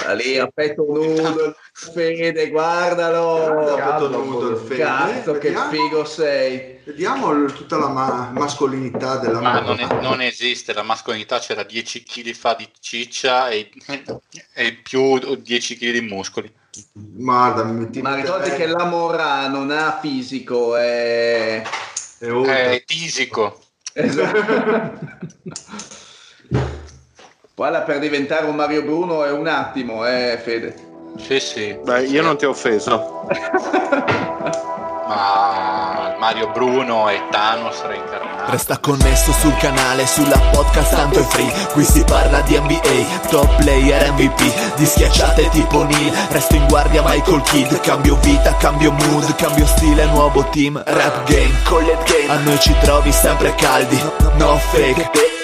Sta lì a petto nudo, Fede, guardalo. Cazzo, nudo, Fede. Cazzo, che Vediamo. figo sei. Vediamo tutta la ma- mascolinità della Ma non, è- non esiste, la mascolinità c'era 10 kg fa di ciccia e, e più 10 kg di muscoli. Guarda, mi metti Ma ricordi che la Morra non ha fisico, è... è. È tisico. Esatto. Guarda, per diventare un Mario Bruno è un attimo, eh, Fede. Sì, sì. Beh, io non ti ho offeso. Ma Mario Bruno e Thanos reincarnati. Resta connesso sul canale, sulla podcast tanto è free Qui si parla di NBA, top player MVP Di schiacciate tipo Neil, resto in guardia Michael Kidd Cambio vita, cambio mood, cambio stile, nuovo team Rap game, collet game, a noi ci trovi sempre caldi No fake,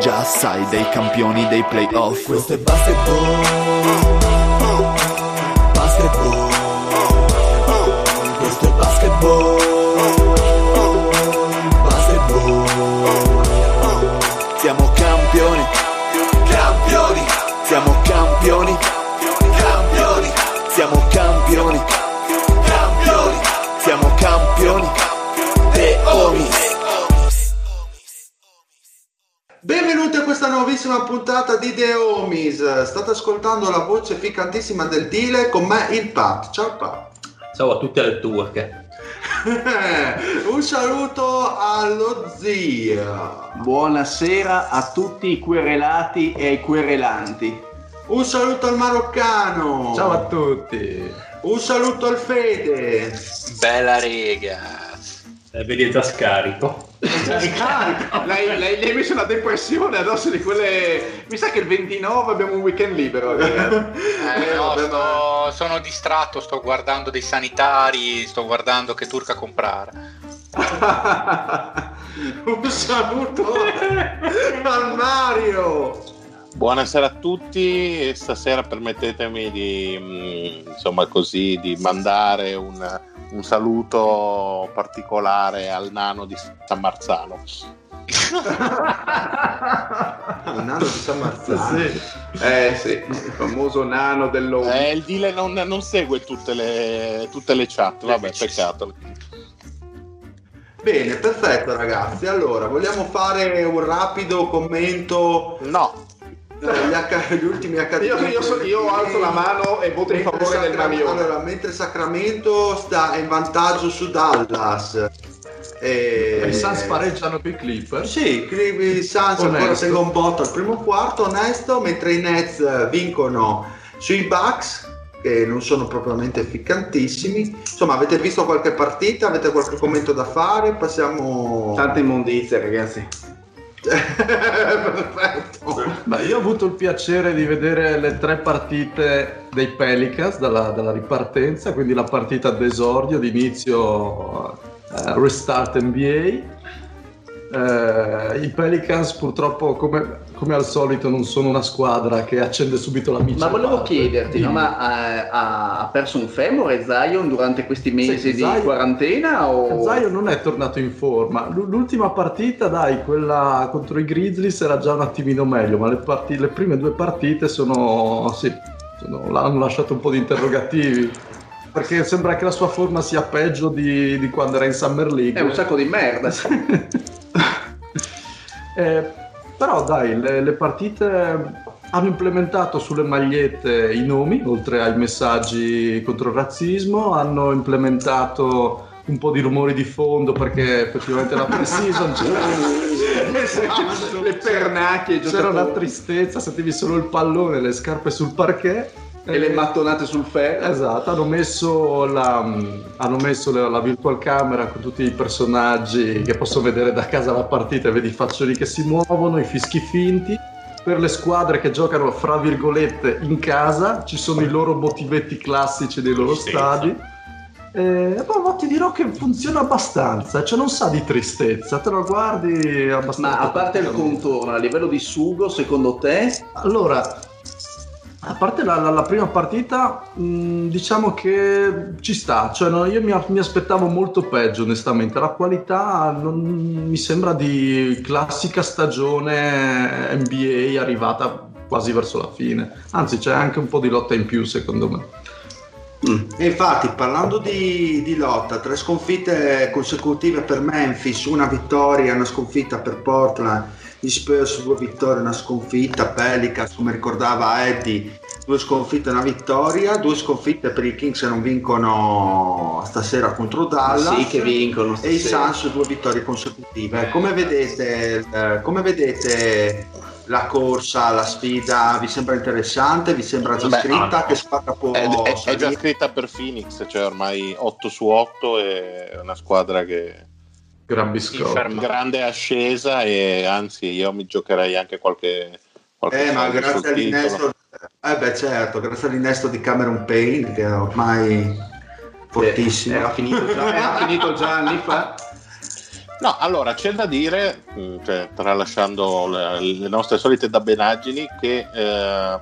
Già sai, dei campioni dei playoff. Questo è basketball. Basketball Questo è basketball Benvenuti a questa nuovissima puntata di The Homies. State ascoltando la voce ficantissima del Dile con me il Pat. Ciao Pat. Ciao a tutte le turche. Un saluto allo zio. Buonasera a tutti i querelati e ai querelanti. Un saluto al maroccano. Ciao a tutti. Un saluto al Fede. Bella rega. Eh, vedi è già scarico. Lei, lei, lei ha messo una depressione addosso di quelle... Mi sa che il 29 abbiamo un weekend libero. ragazzi. Eh, no, vabbè, sto- sono distratto, sto guardando dei sanitari, sto guardando che turca comprare. Un saluto al Mario. Buonasera a tutti e stasera permettetemi di, mm, insomma così, di mandare un, un saluto particolare al nano di San Marzano. Il nano di San Marzano. Eh sì, il famoso nano dell'uomo. Eh, il Dile non, non segue tutte le, tutte le chat, vabbè, peccato. Bene, perfetto ragazzi. Allora, vogliamo fare un rapido commento No, degli, H- gli ultimi accadimenti? Io, io so- io alzo la mano e voto in Mentre favore del Marione. Allora, mentre Sacramento sta in vantaggio su Dallas. E... I Suns pareggiano con i Clippers. Sì, i Suns ancora tengono un botto al primo quarto, onesto, mentre i Nets vincono sui Bucks, che non sono propriamente ficcantissimi. Insomma, avete visto qualche partita? Avete qualche commento da fare? Passiamo... Tante immondizie, ragazzi. Perfetto. Beh, io ho avuto il piacere di vedere le tre partite dei Pelicans dalla, dalla ripartenza, quindi la partita d'esordio, d'inizio eh, Restart NBA. Eh, I Pelicans purtroppo, come, come al solito, non sono una squadra che accende subito la miccia. Ma volevo parte. chiederti, no, ma eh, ha, ha perso un femore Zion durante questi mesi Sì, di Zion- quarantena? O... Zion non è tornato in forma. L- L'ultima partita, dai, quella contro i Grizzlies era già un attimino meglio, ma le, parti- le prime due partite sono. sì, sono- hanno lasciato un po' di interrogativi. Perché sembra che la sua forma sia peggio di, di quando era in Summer League. È un sacco di merda. Eh, però dai, le, le partite hanno implementato sulle magliette i nomi, oltre ai messaggi contro il razzismo, hanno implementato un po' di rumori di fondo perché effettivamente la pre-season c'era, le pernacchie, c'era una tristezza, sentivi solo il pallone, le scarpe sul parquet. E le mattonate sul ferro. Esatto, hanno messo, la, hanno messo la, la virtual camera con tutti i personaggi che posso vedere da casa la partita, vedi i faccioli che si muovono, i fischi finti per le squadre che giocano fra virgolette in casa, ci sono i loro motivetti classici dei loro stadi. Eh, boh, ma ti dirò che funziona abbastanza, cioè non sa di tristezza, te lo guardi abbastanza. Ma a parte il contorno, a livello di sugo, secondo te? Allora, a parte la, la- la prima partita, mh, diciamo che ci sta, cioè no, io mi, mi aspettavo molto peggio onestamente, la qualità non, mi sembra di classica stagione NBA arrivata quasi verso la fine, anzi c'è anche un po' di lotta in più secondo me. E infatti, parlando di, di lotta, tre sconfitte consecutive per Memphis, una vittoria e una sconfitta per Portland, gli Spurs due vittorie una sconfitta, Pelicans come ricordava Eddie, due sconfitte e una vittoria, due sconfitte per i Kings che non vincono stasera contro Dallas. Sì, che vincono. E i stasera. Suns due vittorie consecutive. Come vedete, eh, come vedete la corsa, la sfida? Vi sembra interessante? Vi sembra già Beh, scritta? ah, no. Che squadra può È, è- è già scritta per Phoenix, cioè ormai 8 su 8 è una squadra che Gran biscotto. Grande ascesa e anzi io mi giocherei anche qualche, qualche Eh, ma grazie all'innesto, eh beh certo, grazie all'innesto di Cameron Payne che è ormai fortissimo. Era finito già, era finito già anni fa. No, allora c'è da dire, mh, cioè, tralasciando le, le nostre solite dabbenaggini, che eh,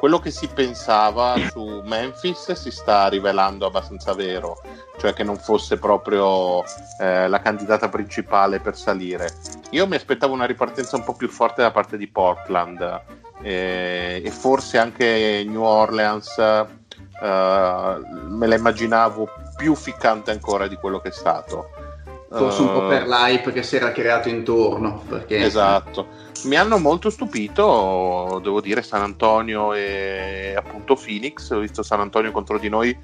quello che si pensava su Memphis si sta rivelando abbastanza vero, cioè che non fosse proprio eh, la candidata principale per salire. Io mi aspettavo una ripartenza un po' più forte da parte di Portland eh, e forse anche New Orleans eh, me la immaginavo più ficcante ancora di quello che è stato. Forse un po' Eh, per l'hype che si era creato intorno. Perché Esatto. Mi hanno molto stupito, devo dire, San Antonio e appunto Phoenix. Ho visto San Antonio contro di noi.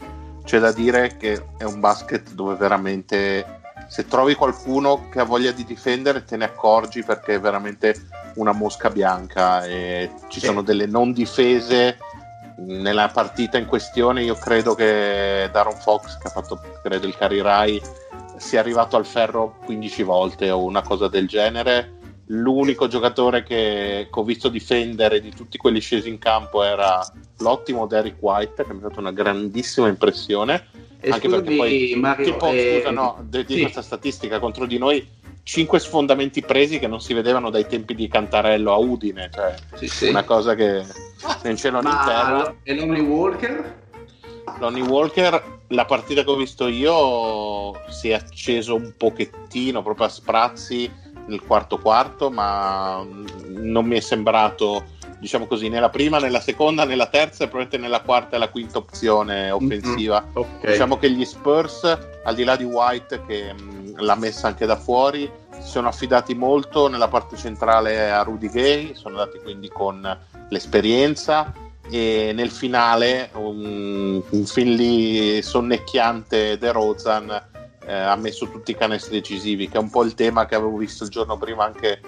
C'è da dire che è un basket dove veramente se trovi qualcuno che ha voglia di difendere te ne accorgi perché è veramente una mosca bianca e ci Sì. sono delle non difese nella partita in questione io credo che Daron Fox che ha fatto credo il career high sia arrivato al ferro 15 volte o una cosa del genere. L'unico giocatore che, che ho visto difendere di tutti quelli scesi in campo era l'ottimo Derek White, che mi ha fatto una grandissima impressione. E anche perché poi, Mario, tipo, eh, scusa, no, di, sì. questa statistica contro di noi, 5 sfondamenti presi che non si vedevano dai tempi di Cantarello a Udine, cioè Sì, sì. una cosa che né in cielo né in terra. E Lonnie Walker? Lonnie Walker, la partita che ho visto io si è acceso un pochettino, proprio a sprazzi nel quarto quarto, ma non mi è sembrato, diciamo così, né la prima, né la seconda, né la terza, e probabilmente nella quarta e la quinta opzione offensiva. Ok. Diciamo che gli Spurs, al di là di White che mh, l'ha messa anche da fuori, si sono affidati molto nella parte centrale a Rudy Gay, sono andati quindi con l'esperienza e nel finale un, un fin lì sonnecchiante De Rozan eh, ha messo tutti i canestri decisivi, che è un po' il tema che avevo visto il giorno prima anche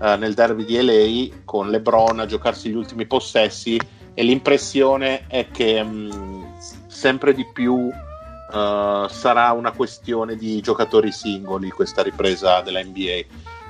eh, nel derby di LA con LeBron a giocarsi gli ultimi possessi e l'impressione è che mh, sempre di più eh, sarà una questione di giocatori singoli questa ripresa della NBA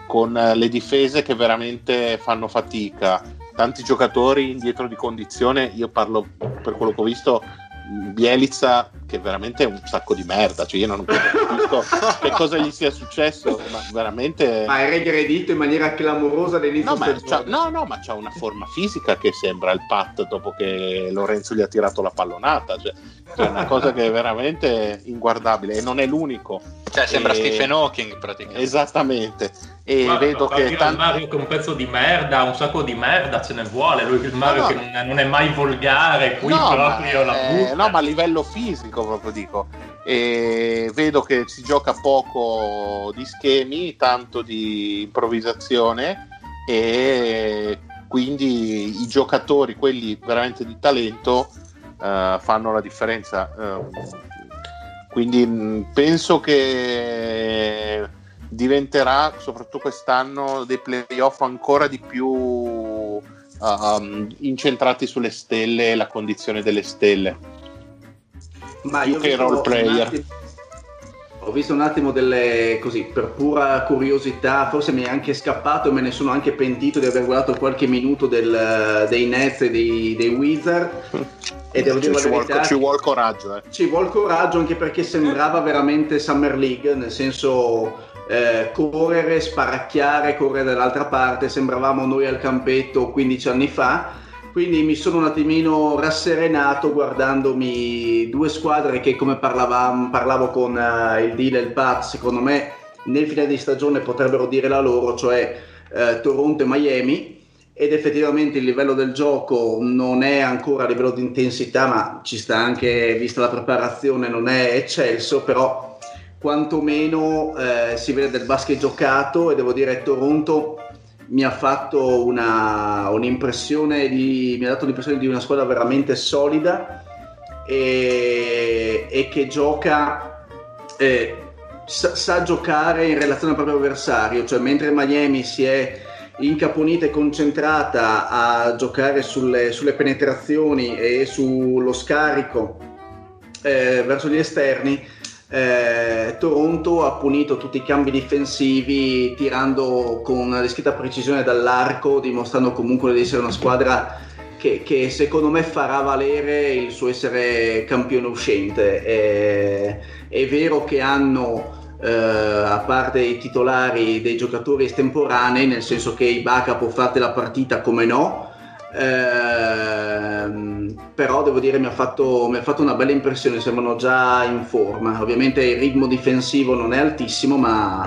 con eh, le difese che veramente fanno fatica. Tanti giocatori indietro di condizione io parlo per quello che ho visto Bielizza che veramente è un sacco di merda cioè io non capisco che cosa gli sia successo ma veramente Ma è regredito in maniera clamorosa all'inizio No, ma c'ha, stagione. no, no, ma c'ha una forma fisica che sembra il Pat dopo che Lorenzo gli ha tirato la pallonata. Cioè, cioè, è una cosa che è veramente inguardabile e non è l'unico. Cioè, sembra E- Stephen Hawking praticamente. Esattamente. E Guarda, vedo che tanti... Mario che è un pezzo di merda, un sacco di merda ce ne vuole. Lui il Mario No, che non è, non è mai volgare, qui No, ma, proprio la eh, butta. no, ma a livello fisico proprio dico. E vedo che si gioca poco di schemi, tanto di improvvisazione e quindi i giocatori, quelli veramente di talento, eh, fanno la differenza. Eh, quindi mh, penso che diventerà, soprattutto quest'anno, dei playoff ancora di più um, incentrati sulle stelle e la condizione delle stelle. Ma più io che role player. attimo- ho visto un attimo delle così per pura curiosità, forse mi è anche scappato e me ne sono anche pentito di aver guardato qualche minuto del- dei Nets e dei, dei Wizard. E devo dire ci, vuol, ci vuol coraggio. Eh. ci vuol coraggio anche perché sembrava veramente Summer League, nel senso eh, correre, sparacchiare, correre dall'altra parte, sembravamo noi al campetto 15 anni fa. Quindi mi sono un attimino rasserenato guardandomi due squadre che come parlavo con eh, il Deal e il Pat, secondo me nel finale di stagione potrebbero dire la loro, cioè eh, Toronto e Miami ed effettivamente il livello del gioco non è ancora a livello di intensità, ma ci sta anche, vista la preparazione, non è eccelso, però quantomeno eh, si vede del basket giocato e devo dire Toronto mi ha fatto una, un'impressione di, mi ha dato l'impressione di una squadra veramente solida e, e che gioca eh, sa, sa giocare in relazione al proprio avversario, cioè mentre Miami si è incaponita e concentrata a giocare sulle, sulle penetrazioni e sullo scarico eh, verso gli esterni, eh, Toronto ha punito tutti i cambi difensivi tirando con una discreta precisione dall'arco, dimostrando comunque di essere una squadra che, che secondo me farà valere il suo essere campione uscente. Eh, è vero che hanno eh, a parte i titolari dei giocatori estemporanei, nel senso che i backup o fate la partita come no. Ehm, però devo dire mi ha, fatto, mi ha fatto una bella impressione, sembrano già in forma. Ovviamente il ritmo difensivo non è altissimo, ma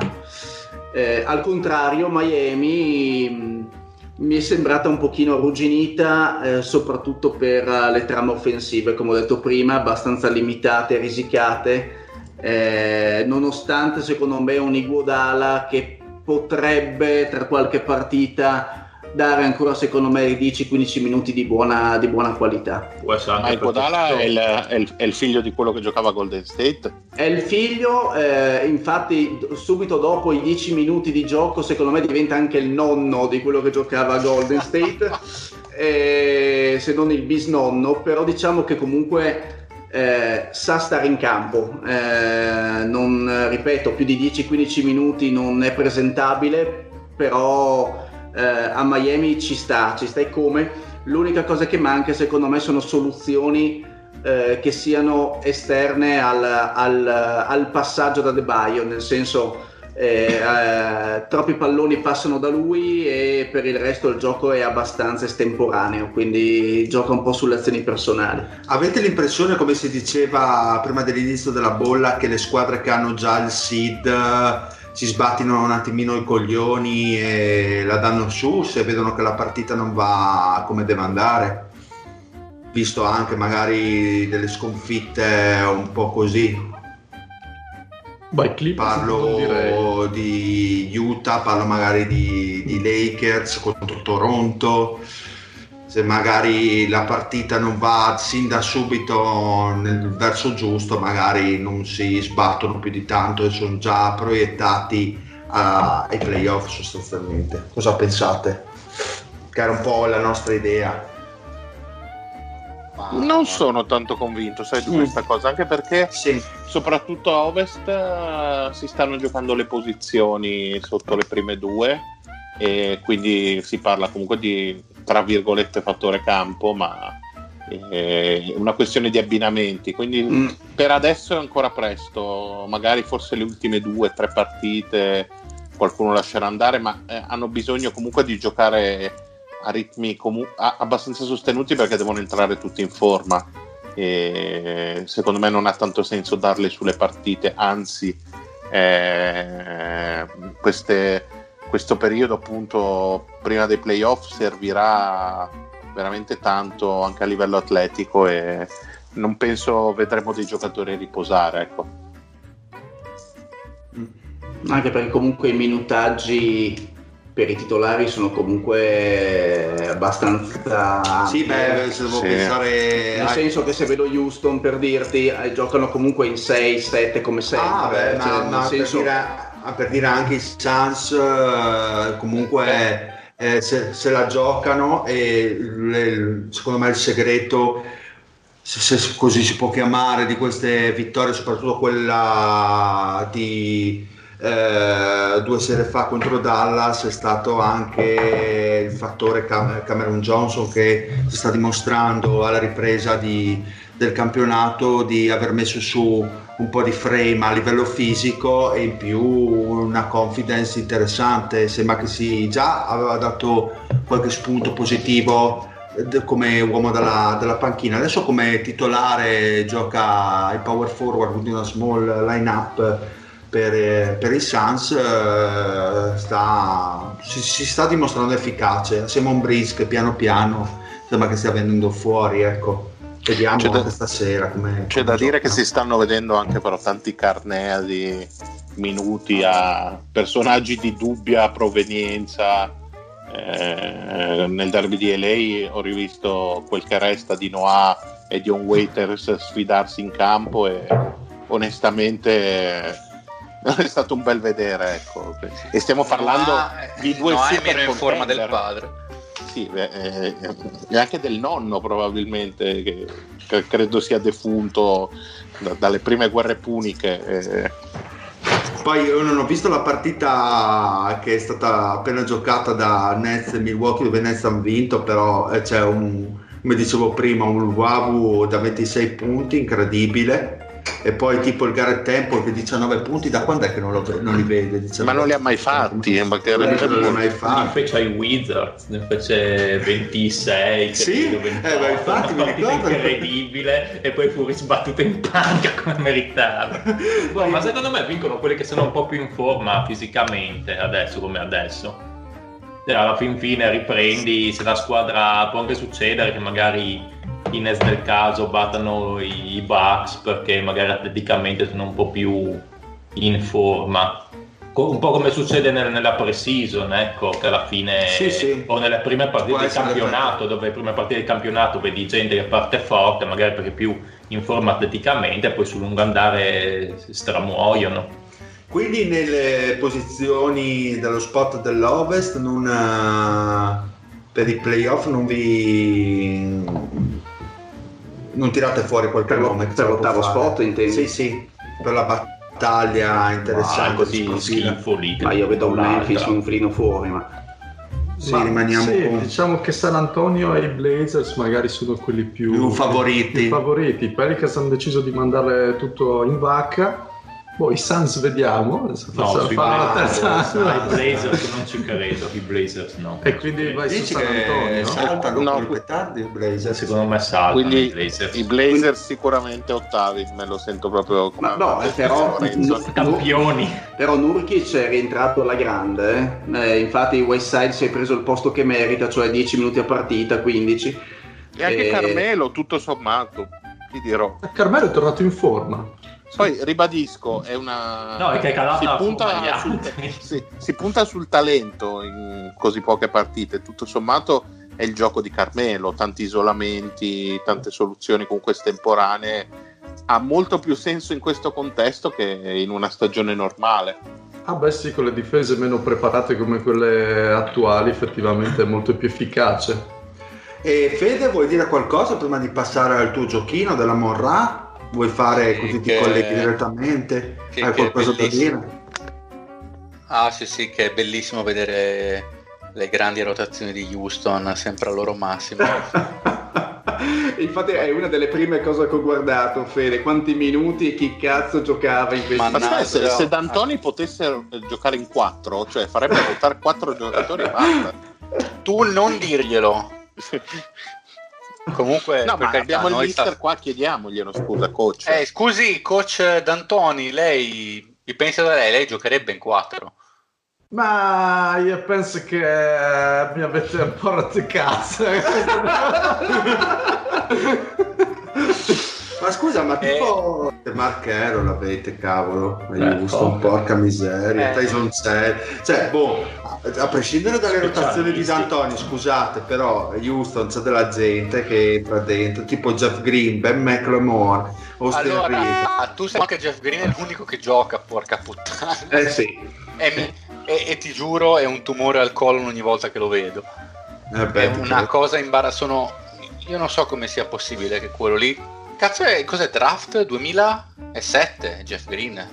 eh, al contrario Miami mh, mi è sembrata un pochino arrugginita, eh, soprattutto per eh, le trame offensive, come ho detto prima, abbastanza limitate, risicate eh, nonostante secondo me un Iguodala che potrebbe tra qualche partita dare ancora secondo me 10-15 minuti di buona, di buona qualità. Può essere anche perché- è il, è, il, è il figlio di quello che giocava a Golden State. è il figlio eh, infatti subito dopo i 10 minuti di gioco secondo me diventa anche il nonno di quello che giocava a Golden State. Eh, se non il bisnonno però diciamo che comunque eh, sa stare in campo, eh, non, ripeto, più di 10-15 minuti non è presentabile, però eh, a Miami ci sta, ci sta e come. L'unica cosa che manca secondo me sono soluzioni eh, che siano esterne al, al- al passaggio da De Baio, nel senso eh, eh, troppi palloni passano da lui e per il resto il gioco è abbastanza estemporaneo, quindi gioca un po' sulle azioni personali. Avete l'impressione, come si diceva prima dell'inizio della bolla, che le squadre che hanno già il seed si sbattino un attimino i coglioni e la danno su se vedono che la partita non va come deve andare? Visto anche magari delle sconfitte un po' così. Beh, Clippers. Parlo di Utah, parlo magari di, di Lakers contro Toronto. Se magari la partita non va sin da subito nel verso giusto, magari non si sbattono più di tanto e sono già proiettati a- ai playoff sostanzialmente. Cosa pensate? Che era un po' la nostra idea. Non sono tanto convinto, sai, di Mm. questa cosa, anche perché Sì, soprattutto a Ovest eh, si stanno giocando le posizioni sotto le prime due e quindi si parla comunque di, tra virgolette, fattore campo, ma è una questione di abbinamenti, quindi Mm. per adesso è ancora presto, magari forse le ultime due, tre partite qualcuno lascerà andare, ma eh, hanno bisogno comunque di giocare a ritmi comu- a- abbastanza sostenuti perché devono entrare tutti in forma. E secondo me non ha tanto senso darle sulle partite, anzi eh, queste- questo periodo appunto prima dei playoff servirà veramente tanto anche a livello atletico e non penso vedremo dei giocatori riposare ecco. Anche perché comunque i minutaggi per i titolari sono comunque abbastanza... sì beh, se devo Sì. pensare Nel senso che se vedo Houston per dirti, eh, giocano comunque in 6-7 come sempre. Ah, beh, eh, ma, cioè, ma nel senso- per, dire, ah, per dire anche i Suns eh, comunque eh, se, se la giocano e le- secondo me il segreto se, se così si può chiamare, di queste vittorie, soprattutto quella di eh, due sere fa contro Dallas, è stato anche il fattore Cam- Cameron Johnson che si sta dimostrando alla ripresa di, del campionato di aver messo su un po' di frame a livello fisico e in più una confidence interessante. Sembra che si già aveva dato qualche spunto positivo eh, come uomo della, della panchina. Adesso come titolare gioca il power forward, quindi una small line-up per, per i Suns. eh, sta- si, si sta dimostrando efficace. A un che piano piano sembra che stia venendo fuori. Ecco. Vediamo C'è da- anche stasera come C'è da dire che si stanno vedendo anche però tanti carnea di minuti a personaggi di dubbia provenienza. Eh, nel derby di LA ho rivisto quel che resta di Noah e Dion Waiters sfidarsi in campo e onestamente è stato un bel vedere ecco. e stiamo parlando Noah- di due Noah è super meno in forma del padre. Sì, eh, e anche del nonno probabilmente, che, che credo sia defunto da- dalle prime guerre puniche. eh. Poi io non ho visto la partita che è stata appena giocata da Nets e Milwaukee dove Nets hanno vinto, però eh, c'è un, come dicevo prima, un Wabu da 26 punti, incredibile. E poi tipo il Garrett Temple che 19 punti, da quando è che non, lo, non li vede? 19 Ma non li ha mai fatti, eh, non li ha mai Ne fatti. fece ai Wizards, ne fece 26, Sì? credo, Eh, 28, ma infatti mi ricordo. incredibile e poi fu risbattuta in panca come meritava. Boh, ma secondo me vincono quelli che sono un po' più in forma fisicamente adesso come adesso. Alla fin fine riprendi, se la squadra può anche succedere che magari i Nets del caso battano i Bucks perché magari atleticamente sono un po' più in forma. Un po' come succede nel- nella pre-season, ecco, che alla fine, Sì, sì. o nelle prime partite del campionato, dove le prime partite del campionato vedi gente che parte forte, magari perché più in forma atleticamente, e poi sul lungo andare stramuoiono. Quindi nelle posizioni dello spot dell'Ovest non, eh, per i playoff non vi non tirate fuori qualche nome per l'ottavo spot, intendi? Sì, sì, per la battaglia Ma interessante. così si profila. schifo lì. Ma io vedo un. Memphis un filino fuori, ma Sì, Ma rimaniamo sì, con diciamo che San Antonio e i Blazers magari sono quelli più, Più favoriti. più favoriti. I Pelicans hanno deciso di mandare tutto in vacca. Poi i Suns vediamo. Adesso No, fare la Blazers, terza. ai Blazers non ci credo, i Blazers no. E quindi vai su Dici San che Antonio. saltano No, colpe tardi i Blazers. Secondo me saltano Quindi i Blazers. i Blazers sicuramente ottavi, me lo sento proprio come Ma no, detto però- Lorenzo. Campioni. Però Nurkic è rientrato alla grande, eh. Eh, infatti Westside si è preso il posto che merita, cioè 10 minuti a partita, 15. E anche Eh, Carmelo, tutto sommato, ti dirò. Carmelo è tornato in forma. Poi ribadisco, è una. No, è che è calata si la punta, sul, sì, si punta sul talento in così poche partite. Tutto sommato è il gioco di Carmelo, tanti isolamenti, tante soluzioni con queste temporanee. Ha molto più senso in questo contesto che in una stagione normale. Ah beh sì, con le difese meno preparate come quelle attuali effettivamente è molto più efficace. E Fede, vuoi dire qualcosa prima di passare al tuo giochino della Morra? Vuoi fare Sì, così ti che- colleghi direttamente? che- Hai qualcosa da dire? Ah sì sì, che è bellissimo vedere le grandi rotazioni di Houston sempre al loro massimo. Infatti è una delle prime cose che ho guardato, Fede, quanti minuti e chi cazzo giocava in questi Ma Ma sai, se, se D'Antoni potesse eh, giocare in quattro, cioè farebbe votare quattro giocatori e basta. Tu non dirglielo. Comunque, No, per ma carità, abbiamo il mister sta- qua, chiediamoglielo, scusa, coach. Eh, scusi, coach D'Antoni, lei mi pensa da lei, lei giocherebbe in 4. Ma io penso che mi avete un po' rotto cazzo. Ma scusa, ma Eh. tipo Mark Hero l'avete, cavolo, Eh, Houston, porca. miseria, Eh. Tyson Cell, cioè, boh, a, prescindere dalle rotazioni di. D'Antoni, scusate, però Houston c'è della gente che entra dentro, tipo Jeff Green, Ben McLemore, Austin. Allora, tu sai che Jeff Green è l'unico che gioca, porca puttana. Eh sì, E, mi- e- e ti giuro, è un tumore al colon ogni volta che lo vedo. Eh beh, È una cosa imbarazzante. Io non so come sia possibile che quello lì Cazzo, è, cos'è draft 2007? Jeff Green.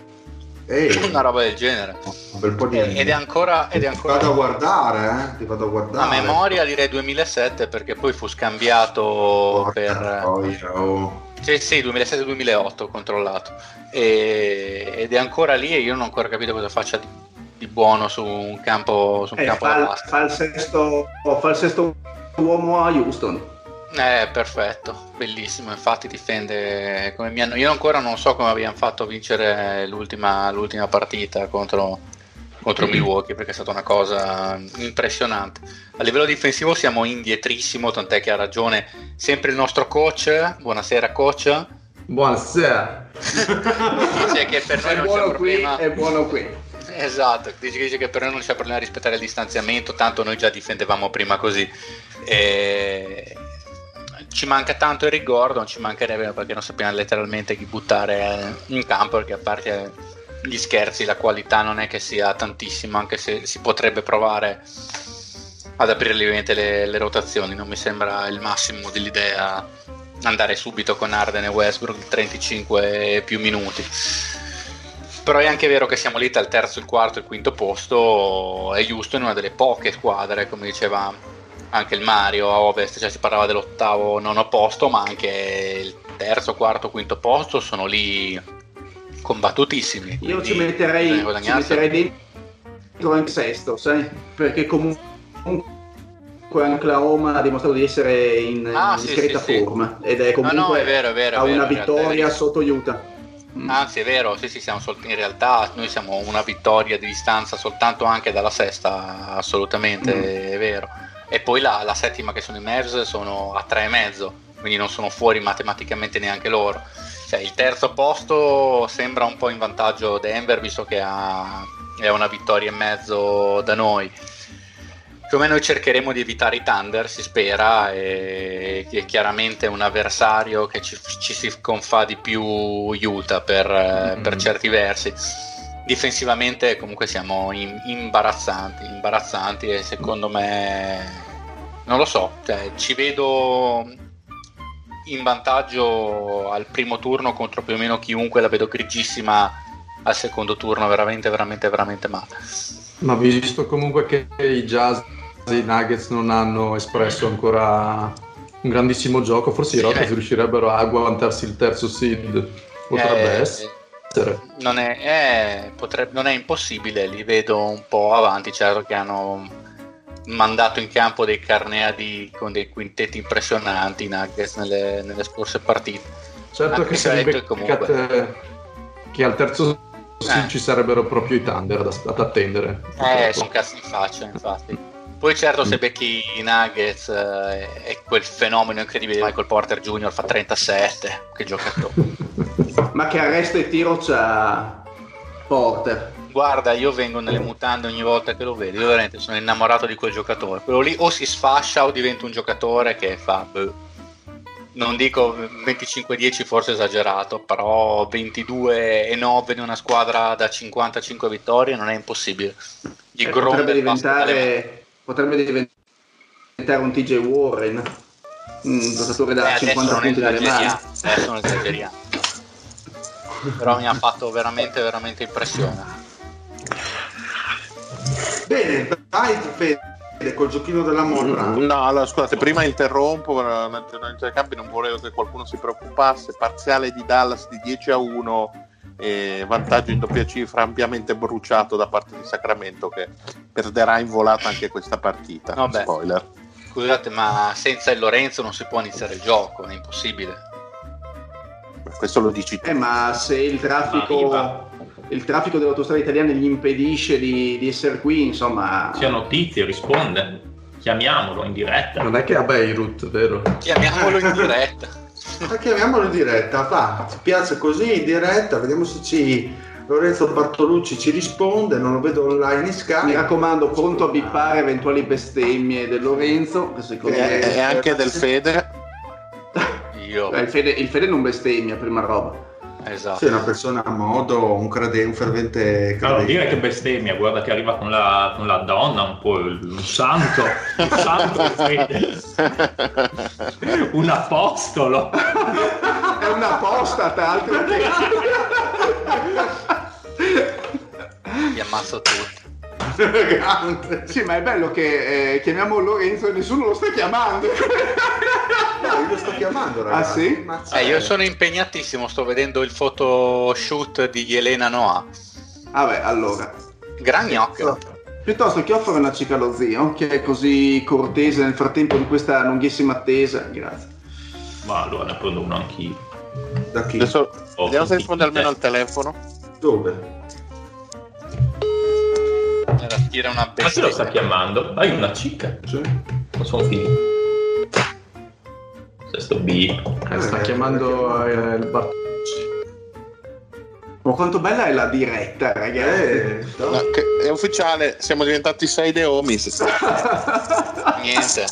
Ehi, Una roba del genere. un bel po' di Eh, Ed è ancora, ed è Ti vado a ancora guardare, eh? Ti vado a a guardare. memoria direi 2007 perché poi fu scambiato Porca per... troia, oh. Sì, sì, 2007-2008 ho controllato. E- ed è ancora lì e io non ho ancora capito cosa faccia di, di buono su un campo, su un Eh, campo fa, fa il sesto, fa il sesto uomo a Houston. Eh, perfetto, bellissimo. Infatti difende come mi hanno. Io ancora non so come abbiamo fatto a vincere l'ultima, l'ultima partita contro, contro Milwaukee, perché è stata una cosa impressionante. A livello difensivo siamo indietrissimo, tant'è che ha ragione sempre il nostro coach. Buonasera, coach. Buonasera. Dice che per noi È non c'è qui, problema. è buono qui. Esatto, dice, dice che per noi non c'è problema a rispettare il distanziamento, tanto noi già difendevamo prima così. E... Ci manca tanto Eric Gordon, ci mancherebbe perché non sappiamo letteralmente chi buttare in campo, perché a parte gli scherzi la qualità non è che sia tantissima, anche se si potrebbe provare ad aprire le, le rotazioni, non mi sembra il massimo dell'idea andare subito con Arden e Westbrook di 35 più minuti. Però è anche vero che siamo lì il terzo, il quarto e il quinto posto. È giusto in una delle poche squadre, come diceva anche il Mario a ovest, cioè si parlava dell'ottavo, nono posto, ma anche il terzo, quarto, quinto posto sono lì combattutissimi. Io ci metterei, ci metterei dentro anche sesto, sai? Perché comunque Oklahoma ha dimostrato di essere in Ah, sì, discreta sì, sì. forma ed è No, comunque no, è vero, è vero. è vero, una realtà è vittoria sotto Utah. Mm. Anzi, è vero, sì, sì, siamo sol- in realtà noi siamo una vittoria di distanza soltanto anche dalla sesta, assolutamente, Mm. è vero. E poi la, la settima che sono i Mavs sono a tre e mezzo, quindi non sono fuori matematicamente neanche loro. Cioè, il terzo posto sembra un po' in vantaggio Denver, visto che ha, è una vittoria e mezzo da noi. Come noi cercheremo di evitare i Thunder, si spera, e è chiaramente un avversario che ci, ci si confà di più Utah per, eh, per Mm. certi versi. Difensivamente comunque siamo im- imbarazzanti, imbarazzanti e secondo me non lo so, cioè, ci vedo in vantaggio al primo turno contro più o meno chiunque, la vedo grigissima al secondo turno, veramente, veramente, veramente male. Ma visto comunque che i Jazz e i Nuggets non hanno espresso ancora un grandissimo gioco, forse i Sì, Rockets beh. riuscirebbero a agguantarsi il terzo seed. Potrebbe Eh, essere. non è, eh, potrebbe- non è impossibile, li vedo un po' avanti, certo che hanno mandato in campo dei carneadi con dei quintetti impressionanti i Nuggets nelle, nelle scorse partite. Certo Ah, che è detto comunque. che al terzo Eh. ci sarebbero proprio i Thunder ad, ad attendere. Eh, sono cazzi in faccia, infatti. Poi certo se becchi i Nuggets eh, e quel fenomeno incredibile di Michael Porter Jr. fa 37, che giocatore. Ma che arresto e tiro c'ha Porter. Guarda, io vengo nelle mutande ogni volta che lo vedo. Io veramente sono innamorato di quel giocatore. Quello lì o si sfascia o diventa un giocatore che fa. boh, non dico 25-10, forse esagerato, però 22 e 9 in una squadra da 55 vittorie non è impossibile. Gli Eh, gronda potrebbe diventare potrebbe diventare un TJ Warren un giocatore Eh, da adesso 50 non punti dalle mani adesso non esageriamo. Però mi ha fatto veramente, veramente impressione. Bene, vai Fede col giochino della morra. No, allora scusate, prima interrompo, non volevo che qualcuno si preoccupasse, parziale di Dallas di 10 a 1 e vantaggio in doppia cifra ampiamente bruciato da parte di Sacramento che perderà in volata anche questa partita. Vabbè. Spoiler. Scusate, ma senza il Lorenzo non si può iniziare il gioco, è impossibile. Questo lo dici tu. Eh, ma se il traffico. Il traffico delle autostrade italiane gli impedisce di, di essere qui insomma C'è notizie, risponde. Chiamiamolo in diretta. Non è che a Beirut, vero? Chiamiamolo in diretta. Ma chiamiamolo in diretta, va, ti piace così in diretta, vediamo se ci Lorenzo Bartolucci ci risponde, non lo vedo online in Skype. mi raccomando pronto a bippare eventuali bestemmie del Lorenzo che secondo E, me e anche del Fede. Io, Eh, il, Fede, il Fede non bestemmia prima roba esatto. Sei una persona a modo, un, crede, un fervente credente. dire che bestemmia, guarda che arriva con la, con la donna, un po' il- un santo, un santo, Fede. un apostolo. è una postat, altro che... Vi ammazzo tutti. Grande. Sì, ma è bello che eh, chiamiamo Lorenzo e nessuno lo sta chiamando. No, io lo sto chiamando, ragazzi. Ah, sì? Eh, io sono impegnatissimo, sto vedendo il photoshoot di Elena Noah. Vabbè, allora. Gran gnocchio. Piuttosto che offre una cica allo zio, che è così cortese nel frattempo di questa lunghissima attesa. Grazie. Ma allora ne prendo uno anch'io. Da chi? Adesso Oh, vediamo se risponde almeno al telefono. Dove? Era tira una Ma chi lo sta bestia. chiamando? Hai una cica? Sì. Non sono finito. Sesto B. Eh, sta Eh, chiamando eh, il bar. Ma quanto bella è la diretta, ragazzi. Eh, no. È ufficiale, siamo diventati sei de homies. Niente.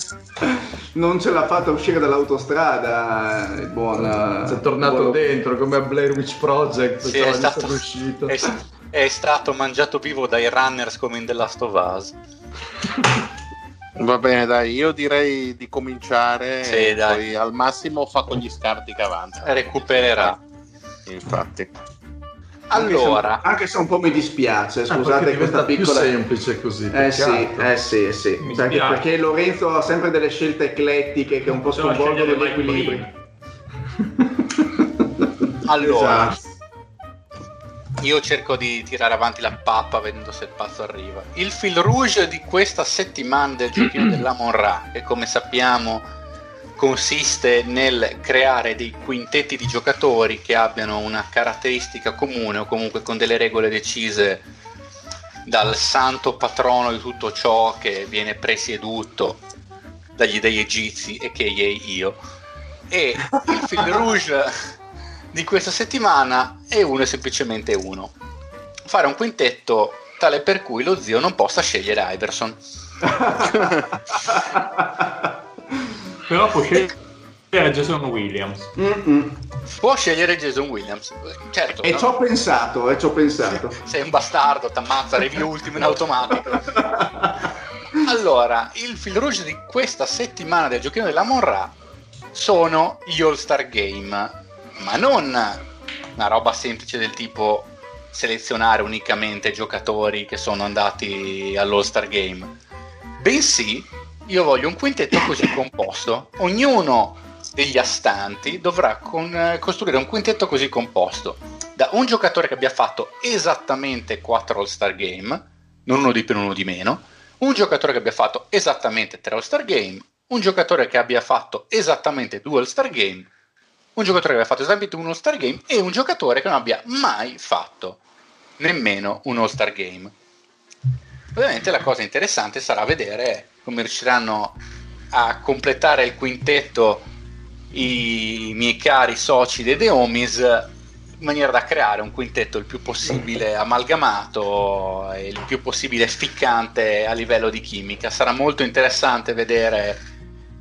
Non ce l'ha fatta uscire dall'autostrada. il Buon, eh, Si è tornato buon- dentro come a Blair Witch Project. Sì, pensava è stato, uscito. è, è stato mangiato vivo dai runners come in The Last of Us. Va bene, dai, io direi di cominciare. Sì, e dai. Poi al massimo fa con gli scarti che avanza. Recupererà. Infatti. Anche se- Allora, Anche se un po' mi dispiace, Ah, scusate perché questa piccola... più semplice così. Eh sì, eh sì, eh sì. Mi Perché, Lorenzo ha sempre delle scelte eclettiche che un po' sconvolgono gli equilibri. allora Esatto. Io cerco di tirare avanti la pappa vedendo se il pazzo arriva. Il fil rouge di questa settimana del giochino della Monra, che come sappiamo consiste nel creare dei quintetti di giocatori che abbiano una caratteristica comune o comunque con delle regole decise dal santo patrono di tutto ciò che viene presieduto dagli dei egizi e che io e il fil rouge di questa settimana è uno e semplicemente uno fare un quintetto tale per cui lo zio non possa scegliere Iverson Però può scegliere Jason Williams. Mm-mm. può scegliere Jason Williams certo E no? ci ho pensato, e ci ho pensato. sei un bastardo t'ammazza review ultimo in automatico allora il fil rouge di questa settimana del giochino della Monra sono gli All Star Game ma non una roba semplice del tipo selezionare unicamente giocatori che sono andati all'All Star Game. Bensì io voglio un quintetto così composto. Ognuno degli astanti dovrà con- costruire un quintetto così composto. Da un giocatore che abbia fatto esattamente 4 All-Star Game, non uno di più, uno di meno, un giocatore che abbia fatto esattamente 3 All-Star Game, un giocatore che abbia fatto esattamente 2 All-Star Game, un giocatore che abbia fatto esattamente un All-Star Game e un giocatore che non abbia mai fatto nemmeno un All-Star Game. Ovviamente la cosa interessante sarà vedere come riusciranno a completare il quintetto i miei cari soci dei The Homies in maniera da creare un quintetto il più possibile amalgamato e il più possibile ficcante a livello di chimica. Sarà molto interessante vedere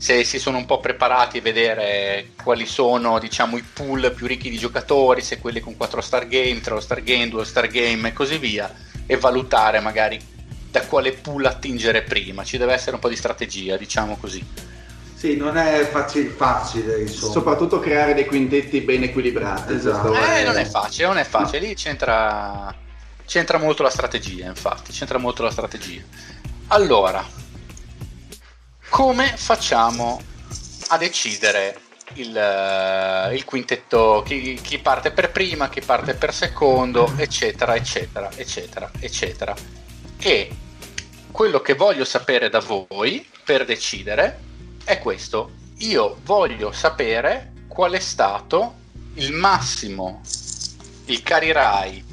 se si sono un po' preparati e vedere quali sono diciamo i pool più ricchi di giocatori, se quelli con 4 star game, 3 star game, 2 star game e così via e valutare magari da quale pool attingere prima. Ci deve essere un po' di strategia, diciamo così. Sì, non è facile, facile insomma. Soprattutto creare dei quintetti ben equilibrati. Esatto. Eh, non è facile, non è facile, lì c'entra, c'entra molto la strategia, infatti, c'entra molto la strategia. Allora, come facciamo a decidere il, eh, il quintetto, chi, chi parte per prima, chi parte per secondo, eccetera, eccetera, eccetera, eccetera. E quello che voglio sapere da voi per decidere è questo. Io voglio sapere qual è stato il massimo, il carirai,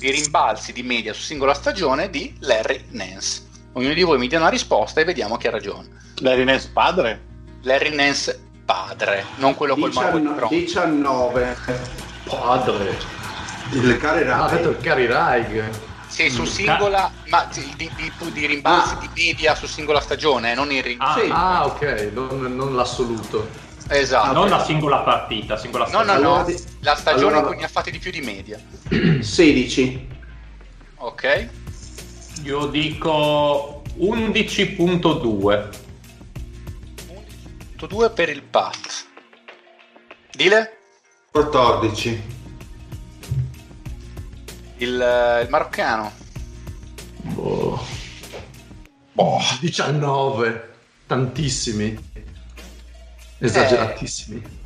i rimbalzi di media su singola stagione di Larry Nance. Ognuno di voi mi dia una risposta e vediamo chi ha ragione. Larry Nance padre? Larry Nance padre, non quello col di 19, bronzo. 19. Padre. Il Ah, ha Rai. detto il Cari Raig. Sì, su Mm. singola, ma di, di- di- di rimbalzi Ah. di media su singola stagione, non in rim- Ah, Sì. Ah, ok, non, non l'assoluto. Esatto. non la singola partita, singola No, no, stagione. no, Allora di- la stagione allora- in cui ne ha fatti di più di media. 16. Ok? Io dico 11.2. 2 per il Pat. Dile? 14. Il, il maroccano. Boh. Boh. 19. Tantissimi. Esageratissimi.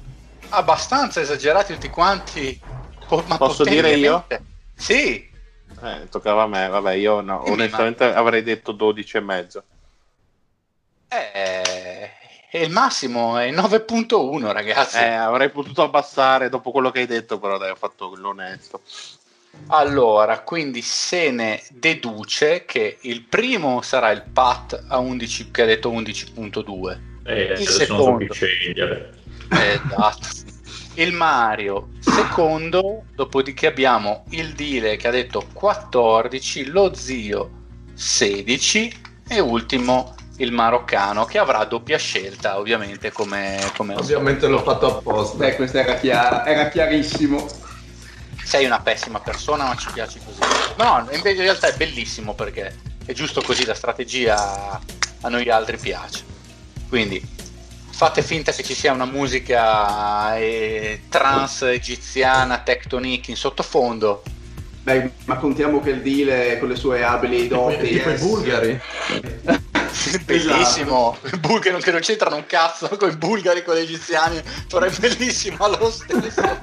Abbastanza esagerati tutti quanti. po- ma Posso dire io? Sì. Eh, toccava a me, vabbè, io no, Dimmi, onestamente avrei detto 12 e mezzo. Eh, è il massimo, è 9.1 ragazzi. Eh, avrei potuto abbassare dopo quello che hai detto, però dai, ho fatto l'onesto. Allora, quindi se ne deduce che il primo sarà il Pat a 11, che ha detto 11.2. Eh, Il secondo. scegliere. Esatto. Il Mario secondo, dopodiché abbiamo il Dile che ha detto 14, lo zio 16 e ultimo il maroccano che avrà doppia scelta ovviamente come, come Ovviamente l'ho fatto apposta. Beh, questa era chiara, era chiarissimo. sei una pessima persona ma ci piace così no no, invece in realtà è bellissimo perché è giusto così la strategia a noi altri piace quindi fate finta che ci sia una musica eh, trans egiziana tectonic in sottofondo Beh, ma contiamo che il deal con le sue abili doti. Tipo i eh, bulgari. Bellissimo i bulgari che non c'entrano un cazzo con i bulgari con gli egiziani però è bellissimo lo stesso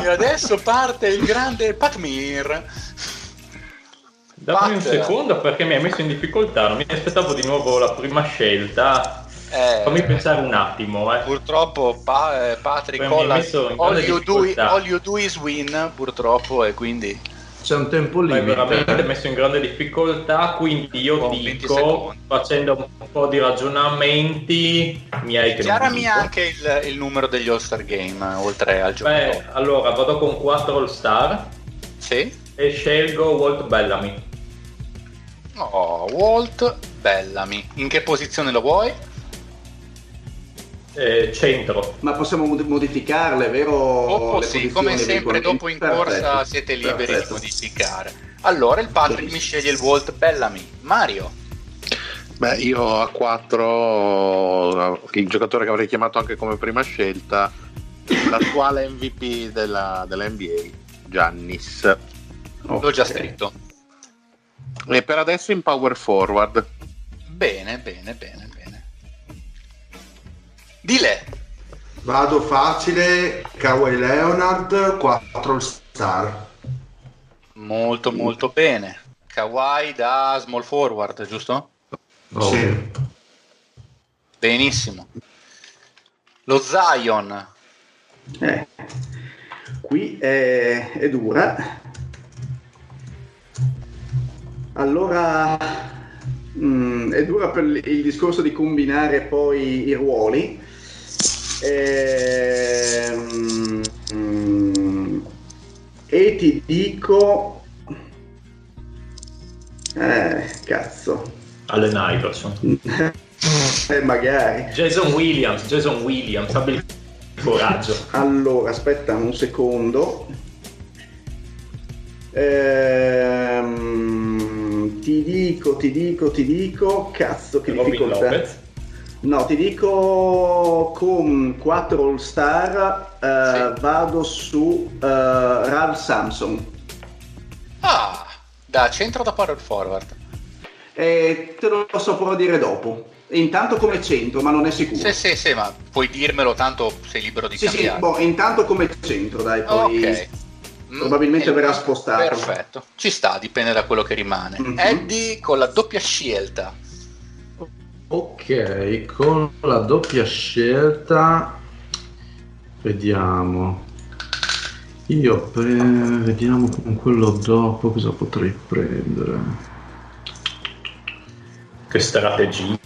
e adesso parte il grande Patmir Dammi un Pat. secondo perché mi hai messo in difficoltà, non mi aspettavo di nuovo la prima scelta. Eh, Fammi pensare un attimo, eh. Purtroppo pa- eh, Patrick Collas, all grande you, do, difficoltà. all you do is win purtroppo e quindi C'è un tempo Mi limite. veramente messo in grande difficoltà, quindi io 20 dico, facendo un po' di ragionamenti, miei che non chiarami dico. anche il, il numero degli All-Star Game eh, oltre al Beh, giocatore allora vado con 4 All Star sì? e scelgo Walt Bellamy. Oh, Walt Bellamy in che posizione lo vuoi? Eh, centro. Ma possiamo mod- modificarle, vero? Le sì, come sempre dei dopo in Perfetto. corsa siete liberi Perfetto. di modificare allora il Patrick mi sceglie il Walt Bellamy Mario Beh, io a 4, il giocatore che avrei chiamato anche come prima scelta, l'attuale MVP della, della NBA, Giannis. l'ho già scritto E per adesso in power forward. bene bene bene Dile Vado facile, Kawhi Leonard, 4 star. Molto molto bene. Kawhi da small forward, giusto? Oh. Sì. Benissimo. Lo Zion. Eh, qui è, è dura. Allora, mm, è dura per il discorso di combinare poi i ruoli. Ehm, mm, e ti dico... Eh, cazzo. Allen Iverson. Eh, magari. Jason Williams, Jason Williams, abbi il coraggio. Allora, aspetta un secondo. Ehm, ti dico, ti dico, ti dico, cazzo che Robin difficoltà. Lopez. No, ti dico con 4 All Star eh, Sì. vado su eh, Ralph Samson. Ah, da centro da power forward. E te lo saprò dire dopo. Intanto come centro, ma non è sicuro. Sì, sì, sì, ma puoi dirmelo, tanto sei libero di Sì, sì, cambiare. boh, intanto come centro, dai, poi ok. Mm, probabilmente eh, verrà spostato. Perfetto, ci sta, dipende da quello che rimane. Mhm. Eddie con la doppia scelta. Ok, con la doppia scelta vediamo. Io pre- vediamo con quello dopo cosa potrei prendere. Che strategia.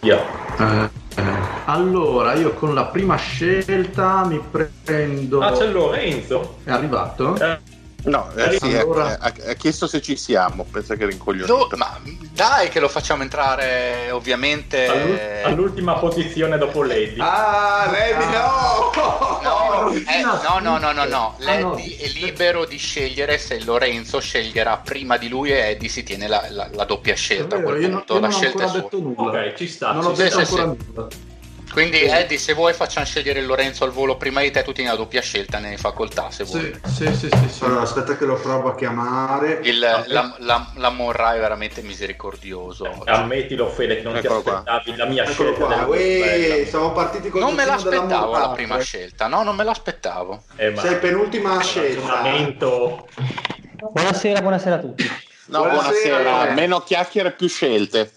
Eh, eh, Allora, io con la prima scelta mi prendo. Ah, c'è Lorenzo. È arrivato? Eh, No, eh, sì, Allora- ha, ha- chiesto se ci siamo, pensa che rincoglionito. ma dai che lo facciamo entrare ovviamente... all'ul- all'ultima posizione dopo Lady. Ah, Levi, no! No, Oh, eh, no, no, no, no, no. Ah, no. L'Eddie è libero di scegliere se Lorenzo sceglierà prima di lui e Eddie si tiene la, la- la doppia scelta. A vero, quel io, non- punto io la non ho scelta è ancora sua. detto nulla. Ok, ci sta. Non ci ho detto sì, ancora sì. nulla. Quindi Eddie, se vuoi facciamo scegliere Lorenzo al volo prima di te, tu tieni la doppia scelta nelle facoltà, se vuoi. Sì, sì, sì, sì, sì. Allora, aspetta che lo provo a chiamare. Il, la, la, la Morra è veramente misericordioso. Ammettilo, Fede, che non Eccolo ti qua. aspettavi la mia Eccolo scelta. qua. Uè, bello. siamo partiti con Non me l'aspettavo la prima eh. scelta, no, non me l'aspettavo. Eh, ma Sei penultima scelta. Buonasera, buonasera a tutti. No, Buonasera, buonasera. Meno chiacchiere, più scelte.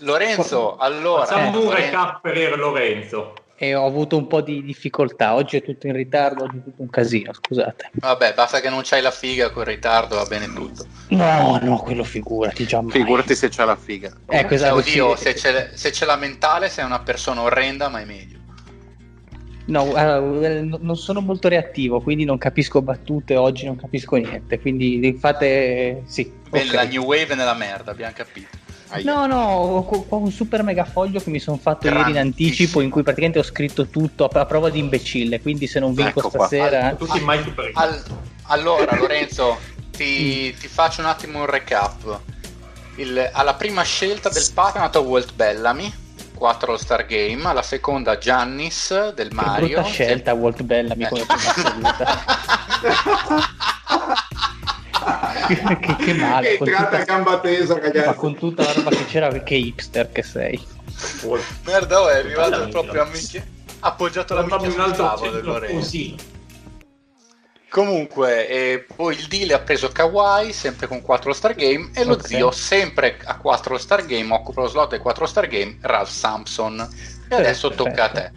Lorenzo, allora... Facciamo un Lorenzo- recap per Lorenzo. E ho avuto un po' di difficoltà. Oggi è tutto in ritardo, oggi è tutto un casino, scusate. Vabbè, basta che non c'hai la figa con ritardo, va bene tutto. No, no, quello figurati già mai. Figurati se c'è la figa. Ecco, Cioè, esatto, oddio, sì. se c'è, se c'è la mentale sei una persona orrenda, ma è meglio. No, eh, non sono molto reattivo, quindi non capisco battute oggi, non capisco niente. Quindi fate sì. Beh, ok. La new wave è nella merda, abbiamo capito. No, no, ho, ho un super mega foglio che mi sono fatto ieri in anticipo in cui praticamente ho scritto tutto a, prova di imbecille. Quindi se non vinco Ecco stasera, Tutti mai super Al- allora, Lorenzo, ti, ti faccio un attimo un recap. Il- alla prima scelta del pack è nato Walt Bellamy, 4 All-Star Game. Alla seconda Giannis del che Mario. brutta scelta, Walt Bellamy come prima assoluta. che, che male, Che con entrata a tutta, gamba tesa, ma ragazzi. con tutta la roba che c'era, che hipster che sei. Merda, oh, è arrivato Bellamy, proprio a minchia. Ha appoggiato la minchia un sul altro tavolo Lorenzo. così. Comunque, eh, poi il deal ha preso Kawhi, sempre con 4 Star Game, e lo Ok. zio, sempre a 4 Star Game, occupa lo slot dei 4 Star Game, Ralph Sampson. E adesso Perfetto. tocca a te.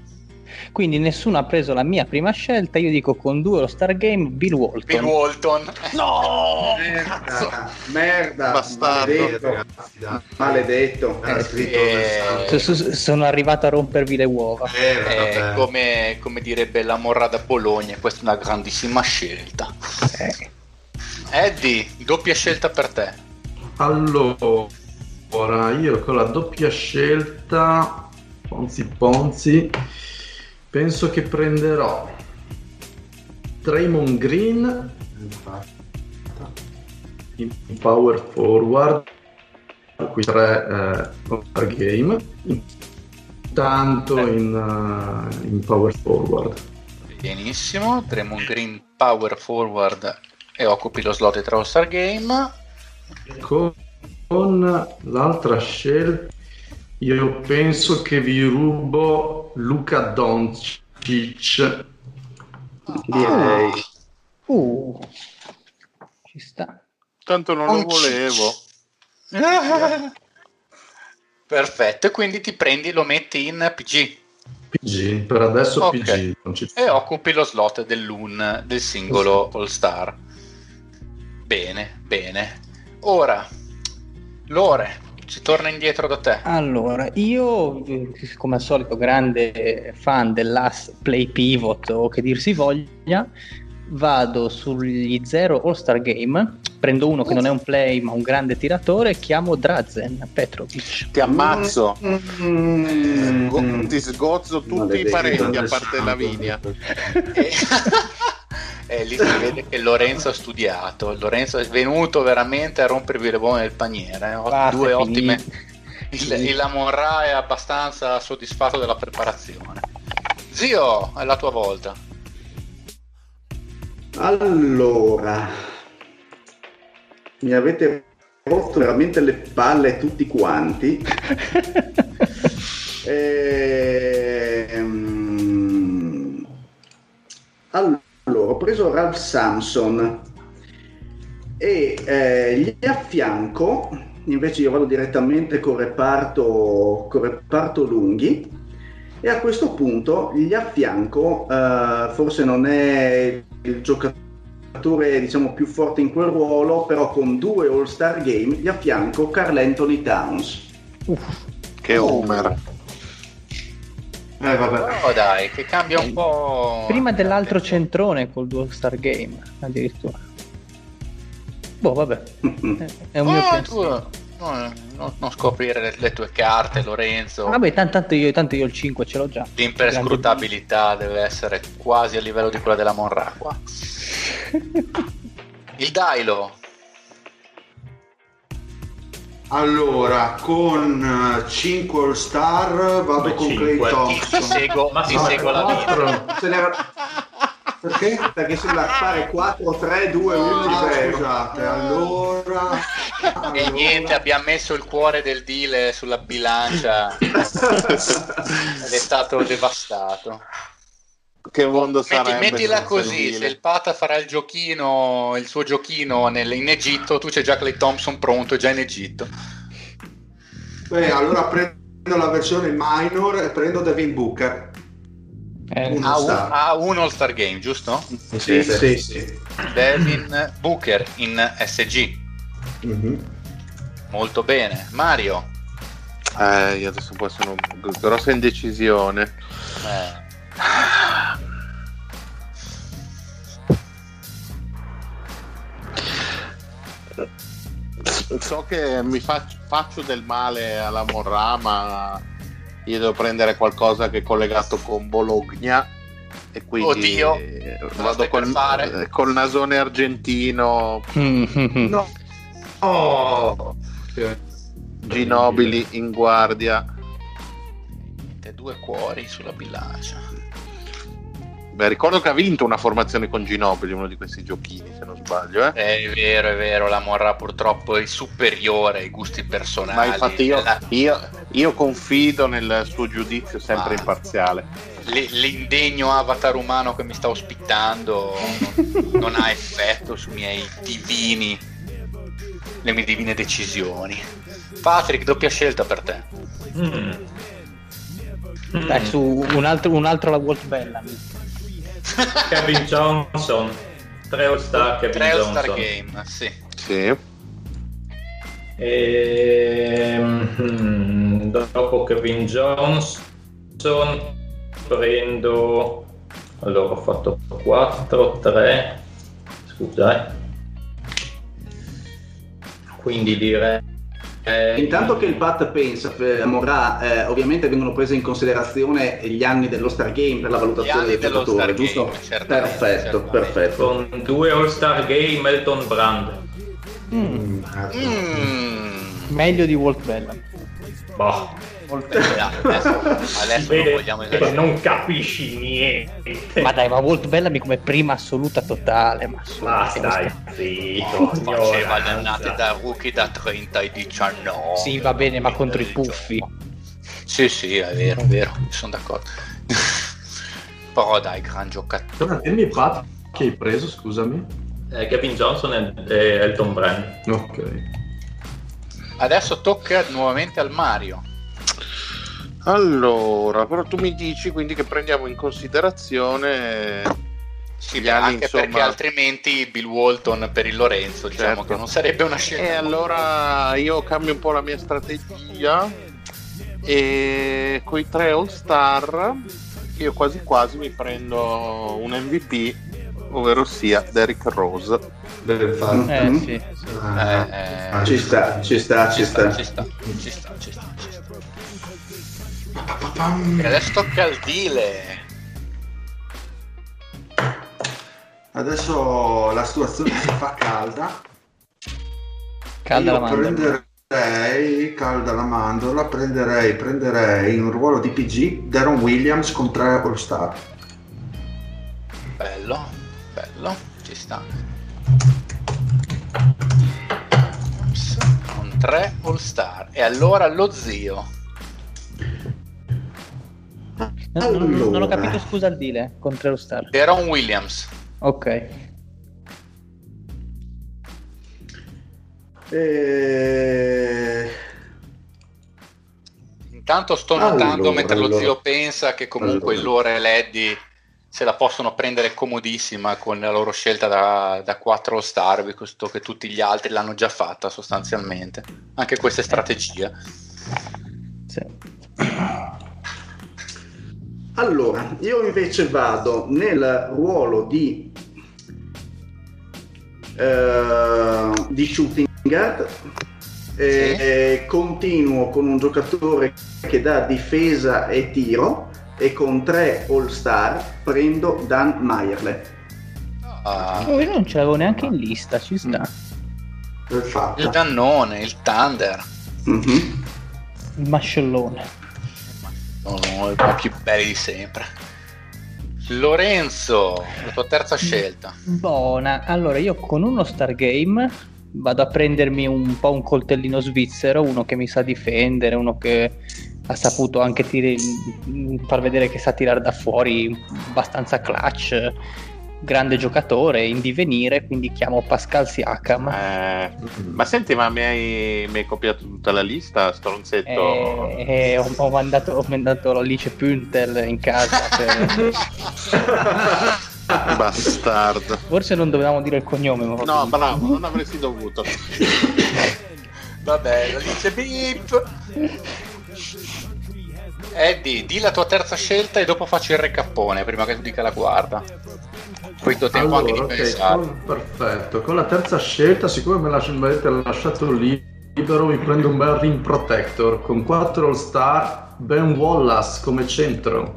Quindi nessuno ha preso la mia prima scelta. Io dico con due lo Star Game Bill Walton. Bill Walton. No! Merda, merda, Bastardo. maledetto. Maledetto. Eh, so- sono arrivato a rompervi le uova. Eh, Eh, come, come direbbe la Morra da Bologna, questa è una grandissima scelta. Eh, Eddie, doppia scelta per te. Allora, io con la doppia scelta, Ponzi Ponzi, penso che prenderò Draymond Green in power forward, qui tre eh, per game, intanto in, eh, in power forward. Benissimo, Draymond Green power forward e occupi lo slot di All Star Game. Con, con l'altra scelta, io penso che vi rubo Luca Doncic. Direi. uh, ci sta. Tanto non lo Un volevo. Perfetto, e quindi ti prendi lo metti in PG PG, per adesso Ok. PG. E occupi lo slot dell'un del singolo All Star. Bene, bene. Ora, Lore, si torna indietro da te. Allora, io come al solito grande fan dell'ass play pivot o che dir si voglia, vado sugli zero All-Star Game, prendo uno che non è un play ma un grande tiratore, chiamo Drazen Petrovic. Ti ammazzo. Mm. Go- ti sgozzo tutti i Maledetto. parenti a parte Lavinia. E, e lì si vede che Lorenzo ha studiato. Lorenzo è venuto veramente a rompervi le buone del paniere. Ho Basta, due è ottime. finito. Il, il Lamorra è abbastanza soddisfatto della preparazione. Zio, è la tua volta. Allora, mi avete rotto veramente le palle tutti quanti. Ehm, Allora, preso Ralph Samson e eh, gli affianco, invece io vado direttamente col reparto, col reparto lunghi e a questo punto gli affianco, eh, forse non è il giocatore diciamo più forte in quel ruolo, però con due All-Star Game gli affianco Carl Anthony Towns. Che Homer. Eh, vabbè. Però dai, che cambia un po'. Prima dell'altro centrone col duo Star Game, addirittura. Boh, vabbè, è- è un mio Oh, pensiero. tu- no, no, non scoprire le, le tue carte, Lorenzo. Vabbè, tan- tanto io, tanto io il 5 ce l'ho già. L'imperscrutabilità deve essere quasi a livello di quella della Monra qua. Il Dailo. Allora, con 5 All Star vado Come con cinque? Clay Ti, Thompson. ti seguo, Ma ti no, seguo la vita. Perché? Perché sembra fare 4, 3, 2, 1, Ah, 0. scusate, allora... E niente, abbiamo messo il cuore del deal sulla bilancia ed è stato devastato. Che mondo Metti- sarebbe mettila così, il se il Pata farà il giochino, il suo giochino nel- in Egitto, tu c'è già Clay Thompson pronto, già in Egitto. Beh, allora prendo la versione minor e prendo Devin Booker. Eh, Uno Ha un, star. ha un All-Star Game, giusto? Sì, sì, sì. Devin Booker in SG. Mhm. Molto bene. Mario. Eh, io adesso essere una grossa indecisione. Eh, So che mi fac- faccio del male alla Morra, ma io devo prendere qualcosa che è collegato con Bologna e quindi Oddio, vado col, fare? eh, col nasone argentino No. Oh. Ginobili in guardia. te due cuori sulla bilancia. Beh, ricordo che ha vinto una formazione con Ginobili, uno di questi giochini, se non sbaglio. Eh? È vero, è vero, la Morra purtroppo è superiore ai gusti personali. Ma infatti io, La- io- io confido nel suo giudizio sempre Ah. imparziale. l- l'indegno avatar umano che mi sta ospitando non, non ha effetto sui miei divini, le mie divine decisioni. Patrick, doppia scelta per te. Mm. Dai, su un altro, un altro la Walt Bellamy. Kevin Johnson. Tre All Star Kevin Tre Johnson. All-Star Game, sì. Sì. Ehm, hmm, dopo Kevin Johnson prendo allora ho fatto 4 3 scusa eh. quindi direi eh, Intanto che il Pat pensa, per Morà, eh, ovviamente vengono prese in considerazione gli anni dello Star Game per la valutazione giocatori, Star giusto? Game, certamente, perfetto, certamente. perfetto. con due All Star Game Elton Brand Mm. Mm. Meglio di Walt Bellamy. boh Walt Bellamy. Adesso, adesso non vede vogliamo esagerare. non capisci niente Ma dai, ma Walt Bellamy come prima assoluta totale. Ma ma stai zitto Faceva le annate da rookie da 30 ai 19. Sì, va bene, ma contro i puffi. Sì, sì, è vero, è vero, sono d'accordo. Però dai, gran giocatore. Dimmi Pat che hai preso, scusami. Eh, Kevin Johnson e, e Elton Brand Ok. Adesso tocca nuovamente al Mario. Allora, però tu mi dici quindi che prendiamo in considerazione Sì, Gli anni, anche insomma- perché altrimenti Bill Walton per il Lorenzo, diciamo Certo. che non sarebbe una scelta. E allora io cambio un po' la mia strategia e con i tre All Star io quasi quasi mi prendo un MVP, ovvero sia Derrick Rose. Ben fatto. Eh, sì. Eh, eh, ci sta, ci sta. ci sta, ci sta, ci sta, ci sta. Pam. E adesso tocca al Dile. Adesso la situazione si fa calda. Calda Io la mandorla. prenderei, calda la mandorla, prenderei, prenderei in un ruolo di PG Deron Williams con tre All Star. Bello, bello, ci sta. Con tre All Star. E allora lo zio. No, non ho Allora. capito, scusa il deal con tre star. Deron Williams. Ok. E... Intanto sto notando Allora, mentre lo allora. zio pensa che comunque Allora. loro e Leddy se la possono prendere comodissima con la loro scelta da, da 4 All Star, visto che tutti gli altri l'hanno già fatta sostanzialmente. Anche questa è strategia. Sì. Allora, io invece vado nel ruolo di, eh, di shooting guard e, e continuo con un giocatore che dà difesa e tiro e con tre all star prendo Dan Meyerle. Ah, io non ce l'avevo neanche in lista, ci sta. Ben fatto. il Dannone, il Thunder. Mhm. Il mascellone. No, no, i più belli di sempre. Lorenzo, la tua terza scelta. Buona. Allora, io con uno Stargame vado a prendermi un po' un coltellino svizzero, uno che mi sa difendere, uno che ha saputo anche tiri- far vedere che sa tirare da fuori abbastanza clutch, grande giocatore, in divenire, quindi chiamo Pascal Siakam. Eh, ma senti, ma mi hai, mi hai copiato tutta la lista, stronzetto? E, e ho, ho mandato, ho mandato l'Alice Puntel in casa. per- Bastardo. Forse non dovevamo dire il cognome. ma No, bravo, non avresti dovuto. Vabbè, Alice Beep. Eddie, di la tua terza scelta e dopo faccio il recappone prima che tu dica la quarta. Poi do tempo anche di Allora, ok, pensare. con- perfetto. Con la terza scelta, siccome me lasci- mi avete lasciato libero, mi prendo un bel ring protector con 4 all star, Ben Wallace come centro.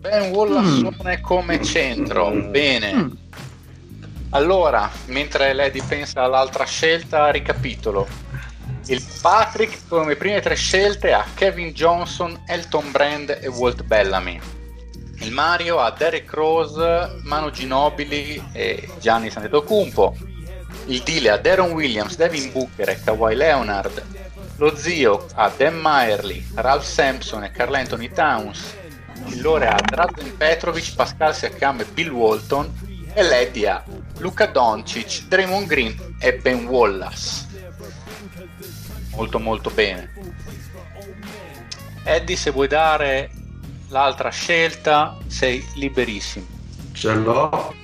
Ben Wallace come centro, bene. Allora, mentre Lady pensa all'altra scelta, ricapitolo. Il Patrick come prime tre scelte ha Kevin Johnson, Elton Brand e Walt Bellamy. Il Mario ha Derek Rose, Manu Ginobili e Gianni Santetocumpo. Il Dile ha Daron Williams, Devin Booker e Kawhi Leonard. Lo zio ha Dan Meyerly, Ralph Sampson e Carl Anthony Towns. Il Lore ha Drazen Petrovic, Pascal Siakam e Bill Walton. E l'Eddie ha Luca Doncic, Draymond Green e Ben Wallace. Molto molto bene. Eddie, se vuoi dare l'altra scelta, sei liberissimo. Ce l'ho.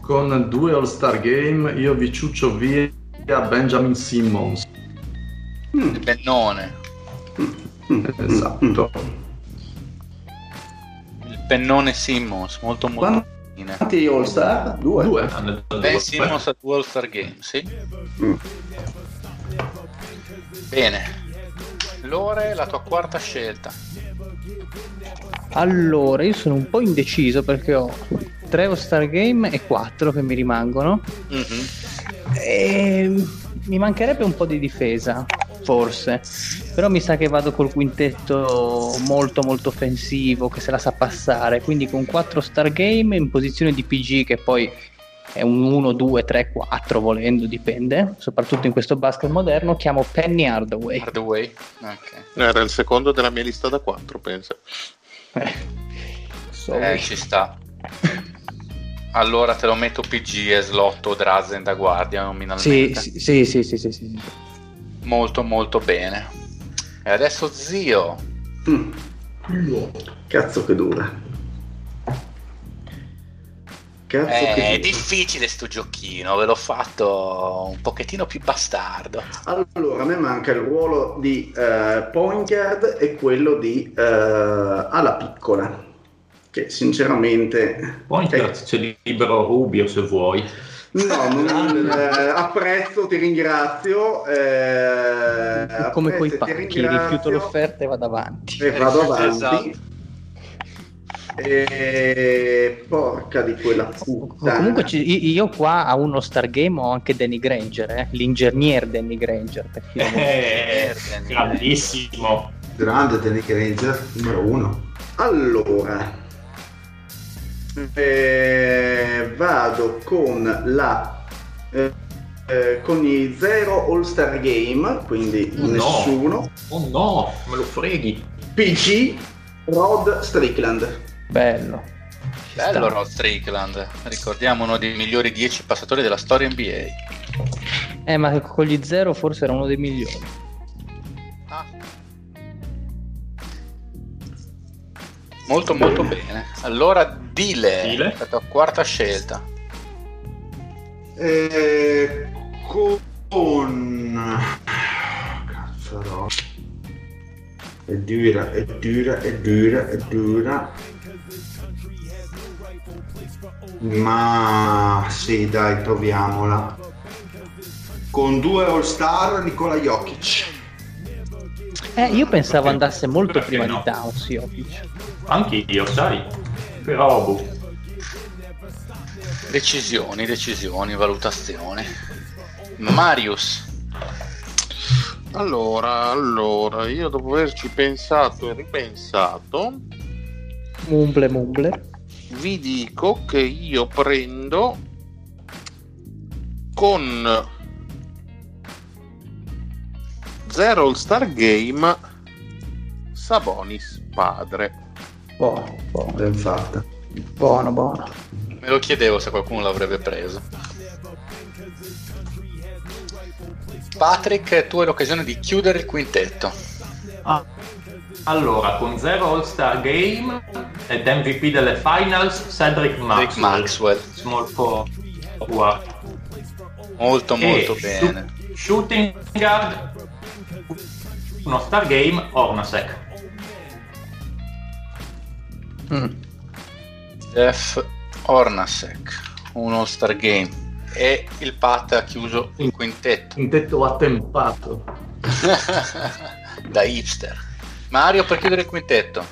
Con due all star game io vi ciuccio via Benjamin Simmons. Il Bennone. Esatto. Il pennone Simmons, molto molto bene. Quanti All Star? Due. Due. Ben Simmons a Dual Star Game, sì. Bene. Lore, la tua quarta scelta. Allora, io sono un po' indeciso perché ho 3 All-Star Game e 4 che mi rimangono. Mhm. E mi mancherebbe un po' di difesa, forse. Però mi sa che vado col quintetto molto molto offensivo che se la sa passare. Quindi con 4 Star Game in posizione di PG che poi è un 1, 2, 3, 4 volendo, dipende. Soprattutto in questo basket moderno chiamo Penny Hardaway. Hardaway. Ok. Era il secondo della mia lista da 4, pensa. Sorry. Eh, ci sta. Allora te lo metto PG e slotto Drazen da guardia Sì, nominalmente. sì, sì, sì, sì, sì, sì. Molto molto bene. E adesso zio. Mm. Cazzo che dura. Cazzo Eh, che è difficile sto giochino, ve l'ho fatto un pochettino più bastardo. Allora, a me manca il ruolo di eh, point guard e quello di eh, alla piccola. Che sinceramente. Poi Eh, c'è libero Rubio se vuoi. No, non, eh, apprezzo, ti ringrazio. eh, Come e ti pacchi, ringrazio, rifiuto l'offerta e vado avanti. E vado avanti. Esatto. Porca di quella puttana. Comunque ci- io qua a uno Stargame ho anche Danny Granger, eh? l'ingegner Danny Granger. Eh, grandissimo. Grande Danny Granger, numero uno. Allora, eh, vado con la eh, eh, con i zero All Star Game, quindi Oh, no. nessuno. Oh no, me lo freghi. PC Rod Strickland. Bello. Ci Bello sta. Rod Strickland. Ricordiamo uno dei migliori 10 passatori della storia NBA. Eh, ma con gli zero forse era uno dei migliori. Ah. Molto molto bene. Allora Dile, Dile? la tua quarta scelta. Eh, con... Cazzo È dura, è dura, è dura, è dura. Ma sì, dai, proviamola. Con due All Star, Nicola Jokic. Eh, io pensavo andasse molto Perché prima no? di Towns, Jokic. Anche io, sai. Però, boh. Decisioni, decisioni, valutazioni. Marius. Allora, allora, io dopo averci pensato e ripensato, Mumble mumble. Vi dico che io prendo con Zero All Star Game Sabonis padre. Buono, buono, Ben fatta. buono, buono. Me lo chiedevo se qualcuno l'avrebbe preso. Patrick, tu hai l'occasione di chiudere il quintetto. Ah, Allora, con zero All-Star Game ed MVP delle Finals, Cedric Maxwell. Rick Maxwell. Small forward. Molto molto E bene. shoot- shooting guard, uno Star Game, Ornasek. Mm. Jeff Ornasek, uno Star Game. E il Pat ha chiuso il quintetto. Un tetto attempato. da hipster. Mario per chiudere il quintetto.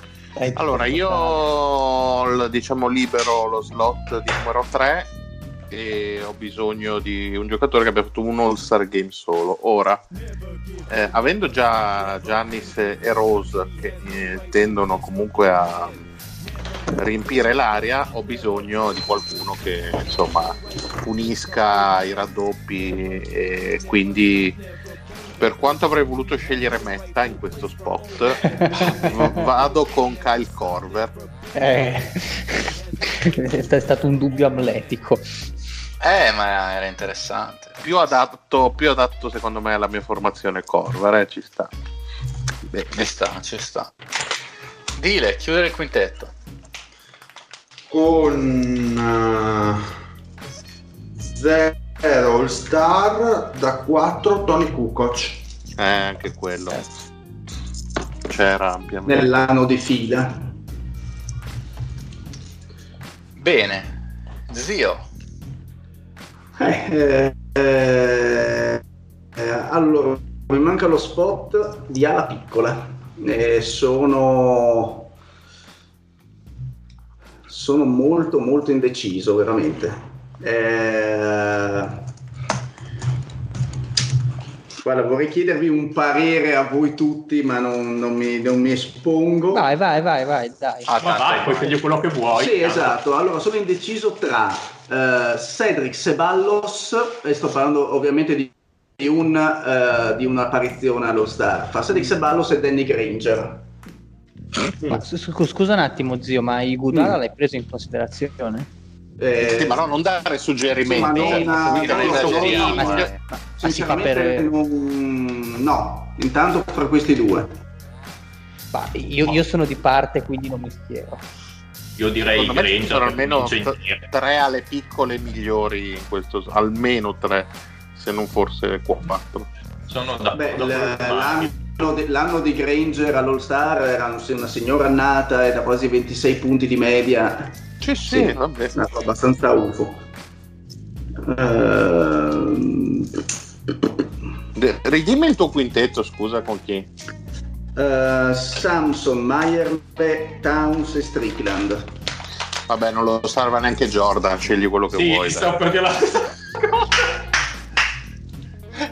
Allora, io diciamo libero lo slot di numero 3 e ho bisogno di un giocatore che abbia fatto un All-Star Game solo. Ora, eh, avendo già Giannis e Rose che eh, tendono comunque a riempire l'aria, ho bisogno di qualcuno che insomma unisca i raddoppi e quindi per quanto avrei voluto scegliere Metta in questo spot, v- vado con Kyle Corver. Eh, è stato un dubbio amletico. Eh, ma era interessante. Più adatto, più adatto secondo me alla mia formazione Corver, eh, ci sta. Beh, Ci sta, ci sta. Dile, chiudere il quintetto. Con eh, zero All Star da 4 Tony Kukoc. eh, anche quello. C'era ampiamente. Nell'anno di fila. Bene. Zio. Eh, eh, eh, allora, mi manca lo spot di ala piccola. Eh, sono sono molto molto indeciso veramente. Eh, guarda, vorrei chiedervi un parere a voi tutti, ma non, non mi, non mi espongo. Vai, vai, vai, vai, dai. Ah, Ma vai, puoi scegliere quello che vuoi. Sì, esatto. Allora, sono indeciso tra eh, Cedric Seballos, e sto parlando ovviamente di, di un, eh, di un'apparizione allo Star, fra Cedric Seballos e Danny Granger. Ma scusa un attimo, zio, ma il Gudala Mm. l'hai preso in considerazione? Eh, Sì, ma no, non dare suggerimenti. Sì, ma non- Qui non eh, esageriamo, ma- eh. Ma si fa per... non- no, intanto fra questi due. ma io, io sono di parte, quindi non mi schiero. Io direi Secondo me ci Granger sono almeno t- tre alle piccole migliori in questo, almeno tre, se non forse quattro. Sono d'accordo. l'anno, di Granger all'All Star era un- una signora annata e da quasi 26 punti di media. Sì, Sì. vabbè. No, abbastanza UFO. Ehm, De- ridimmi il tuo quintetto, scusa, con chi? eh, Samson, Meyerle, Towns e Strickland. Vabbè, non lo salva neanche Jordan, scegli quello che Sì, vuoi. sto dai. per dire la.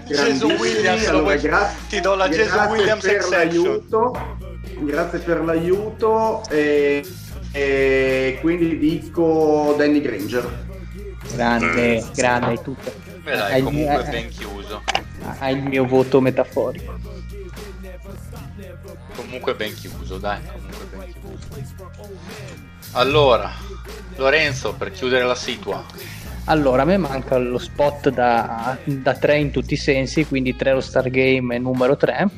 Gesù Williams, lo allora, gra- ti do la Gesù grazie Williams per exception. l'aiuto. Grazie per l'aiuto e, e quindi dico Danny Granger. Grande, grande, hai tutto. Beh, dai, Hai il comunque mio- è ben chiuso. Hai il mio voto metaforico. Comunque ben chiuso, dai, comunque ben chiuso. Allora, Lorenzo, per chiudere la situa. Allora, a me manca lo spot da, da 3 in tutti i sensi, quindi 3 lo Star Game numero 3.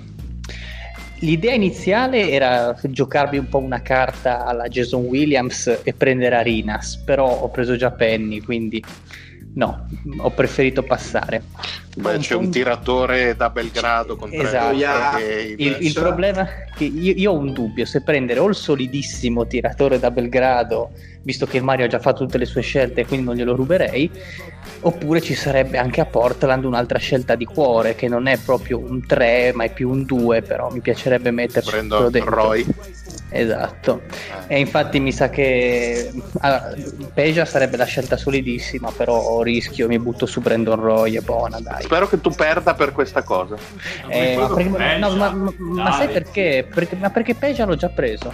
L'idea iniziale era giocarmi un po' una carta alla Jason Williams e prendere Arinas, però ho preso già Penny, quindi no, ho preferito passare. Beh, c'è un tiratore da Belgrado con tre Esatto. Game. Il, il problema è che io, io ho un dubbio, se prendere o il solidissimo tiratore da Belgrado, visto che Mario ha già fatto tutte le sue scelte e quindi non glielo ruberei, oppure ci sarebbe anche a Portland un'altra scelta di cuore, che non è proprio un 3 ma è più un 2, però mi piacerebbe metterci Prendo dentro. Roy. Esatto, e infatti mi sa che ah, Peja sarebbe la scelta solidissima, però rischio, mi butto su Brandon Roy e buona, dai. Spero che tu perda per questa cosa. Eh, ma, perché- Peja, no, ma- ma- ma sai perché? perché? Ma perché Peja l'ho già preso.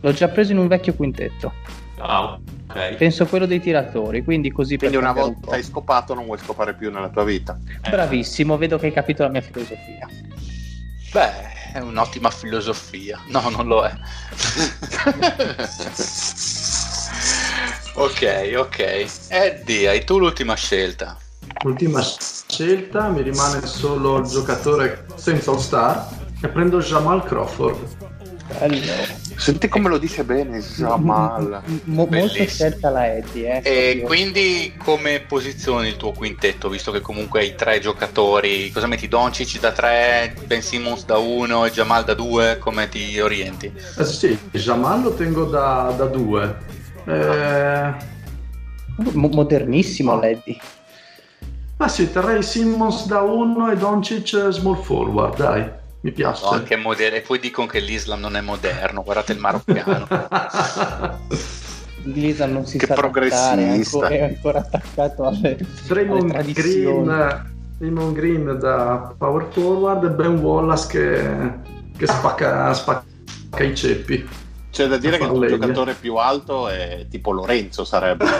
L'ho già preso in un vecchio quintetto. Ah, ok. Penso quello dei tiratori, quindi così Quindi una cambiare un volta hai scopato non vuoi scopare più nella tua vita. Bravissimo, vedo che hai capito la mia filosofia. Beh, è un'ottima filosofia. No, non lo è. ok, ok. Eddie, hai tu l'ultima scelta. Ultima scelta, mi rimane solo il giocatore senza All Star e prendo Jamal Crawford. Bello. Senti come lo dice bene Jamal. Mo- molto scelta la Eddie, eh. E quindi come posizioni il tuo quintetto, visto che comunque hai tre giocatori? Cosa metti? Doncic da 3, Ben Simmons da 1 e Jamal da 2? Come ti orienti? Eh sì, Jamal lo tengo da, da due. Eh, Mo- modernissimo l'Eddie. ma sì, terrei Simmons da uno e Doncic small forward, dai, mi piace. No, anche moder- e poi dicono che l'Islam non è moderno, guardate il maroccano. Lisa non si Che sa adattare, è progressista. ancora, è ancora attaccato alle, alle Draymond tradizioni. Green, Draymond Green da power forward e Ben Wallace che, che spacca, spacca i ceppi. C'è da dire che il giocatore più alto è tipo Lorenzo sarebbe.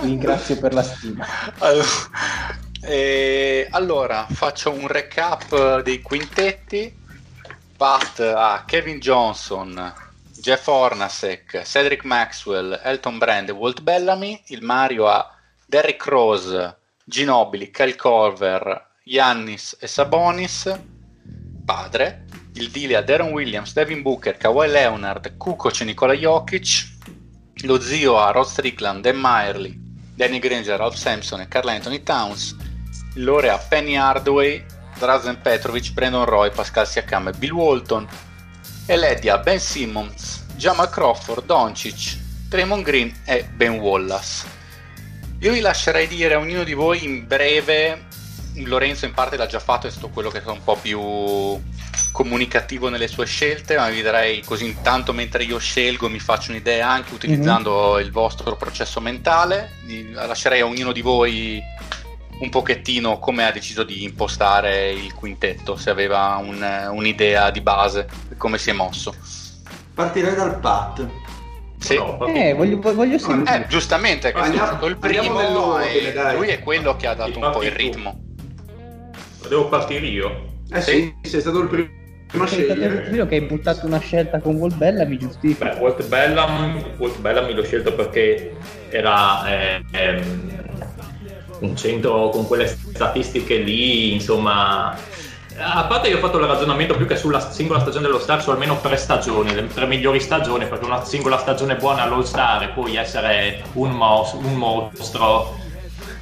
Ringrazio per la stima. allora, eh, allora, faccio un recap dei quintetti. Pat ha Kevin Johnson, Jeff Hornacek, Cedric Maxwell, Elton Brand e Walt Bellamy. Il Mario ha Derrick Rose, Ginobili, Kyle Corver, Giannis e Sabonis. Padre. Il Dile ha Darren Williams, Devin Booker, Kawhi Leonard, Kukoc e Nikola Jokic. Lo zio ha Rod Strickland, Dan Meyerly, Danny Granger, Ralph Sampson e Carl Anthony Towns. Lore ha Penny Hardaway, Drazen Petrovic, Brandon Roy, Pascal Siakam e Bill Walton. E l'Eddie ha Ben Simmons, Jamal Crawford, Doncic, Draymond Green e Ben Wallace. Io vi lascerei dire a ognuno di voi in breve, Lorenzo in parte l'ha già fatto, è stato quello che è un po' più comunicativo nelle sue scelte, ma vi darei così intanto mentre io scelgo mi faccio un'idea anche utilizzando il vostro processo mentale. Lascerei a ognuno di voi un pochettino come ha deciso di impostare il quintetto, se aveva un- un'idea di base, come si è mosso. Partirei dal Pat. Sì. No, Eh, voglio, voglio sentire. Eh, giustamente, questo è stato il primo e lui è quello che ha dato un po' il ritmo. Devo partire io. Eh sì, sei stato il primo a È scegliere. vero che hai buttato una scelta con Walt Bella, mi giustifica. Beh, Walt Bellam, Walt Bellamy l'ho scelto perché era eh, ehm, un centro con quelle statistiche lì, insomma. A parte io ho fatto il ragionamento più che sulla singola stagione dello Star su almeno tre stagioni, le tre migliori stagioni, perché una singola stagione buona all'All Star e poi essere un, mos- un mostro,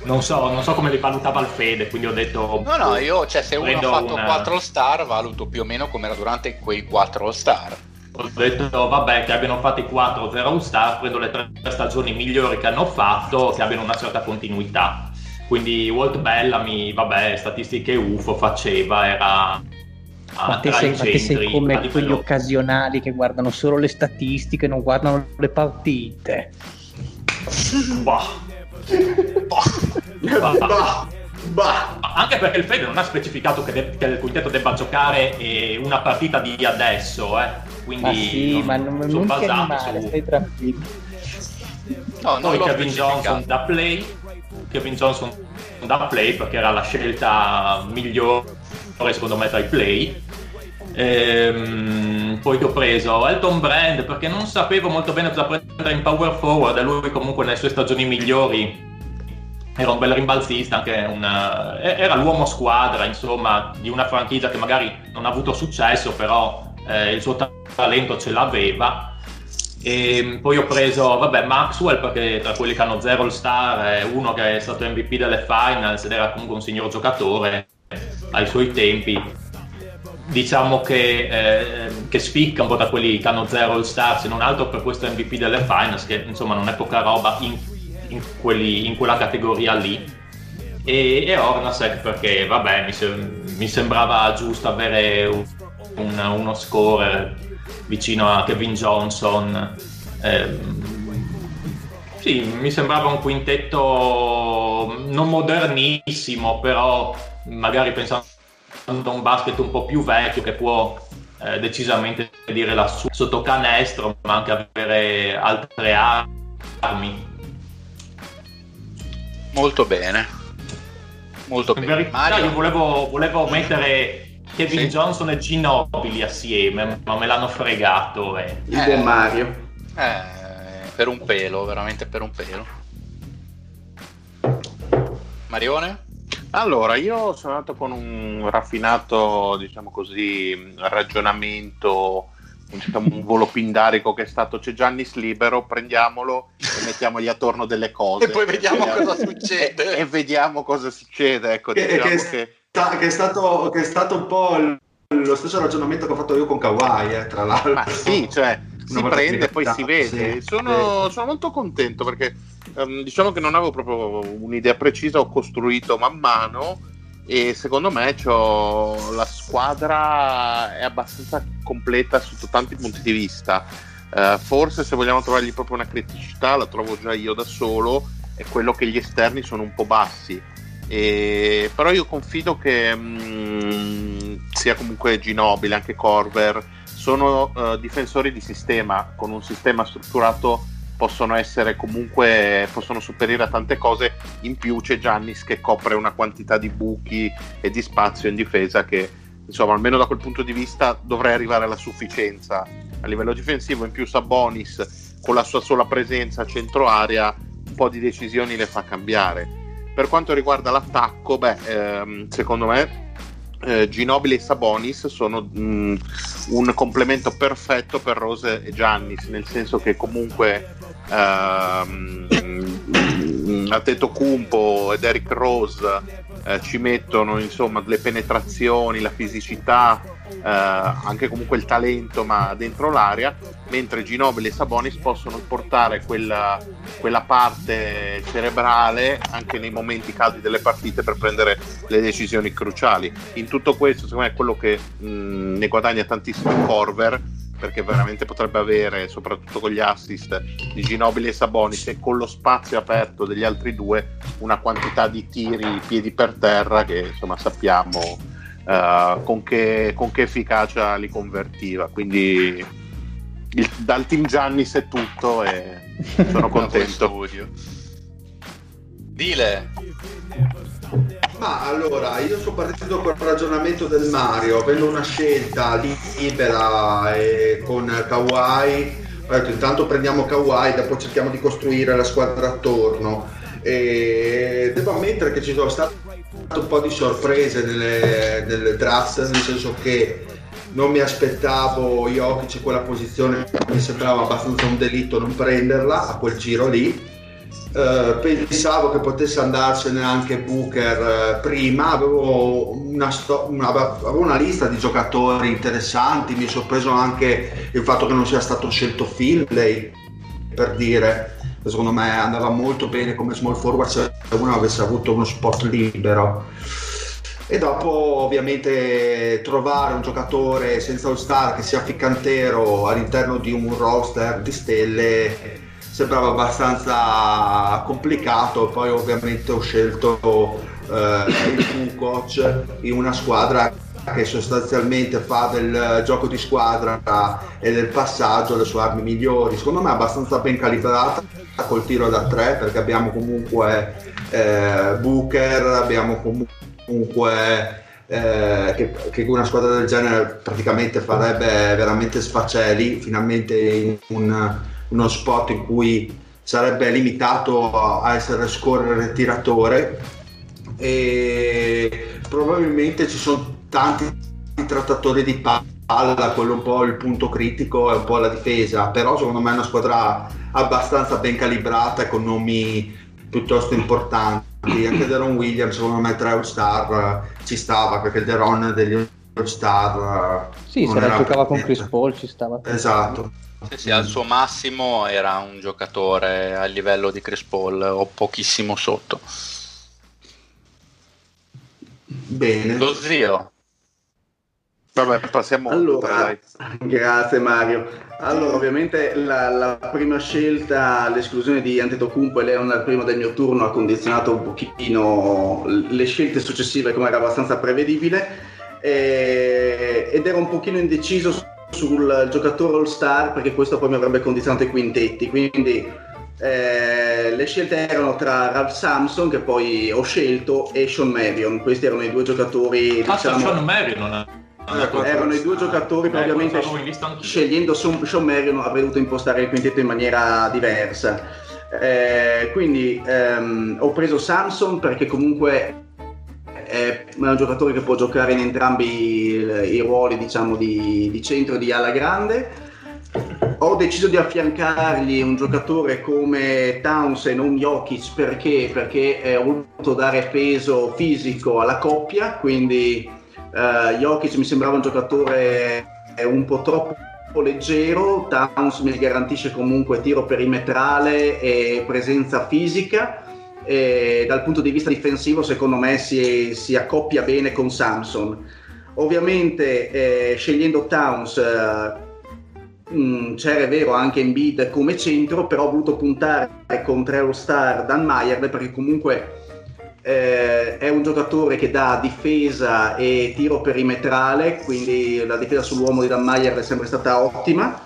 non so, non so come li valutava il Fede, quindi ho detto... No, no, io, cioè, se uno ha fatto una- 4 All-Star, valuto più o meno come era durante quei 4 All-Star. Ho detto, vabbè, che abbiano fatto i 4 0 All Star, prendo le tre stagioni migliori che hanno fatto, che abbiano una certa continuità. Quindi Walt Bellamy, vabbè, statistiche UFO faceva, era Ma te, sei, i ma te sei come livello- quegli occasionali che guardano solo le statistiche, non guardano le partite. Bah. Bah. Bah, bah. Anche perché il Fede non ha specificato che, de- che il quintetto debba giocare eh, una partita di adesso, eh. Quindi Ma sì, ma non, sono non basato animare, su- stai tranquillo. No, non Poi Kevin. Johnson da play, Kevin Johnson da play perché era la scelta migliore secondo me tra i play. Ehm, poi che ho preso Elton Brand perché non sapevo molto bene cosa prendere in power forward e lui comunque nelle sue stagioni migliori era un bel rimbalzista, una- e- era l'uomo squadra insomma di una franchigia che magari non ha avuto successo però eh, il suo ta- talento ce l'aveva. E poi ho preso, vabbè, Maxwell perché tra quelli che hanno zero all star è uno che è stato MVP delle finals ed era comunque un signor giocatore ai suoi tempi. Diciamo che, eh, che spicca un po' da quelli che hanno zero all star, se non altro per questo MVP delle finals, che insomma non è poca roba in, in quelli- in quella categoria lì. E, e Hornacek perché, vabbè, mi, sem- mi sembrava giusto avere un, un- uno scorer vicino a Kevin Johnson. Ehm, sì, mi sembrava un quintetto non modernissimo, però magari pensando a un basket un po' più vecchio che può eh, decisamente dire la sua sotto canestro, ma anche avere altre armi. Molto bene. Molto In bene. verità Mario? io volevo, volevo mettere Kevin Sì. Johnson e Ginobili assieme, ma me l'hanno fregato. E... Il buon Eh. Mario. Eh, per un pelo, veramente per un pelo. Marione? Allora, io sono andato con un raffinato, diciamo così, ragionamento, un, diciamo, un volo pindarico che è stato c'è Giannis libero, prendiamolo e mettiamogli attorno delle cose. E poi vediamo Vediamo- cosa succede. E, e vediamo cosa succede. Ecco, diciamo che- che- Sta- che, è stato, che è stato un po' il- lo stesso ragionamento che ho fatto io con Kawhi, eh, tra l'altro. Ma sì, cioè si prende e poi si vede. sì, sono, sono molto contento perché ehm, diciamo che non avevo proprio un'idea precisa, ho costruito man mano e secondo me la squadra è abbastanza completa sotto tanti punti di vista. Eh, forse se vogliamo trovargli proprio una criticità, la trovo già io da solo, è quello che gli esterni sono un po' bassi. E- però io confido che mm, sia comunque Ginobili, anche Corver, sono eh, difensori di sistema, con un sistema strutturato possono essere comunque, possono sopperire a tante cose, in più c'è Giannis che copre una quantità di buchi e di spazio in difesa che insomma almeno da quel punto di vista dovrei arrivare alla sufficienza. A livello difensivo, in più Sabonis con la sua sola presenza a centro area un po' di decisioni le fa cambiare. Per quanto riguarda l'attacco, beh, ehm, secondo me eh, Ginobili e Sabonis sono mh, un complemento perfetto per Rose e Giannis, nel senso che comunque ehm, Ateto Kumpo ed Eric Rose eh, ci mettono insomma le penetrazioni, la fisicità, eh, anche comunque il talento, ma dentro l'area, mentre Ginobili e Sabonis possono portare quella, quella parte cerebrale anche nei momenti caldi delle partite per prendere le decisioni cruciali. In tutto questo, secondo me, quello che mh, ne guadagna tantissimo è Corver perché veramente potrebbe avere, soprattutto con gli assist di Ginobili e Sabonis e con lo spazio aperto degli altri due, una quantità di tiri piedi per terra che insomma sappiamo eh, con, che, con che efficacia li convertiva. Quindi il- dal team Giannis è tutto e sono contento. Dile. Ma allora, io sono partito col ragionamento del Mario, avendo una scelta libera e con Kawhi, ho detto intanto prendiamo Kawhi, dopo cerchiamo di costruire la squadra attorno. E devo ammettere che ci sono state un po' di sorprese nelle, nelle draft, nel senso che non mi aspettavo Jokic quella posizione, mi sembrava abbastanza un delitto non prenderla a quel giro lì. Eh, pensavo che potesse andarsene anche Booker eh, prima, avevo una, sto- una- avevo una lista di giocatori interessanti, mi è sorpreso anche il fatto che non sia stato scelto Finlay, per dire, secondo me andava molto bene come small forward se uno avesse avuto uno spot libero. E dopo ovviamente trovare un giocatore senza all star che sia ficcantero all'interno di un roster di stelle sembrava abbastanza complicato, poi ovviamente ho scelto eh, il coach in una squadra che sostanzialmente fa del gioco di squadra e del passaggio le sue armi migliori, secondo me abbastanza ben calibrata col tiro da tre perché abbiamo comunque eh, Booker, abbiamo comunque eh, che, che una squadra del genere praticamente farebbe veramente sfaceli finalmente in un- uno spot in cui sarebbe limitato a essere scorrere tiratore e probabilmente ci sono tanti trattatori di palla quello un po' il punto critico è un po' la difesa però secondo me è una squadra abbastanza ben calibrata con nomi piuttosto importanti anche Deron Williams secondo me tra All Star eh, ci stava perché il Deron degli All Star eh, Sì, se la giocava con Chris. Paul ci stava. esatto Sì, sì, al suo massimo era un giocatore a livello di Chris Paul o pochissimo sotto. bene Lo zio. Vabbè, passiamo Allora, grazie Mario. Allora, ovviamente la, la prima scelta, l'esclusione di Antetokounmpo e Leon al primo del mio turno ha condizionato un pochino le scelte successive, come era abbastanza prevedibile, e- ed ero un pochino indeciso sul giocatore all-star perché questo poi mi avrebbe condizionato i quintetti, quindi eh, le scelte erano tra Ralph Samson, che poi ho scelto, e Sean Marion. Questi erano i due giocatori, Ah, diciamo, Sean Mary così. erano i due giocatori, però Eh, ovviamente scegliendo Sean, Marion avrei dovuto impostare il quintetto in maniera diversa. Eh, quindi ehm, ho preso Samson perché comunque è un giocatore che può giocare in entrambi i, i ruoli diciamo di, di centro e di ala grande. Ho deciso di affiancargli un giocatore come Towns e non Jokic perché? Perché eh, ho voluto dare peso fisico alla coppia, quindi eh, Jokic mi sembrava un giocatore eh, un po' troppo leggero, Towns mi garantisce comunque tiro perimetrale e presenza fisica e dal punto di vista difensivo secondo me si, si accoppia bene con Samson. Ovviamente eh, scegliendo Towns eh, mh, c'era è vero anche Embiid come centro, però ho voluto puntare con tre All-Star Dan Mayer perché comunque eh, è un giocatore che dà difesa e tiro perimetrale, quindi la difesa sull'uomo di Dan Mayer è sempre stata ottima.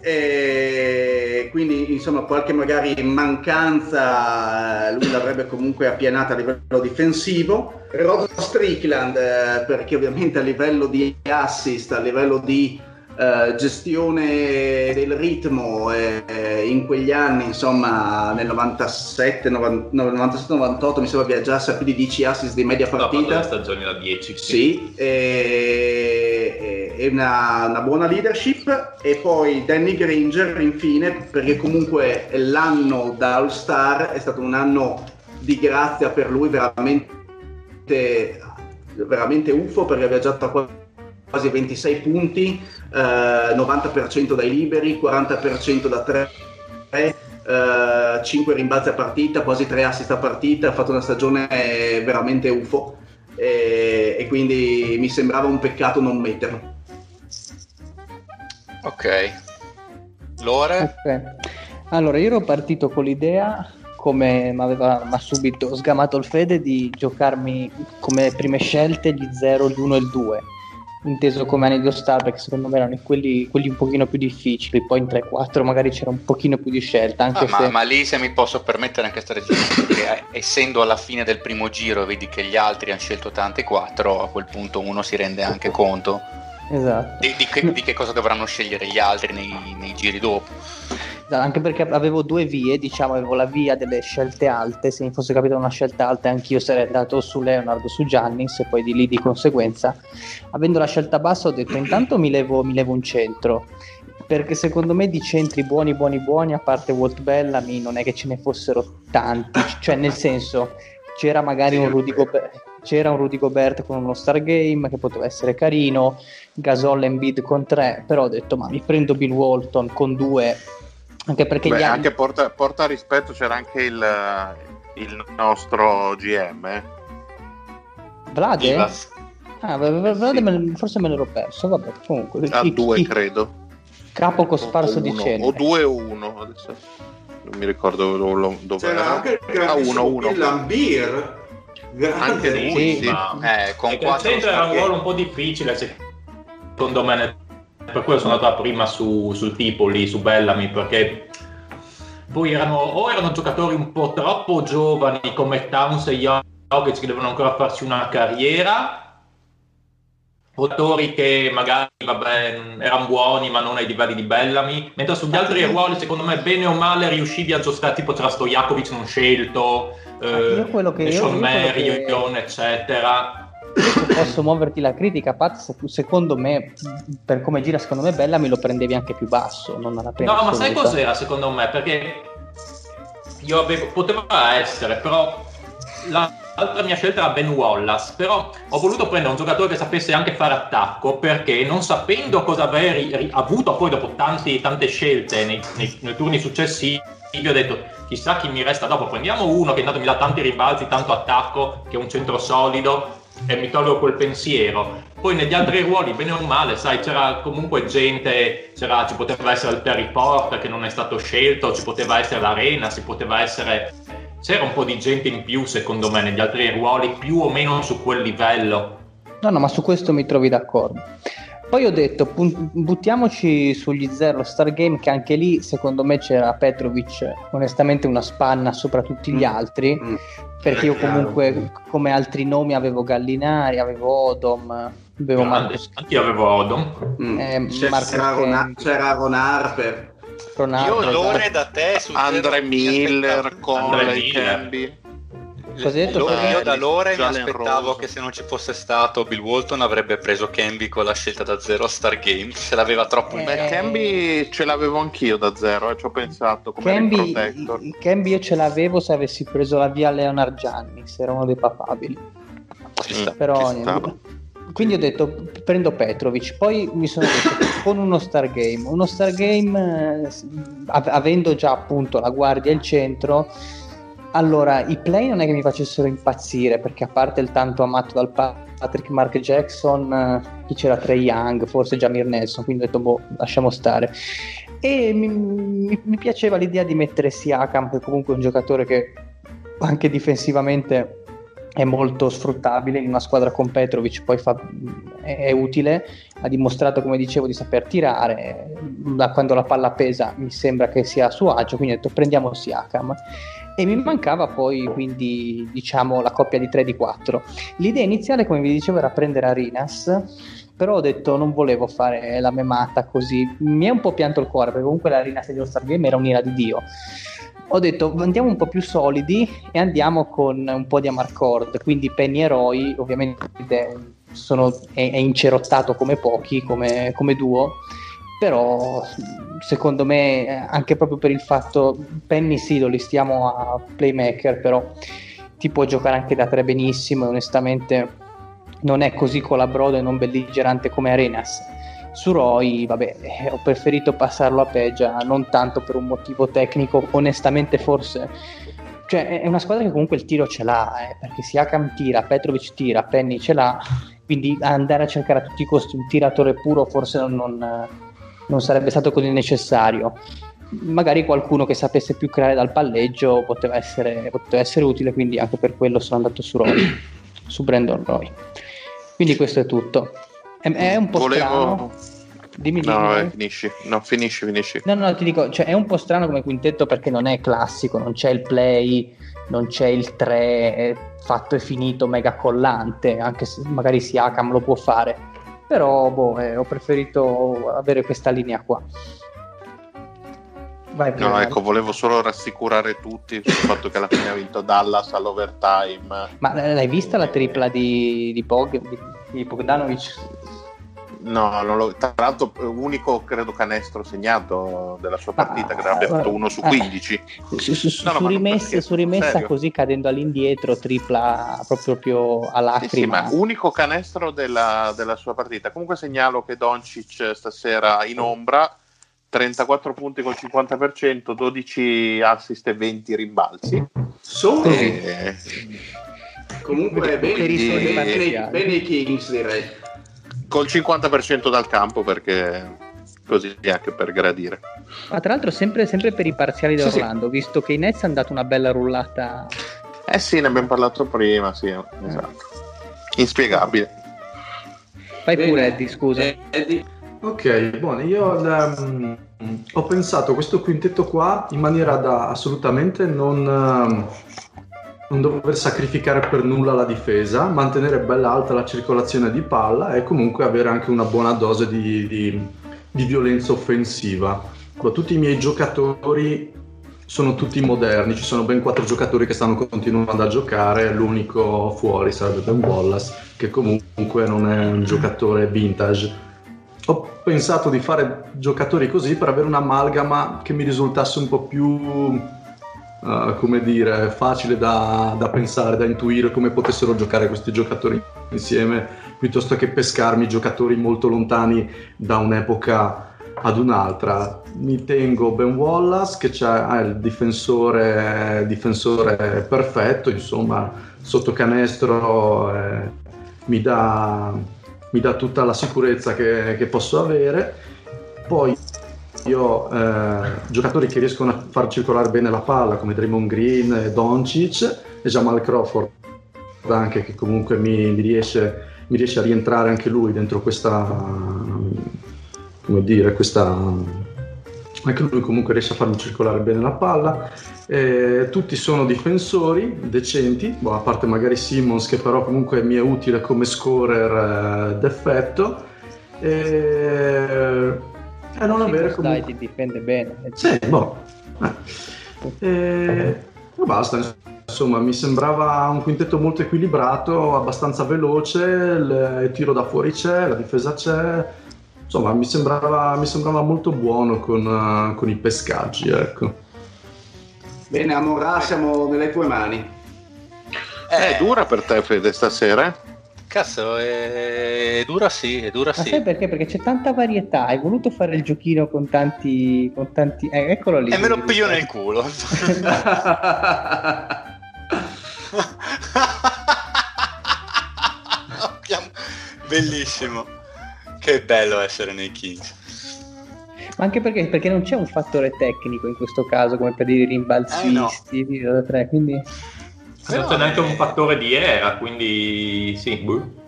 E quindi insomma qualche magari mancanza eh, lui l'avrebbe comunque appianata a livello difensivo Rod Strickland eh, perché ovviamente a livello di assist a livello di eh, gestione del ritmo eh, eh, in quegli anni insomma nel 97 97 98 mi sembra viaggiasse a più di 10 assist di media No, partita le stagioni da 10. sì, e, e una, una buona leadership e poi Danny Granger infine perché comunque l'anno da All Star è stato un anno di grazia per lui veramente, veramente uffo perché aveva già quasi 26 punti, eh, 90% dai liberi, 40% da 3 eh, 5 rimbalzi a partita, quasi 3 assist a partita, ha fatto una stagione veramente UFO e, e quindi mi sembrava un peccato non metterlo. Ok. Lore? Ok. Allora, io ero partito con l'idea, come mi aveva subito sgamato il Fede, di giocarmi come prime scelte gli 0, gli 1 e il 2. Inteso come anni di Star, perché secondo me erano quelli, quelli un pochino più difficili. Poi in 3-4 magari c'era un pochino più di scelta. Anche Ah, ma, se... ma lì se mi posso permettere anche questa regione, perché eh, essendo alla fine del primo giro vedi che gli altri hanno scelto tante quattro, a quel punto uno si rende anche conto Esatto. di, di che, di che cosa dovranno scegliere gli altri nei, nei giri dopo. Esatto, Anche perché avevo due vie, diciamo, avevo la via delle scelte alte, se mi fosse capita una scelta alta anch'io sarei andato su Leonard o su Giannis e poi di lì di conseguenza. Avendo la scelta bassa ho detto intanto mi levo, mi levo un centro, perché secondo me di centri buoni buoni buoni, a parte Walt Bellamy, non è che ce ne fossero tanti, cioè nel senso c'era magari un Rudy Gobert. C'era un Rudy Gobert con uno Star Game che poteva essere carino, Gasol e Embiid con tre, però ho detto ma mi prendo Bill Walton con due anche perché Beh, gli anche porta, porta rispetto c'era anche il, il nostro GM. eh. Vlade? Ah, Vlade Sì. me forse me l'ero perso, vabbè, comunque. A chi- due, chi- credo. Capo cosparso di cenere. O due o uno. Adesso non mi ricordo dove, C'era era. anche il Ah, uno, uno. Grande. Anche lui, Sì. sì. Eh, con il quattro centro era un ruolo un po' difficile secondo me per quello sono andato prima su, sul tipo lì su Bellamy perché poi erano o erano giocatori un po' troppo giovani come Towns e Jokic che devono ancora farsi una carriera giocatori che magari vabbè, erano buoni ma non ai livelli di Bellamy mentre sugli altri ruoli secondo me bene o male riuscivi a giocare tipo c'era Stojakovic non scelto eh, io quello che- io- Sean io quello che- Marion eccetera posso muoverti la critica, Pat, secondo me, per come gira secondo me Bella me lo prendevi anche più basso, non alla pena No, ma sai assoluta. cos'era secondo me? Perché io avevo, poteva essere, però la- l'altra mia scelta era Ben Wallace, però ho voluto prendere un giocatore che sapesse anche fare attacco, perché non sapendo cosa aver avuto poi dopo tanti- tante scelte nei, nei- nei turni successivi, ho detto chissà chi mi resta dopo, prendiamo uno che intanto mi dà tanti rimbalzi, tanto attacco, che è un centro solido, e mi tolgo quel pensiero. Poi negli altri ruoli, bene o male, sai, c'era comunque gente, c'era, ci poteva essere il Terry Porta che non è stato scelto, ci poteva essere l'Arena, si poteva essere... C'era un po' di gente in più, secondo me, negli altri ruoli, più o meno su quel livello. No, no, ma su questo mi trovi d'accordo. Poi ho detto, buttiamoci sugli Zero Stargame, che anche lì secondo me c'era Petrovic, onestamente una spanna sopra tutti gli altri, Mm. Perché io chiaro. comunque come altri nomi avevo Gallinari, avevo Odom, avevo Grande. Marcos Anch'io avevo Odom. Mm. Eh, C'era, Marco c'era Ron, c'era Ron Harper. Ronaldo. Io l'ore esatto. da te su Andre Miller, Conley, Miller. Cambi. Cosa hai detto? L'ore- io da Lore mi aspettavo Rose. che se non ci fosse stato Bill Walton avrebbe preso Camby con la scelta da zero Star Game, se l'aveva troppo in Eh, Beh, Cambi ce l'avevo anch'io da zero, eh, ci ho pensato come rim Cambi, protector. Cambi io ce l'avevo se avessi preso la via Leonard Giannis, era uno dei papabili. Sta. Però quindi ho detto prendo Petrovic poi mi sono detto con uno Stargame uno Stargame eh, av- avendo già appunto la guardia e il centro allora i play non è che mi facessero impazzire perché a parte il tanto amato dal pa- Patrick Mark Jackson eh, chi c'era Trey Young forse Jamir Nelson quindi ho detto boh lasciamo stare e mi, mi- mi piaceva l'idea di mettere Siakam che comunque è un giocatore che anche difensivamente è molto sfruttabile in una squadra con Petrovic, poi fa- è, è utile, ha dimostrato come dicevo di saper tirare, da quando la palla pesa mi sembra che sia a suo agio, quindi ho detto prendiamo Siakam. E mi mancava poi quindi diciamo la coppia di 3 di 4. L'idea iniziale come vi dicevo era prendere Arinas, però ho detto non volevo fare la memata così, mi è un po' pianto il cuore perché comunque l'Arinas dello Star Game era un'ira di Dio. Ho detto andiamo un po' più solidi e andiamo con un po' di Amarcord. Quindi Penny e Roy ovviamente sono, è, è incerottato come pochi come, come duo però secondo me anche proprio per il fatto Penny sì lo listiamo a playmaker però ti può giocare anche da tre benissimo e onestamente non è così colabrodo e non belligerante come Arenas su Roy, vabbè, eh, ho preferito passarlo a Peggia, non tanto per un motivo tecnico, onestamente forse. Cioè, è una squadra che comunque il tiro ce l'ha, eh, perché Siakam tira, Petrovic tira, Penny ce l'ha, quindi andare a cercare a tutti i costi un tiratore puro forse non, non, non sarebbe stato così necessario. Magari qualcuno che sapesse più creare dal palleggio poteva essere, poteva essere utile, quindi anche per quello sono andato su Roy, su Brandon Roy. Quindi questo è tutto. È, è un po' strano. Dimmi, dimmi. No, vabbè, finisci. No, finisci, finisci. No, no, ti dico, cioè, è un po' strano come quintetto perché non è classico, non c'è il play, non c'è il 3 è fatto e finito mega collante, anche se magari Siakam lo può fare. Però boh, eh, ho preferito avere questa linea qua. Vai, No, Pierre. ecco, volevo solo rassicurare tutti sul fatto che alla fine ha vinto Dallas all'overtime. Ma l'hai vista la tripla di, di, Bog, di, di Bogdanovic? No, non lo- tra l'altro unico credo canestro segnato della sua partita, che ne abbia fatto uno su eh, 15. Su, su- su- No, no, su rimessa, perché, su rimessa serio. così cadendo all'indietro, tripla proprio a Sì, sì, lacrima. ma unico canestro della, della sua partita. Comunque segnalo che Doncic stasera in ombra, 34 punti col 50%, 12 assist e 20 rimbalzi. Sono E- comunque bene, Che bene- parziali. bene i Kings direi. Col 50% dal campo perché così anche per gradire. Ma tra l'altro sempre, sempre per i parziali di Sì, sì. Orlando, visto che i Nets hanno dato una bella rullata. Eh sì, ne abbiamo parlato prima, sì, esatto. Inspiegabile. Bene. pure Eddie, scusa. Eh, Eddie, Ok, buono, io ehm, ho pensato questo quintetto qua in maniera da assolutamente non, ehm, non dover sacrificare per nulla la difesa, mantenere bella alta la circolazione di palla e comunque avere anche una buona dose di, di- di violenza offensiva. Tutti i miei giocatori sono tutti moderni, ci sono ben quattro giocatori che stanno continuando a giocare, l'unico fuori sarebbe Ben Wallace, che comunque non è un giocatore vintage. Ho pensato di fare giocatori così per avere un'amalgama che mi risultasse un po' più, eh, come dire, facile da, da pensare, da intuire come potessero giocare questi giocatori insieme, piuttosto che pescarmi giocatori molto lontani da un'epoca ad un'altra. Mi tengo Ben Wallace che ha il difensore, difensore perfetto, insomma, sotto canestro. eh, mi dà, mi dà tutta la sicurezza che, che posso avere. Poi io eh, giocatori che riescono a far circolare bene la palla come Draymond Green, eh, Doncic e Jamal Crawford anche che comunque mi, mi riesce, mi riesce a rientrare anche lui dentro questa come dire questa anche lui comunque riesce a farmi circolare bene la palla. Eh, tutti sono difensori decenti boh, a parte magari Simmons che però comunque mi è utile come scorer eh, d'effetto. E, e non avere Dai, comunque ti difende bene. sì, boh. Eh. E e basta, insomma, mi sembrava un quintetto molto equilibrato, abbastanza veloce, il, tiro da fuori c'è, la difesa c'è. Insomma, mi sembrava, mi sembrava molto buono con, eh, con i pescaggi, ecco. Bene, Amorà, siamo nelle tue mani. Eh, È dura per te, Fede, stasera? Cazzo, è, è dura sì, è dura Ma sì. sai perché? Perché c'è tanta varietà. Hai voluto fare il giochino con tanti. Con tanti... Eh, eccolo lì. E me lo piglio nel culo. Bellissimo. Che bello essere nei Kings. Ma anche perché, perché non c'è un fattore tecnico in questo caso, come per dire i rimbalzisti, tiro da tre, quindi... Non c'è neanche un fattore di era, quindi sì. boh.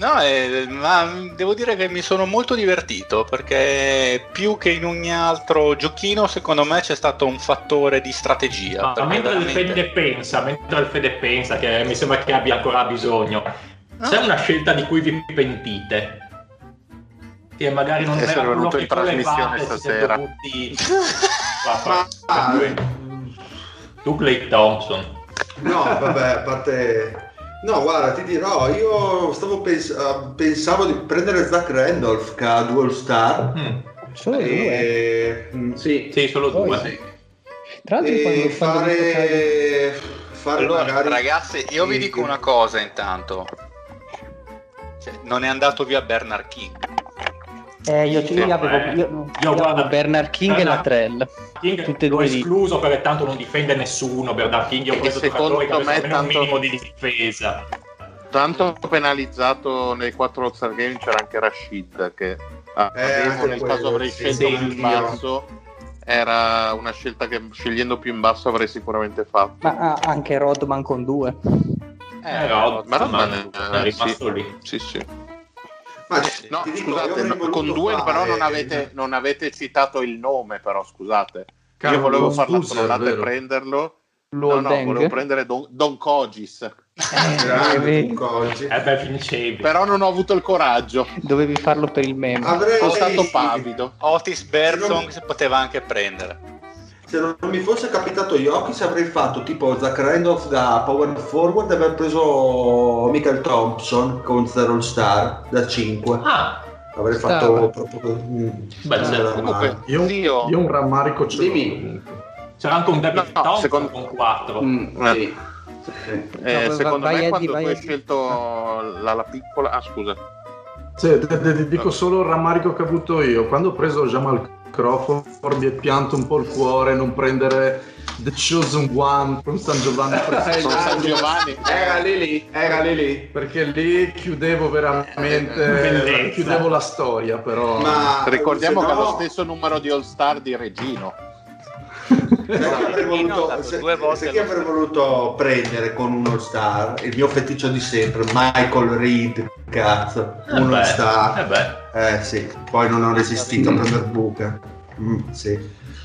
No, eh, ma devo dire che mi sono molto divertito perché più che in ogni altro giochino, secondo me c'è stato un fattore di strategia. Ma perché mentre il veramente- Fede pensa, mentre il Fede pensa, che mi sembra che abbia ancora bisogno, c'è una scelta di cui vi pentite? Che magari non era venuto in trasmissione stasera. Va, Ah, Tu Clay Thompson. No, vabbè, a parte... No, guarda, ti dirò, io stavo pens- eh, pensavo di prendere Zach Randolph che ha Dual Star. Mm. Solo due. E, mm, Sì, Sì, solo Poi due. sì. Tra l'altro e quando, fare, fare Allora, magari... ragazzi, io vi dico una cosa intanto. Cioè, non è andato via Bernard King. Eh, io, Sì, io avevo, eh. io, Io guarda- Bernard King e la Bernard- Trell. King Tutte e l'ho due lì. escluso perché tanto non difende nessuno. Bernard King, io ho E preso secondo giocatori che avessero almeno un tanto- minimo di difesa. Tanto penalizzato nei 4 All-Star Game c'era anche Rashid che avevo anche nel quello, caso avrei sì, scelto sì, più in basso era una scelta che scegliendo più in basso avrei sicuramente fatto Ma ah, anche Rodman con due. Eh, Rod- ma Rodman ma è eh, rimasto sì. lì. sì sì Ma no ti dico, scusate no, con due fare- però non avete, non avete citato il nome però scusate. Cavolo, io volevo far la Boozer, trollata e prenderlo. No Luol no Deng. volevo prendere Don, Don Cogis. Eh. Eh beh, però non ho avuto il coraggio. Dovevi farlo per il meme. Avrei sono stato pavido. Otis Bertong si poteva anche prendere. Se non mi fosse capitato Jokic avrei fatto tipo Zach Randolph da power forward e aver preso Michael Thompson con Zero All Star da 5. Ah, Avrei fatto proprio mm, Beh, era comunque. Io, Zio- io un rammarico ce Dimmi. c'era anche un David No, Thompson secondo- con 4. Mm, Eh. sì. Sì. Eh, No, secondo vai, me Eddie, quando vai, tu hai scelto la, la piccola ah scusa Sì, te- te- te dico solo il rammarico che ho avuto io. Quando ho preso Jamal Crawford mi è pianto un po' il cuore non prendere The Chosen One con San Giovanni. Eh, San Giovanni. Era lì lì, era lì lì. perché lì chiudevo veramente Bellezza. chiudevo la storia però. Ma ricordiamo che ha no- lo stesso numero di All Star di Regino Ho voluto, sai chi avrei voluto prendere con un All Star? Il mio feticcio di sempre, Michael Reed, cazzo, Eh un All beh, Star. eh beh. Eh sì, poi non ho resistito a prendere buca. Mm, sì.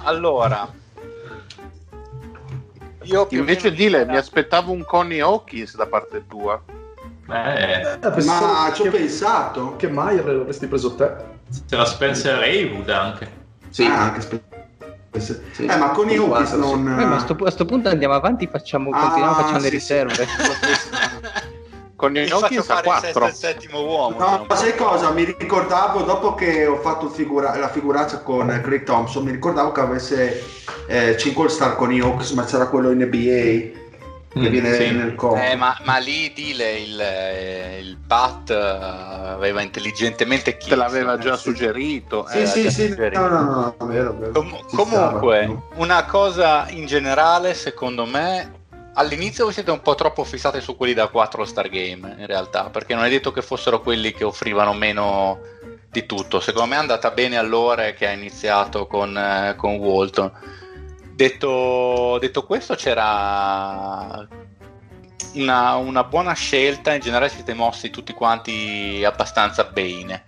Allora, io invece Dile mi aspettavo un Connie Hawkins da parte tua Eh, Eh, Ma ci ho pensato. che mai avresti preso te c'era Spencer Haywood anche. Sì. Ah, anche spe- se- Sì. Eh, ma con i Guarda, non... Eh, ma a sto, a sto punto andiamo avanti, facciamo, Ah, continuiamo, facciamo le sì, sì. riserve. Mi faccio Hawkins a fare il sesto 4 e il settimo uomo. No, po'. sai cosa? Mi ricordavo dopo che ho fatto figura- la figuraccia con Craig Thompson, mi ricordavo che avesse eh, 5 All Star con i Hawks, ma c'era quello in NBA che Mm, viene sì. nel comp. Eh, ma, ma lì Dile il, eh, il Pat eh, aveva intelligentemente te l'aveva chiesto. già suggerito Sì, eh, sì, sì, suggerito. no, no, no, no, vero, vero. Com- comunque, stava. una cosa in generale, secondo me, all'inizio voi siete un po' troppo fissati su quelli da 4 Star Game, in realtà, perché non è detto che fossero quelli che offrivano meno di tutto. Secondo me è andata bene allora che ha iniziato con, eh, con Walton. Detto, detto questo, c'era una, una buona scelta, in generale siete mossi tutti quanti abbastanza bene.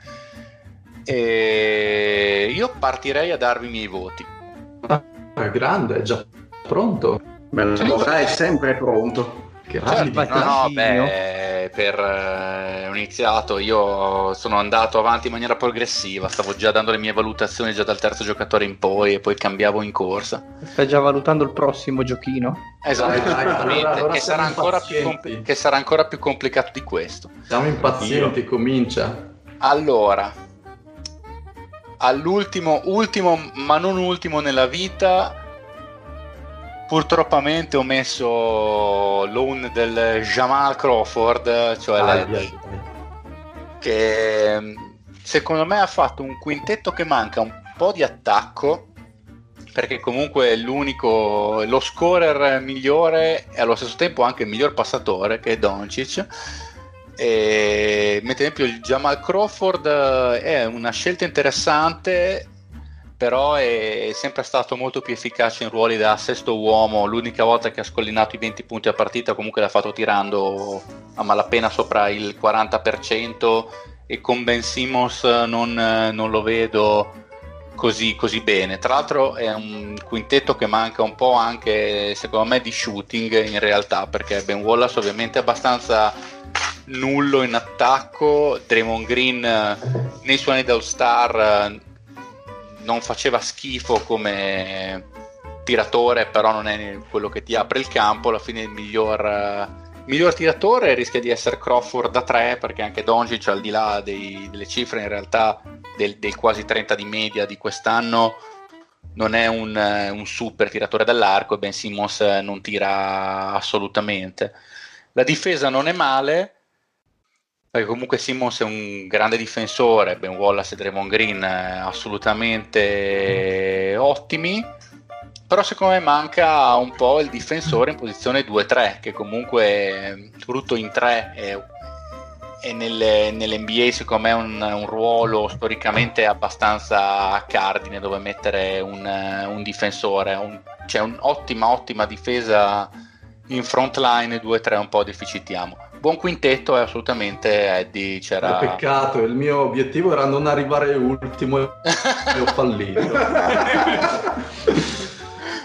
E io partirei a darvi i miei voti. Ah, è grande, è già pronto. Beh, allora è sempre pronto. Che Certo, no, no, patrocinio. beh, per eh, ho iniziato io sono andato avanti in maniera progressiva, stavo già dando le mie valutazioni già dal terzo giocatore in poi e poi cambiavo in corsa. Stai già valutando il prossimo giochino? Esatto, allora- allora che, sarà compli- che sarà ancora più complicato di questo. Siamo impazienti, comincia. Allora, all'ultimo, ultimo, ma non ultimo nella vita, purtroppamente ho messo l'own del Jamal Crawford, cioè Dai, le- dai, dai. che mm, secondo me ha fatto un quintetto che manca un po' di attacco perché comunque è l'unico lo scorer migliore e allo stesso tempo anche il miglior passatore che è Doncic e mentre ad esempio il Jamal Crawford eh, è una scelta interessante però è sempre stato molto più efficace in ruoli da sesto uomo l'unica volta che ha scollinato i 20 punti a partita comunque l'ha fatto tirando a malapena sopra il 40% e con Ben Simmons non, non lo vedo così, così bene. Tra l'altro è un quintetto che manca un po' anche secondo me di shooting in realtà perché Ben Wallace ovviamente è abbastanza nullo in attacco, Draymond Green eh, nei suoi da All-Star eh, non faceva schifo come tiratore, però non è quello che ti apre il campo. Alla fine il miglior, eh, miglior tiratore rischia di essere Crawford da 3, perché anche Doncic, al di là dei- delle cifre, in realtà del, del quasi 30 di media di quest'anno, non è un, eh, un super tiratore dall'arco e Ben Simmons non tira assolutamente. La difesa non è male, perché comunque Simmons è un grande difensore, Ben Wallace e Draymond Green eh, assolutamente ottimi, però secondo me manca un po' il difensore in posizione 2-3, che comunque eh, brutto in 3 è, è nelle- nell'NBA secondo me un, un ruolo storicamente abbastanza cardine dove mettere un, eh, un difensore, un- c'è un'ottima ottima difesa in front line 2-3 un po' deficitiamo. Buon quintetto e assolutamente Eddie c'era... È peccato, il mio obiettivo era non arrivare ultimo e ho fallito.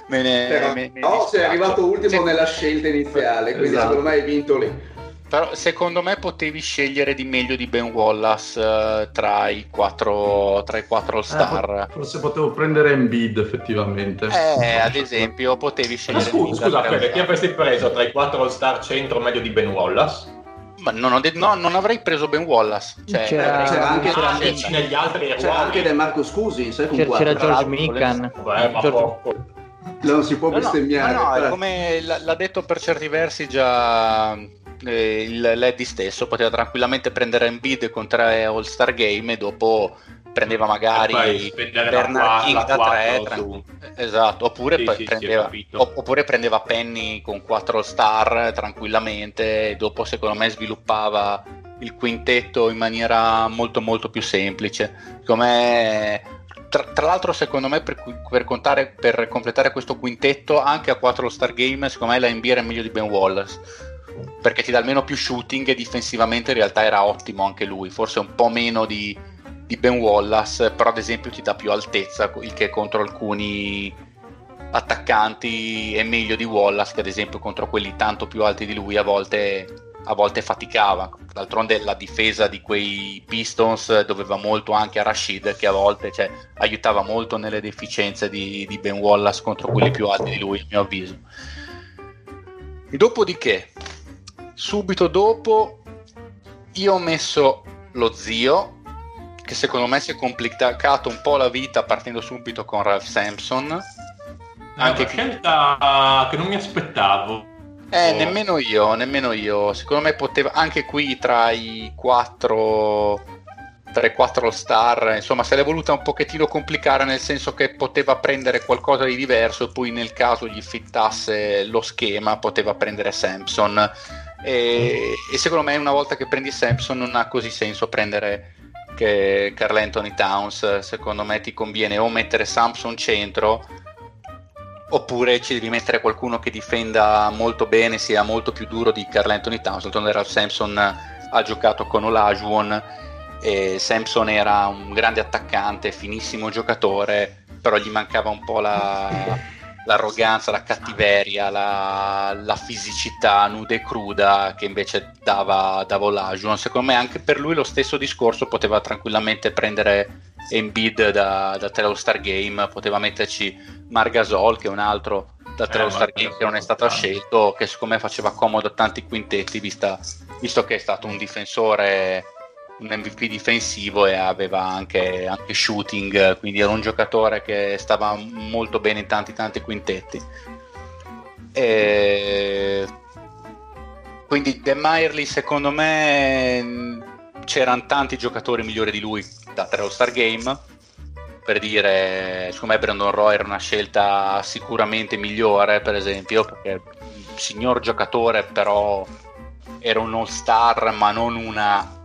Me ne- Però, me- me no, sei arrivato ultimo nella scelta iniziale, quindi Esatto. secondo me hai vinto lì. Però secondo me potevi scegliere di meglio di Ben Wallace eh, tra i quattro, tra i quattro. Eh, forse potevo prendere Embiid effettivamente. Eh, ad esempio, potevi Ma scegliere scusa, di scusa dare Fede, chi avresti preso tra i 4 All-Star centro meglio di Ben Wallace? Ma non, ho detto- no, non avrei preso Ben Wallace. Cioè, C'era- C'era anche- c'era- dici negli altri C'era ruoli. anche De Marco Scusi, sai con C'era, c'era quattro. George Mikan. Vabbè, ma George- poco. Non si può No, no, bestemmiare. no, no, come l'ha, l'ha detto per certi versi già eh, il Leddy stesso, poteva tranquillamente prendere Embiid con tre All-Star Game e dopo prendeva magari Bernard King da quattro 3 su- esatto oppure, Sì, sì, prendeva, oppure prendeva Penny con 4 star tranquillamente e dopo secondo me sviluppava il quintetto in maniera molto molto più semplice. Come tra, tra l'altro secondo me per, per contare, per completare questo quintetto anche a 4 star game secondo me la NBA era meglio di Ben Wallace perché ti dà almeno più shooting e difensivamente in realtà era ottimo anche lui forse un po' meno di, di Ben Wallace però ad esempio ti dà più altezza il che contro alcuni attaccanti è meglio di Wallace che ad esempio contro quelli tanto più alti di lui a volte, a volte faticava. D'altronde la difesa di quei Pistons doveva molto anche a Rashid che a volte cioè, aiutava molto nelle deficienze di, di Ben Wallace contro quelli più alti di lui a mio avviso. Dopodiché subito dopo io ho messo lo zio che secondo me si è complicato un po' la vita partendo subito con Ralph Sampson È anche una scelta che non mi aspettavo. eh, Oh. nemmeno io, nemmeno io. Secondo me poteva anche qui tra i quattro 3-4 star, insomma se l'è voluta un pochettino complicare nel senso che poteva prendere qualcosa di diverso e poi nel caso gli fittasse lo schema poteva prendere Samson e, e secondo me una volta che prendi Samson non ha così senso prendere che Carl Anthony Towns, secondo me ti conviene o mettere Samson centro oppure ci devi mettere qualcuno che difenda molto bene, sia molto più duro di Carl Anthony Towns. Ralph Sampson ha giocato con Olajuwon e Sampson era un grande attaccante, finissimo giocatore, però gli mancava un po' la, l'arroganza, la cattiveria, la, la, fisicità nuda e cruda che invece dava, dava Olajuwon. Secondo me anche per lui lo stesso discorso poteva tranquillamente prendere Embiid da, da tre All-Star Game, poteva metterci Margasol che è un altro da tre eh, All-Star Game che non è stato scelto, che secondo me faceva comodo a tanti quintetti vista, visto che è stato un difensore un MVP difensivo e aveva anche, anche, shooting, quindi era un giocatore che stava molto bene in tanti tanti quintetti. E... Quindi De Maierly secondo me c'erano tanti giocatori migliori di lui da tre All-Star Game per dire secondo me Brandon Roy era una scelta sicuramente migliore per esempio perché signor giocatore però era un all-star ma non una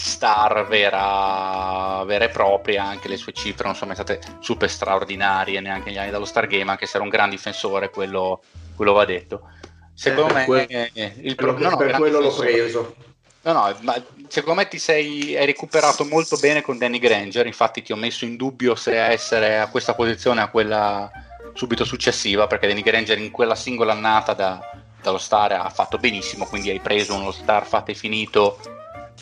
star vera, vera, e propria, anche le sue cifre non sono mai state super straordinarie neanche negli anni dallo Star Game, anche se era un gran difensore, quello, quello va detto. Secondo eh, me que- il pro- no, no, per quello difensore. l'ho preso. No, no, ma secondo me ti sei hai recuperato molto bene con Danny Granger, infatti ti ho messo in dubbio se essere a questa posizione o a quella subito successiva, perché Danny Granger in quella singola annata da, dallo Star ha fatto benissimo, quindi hai preso uno Star fatto e finito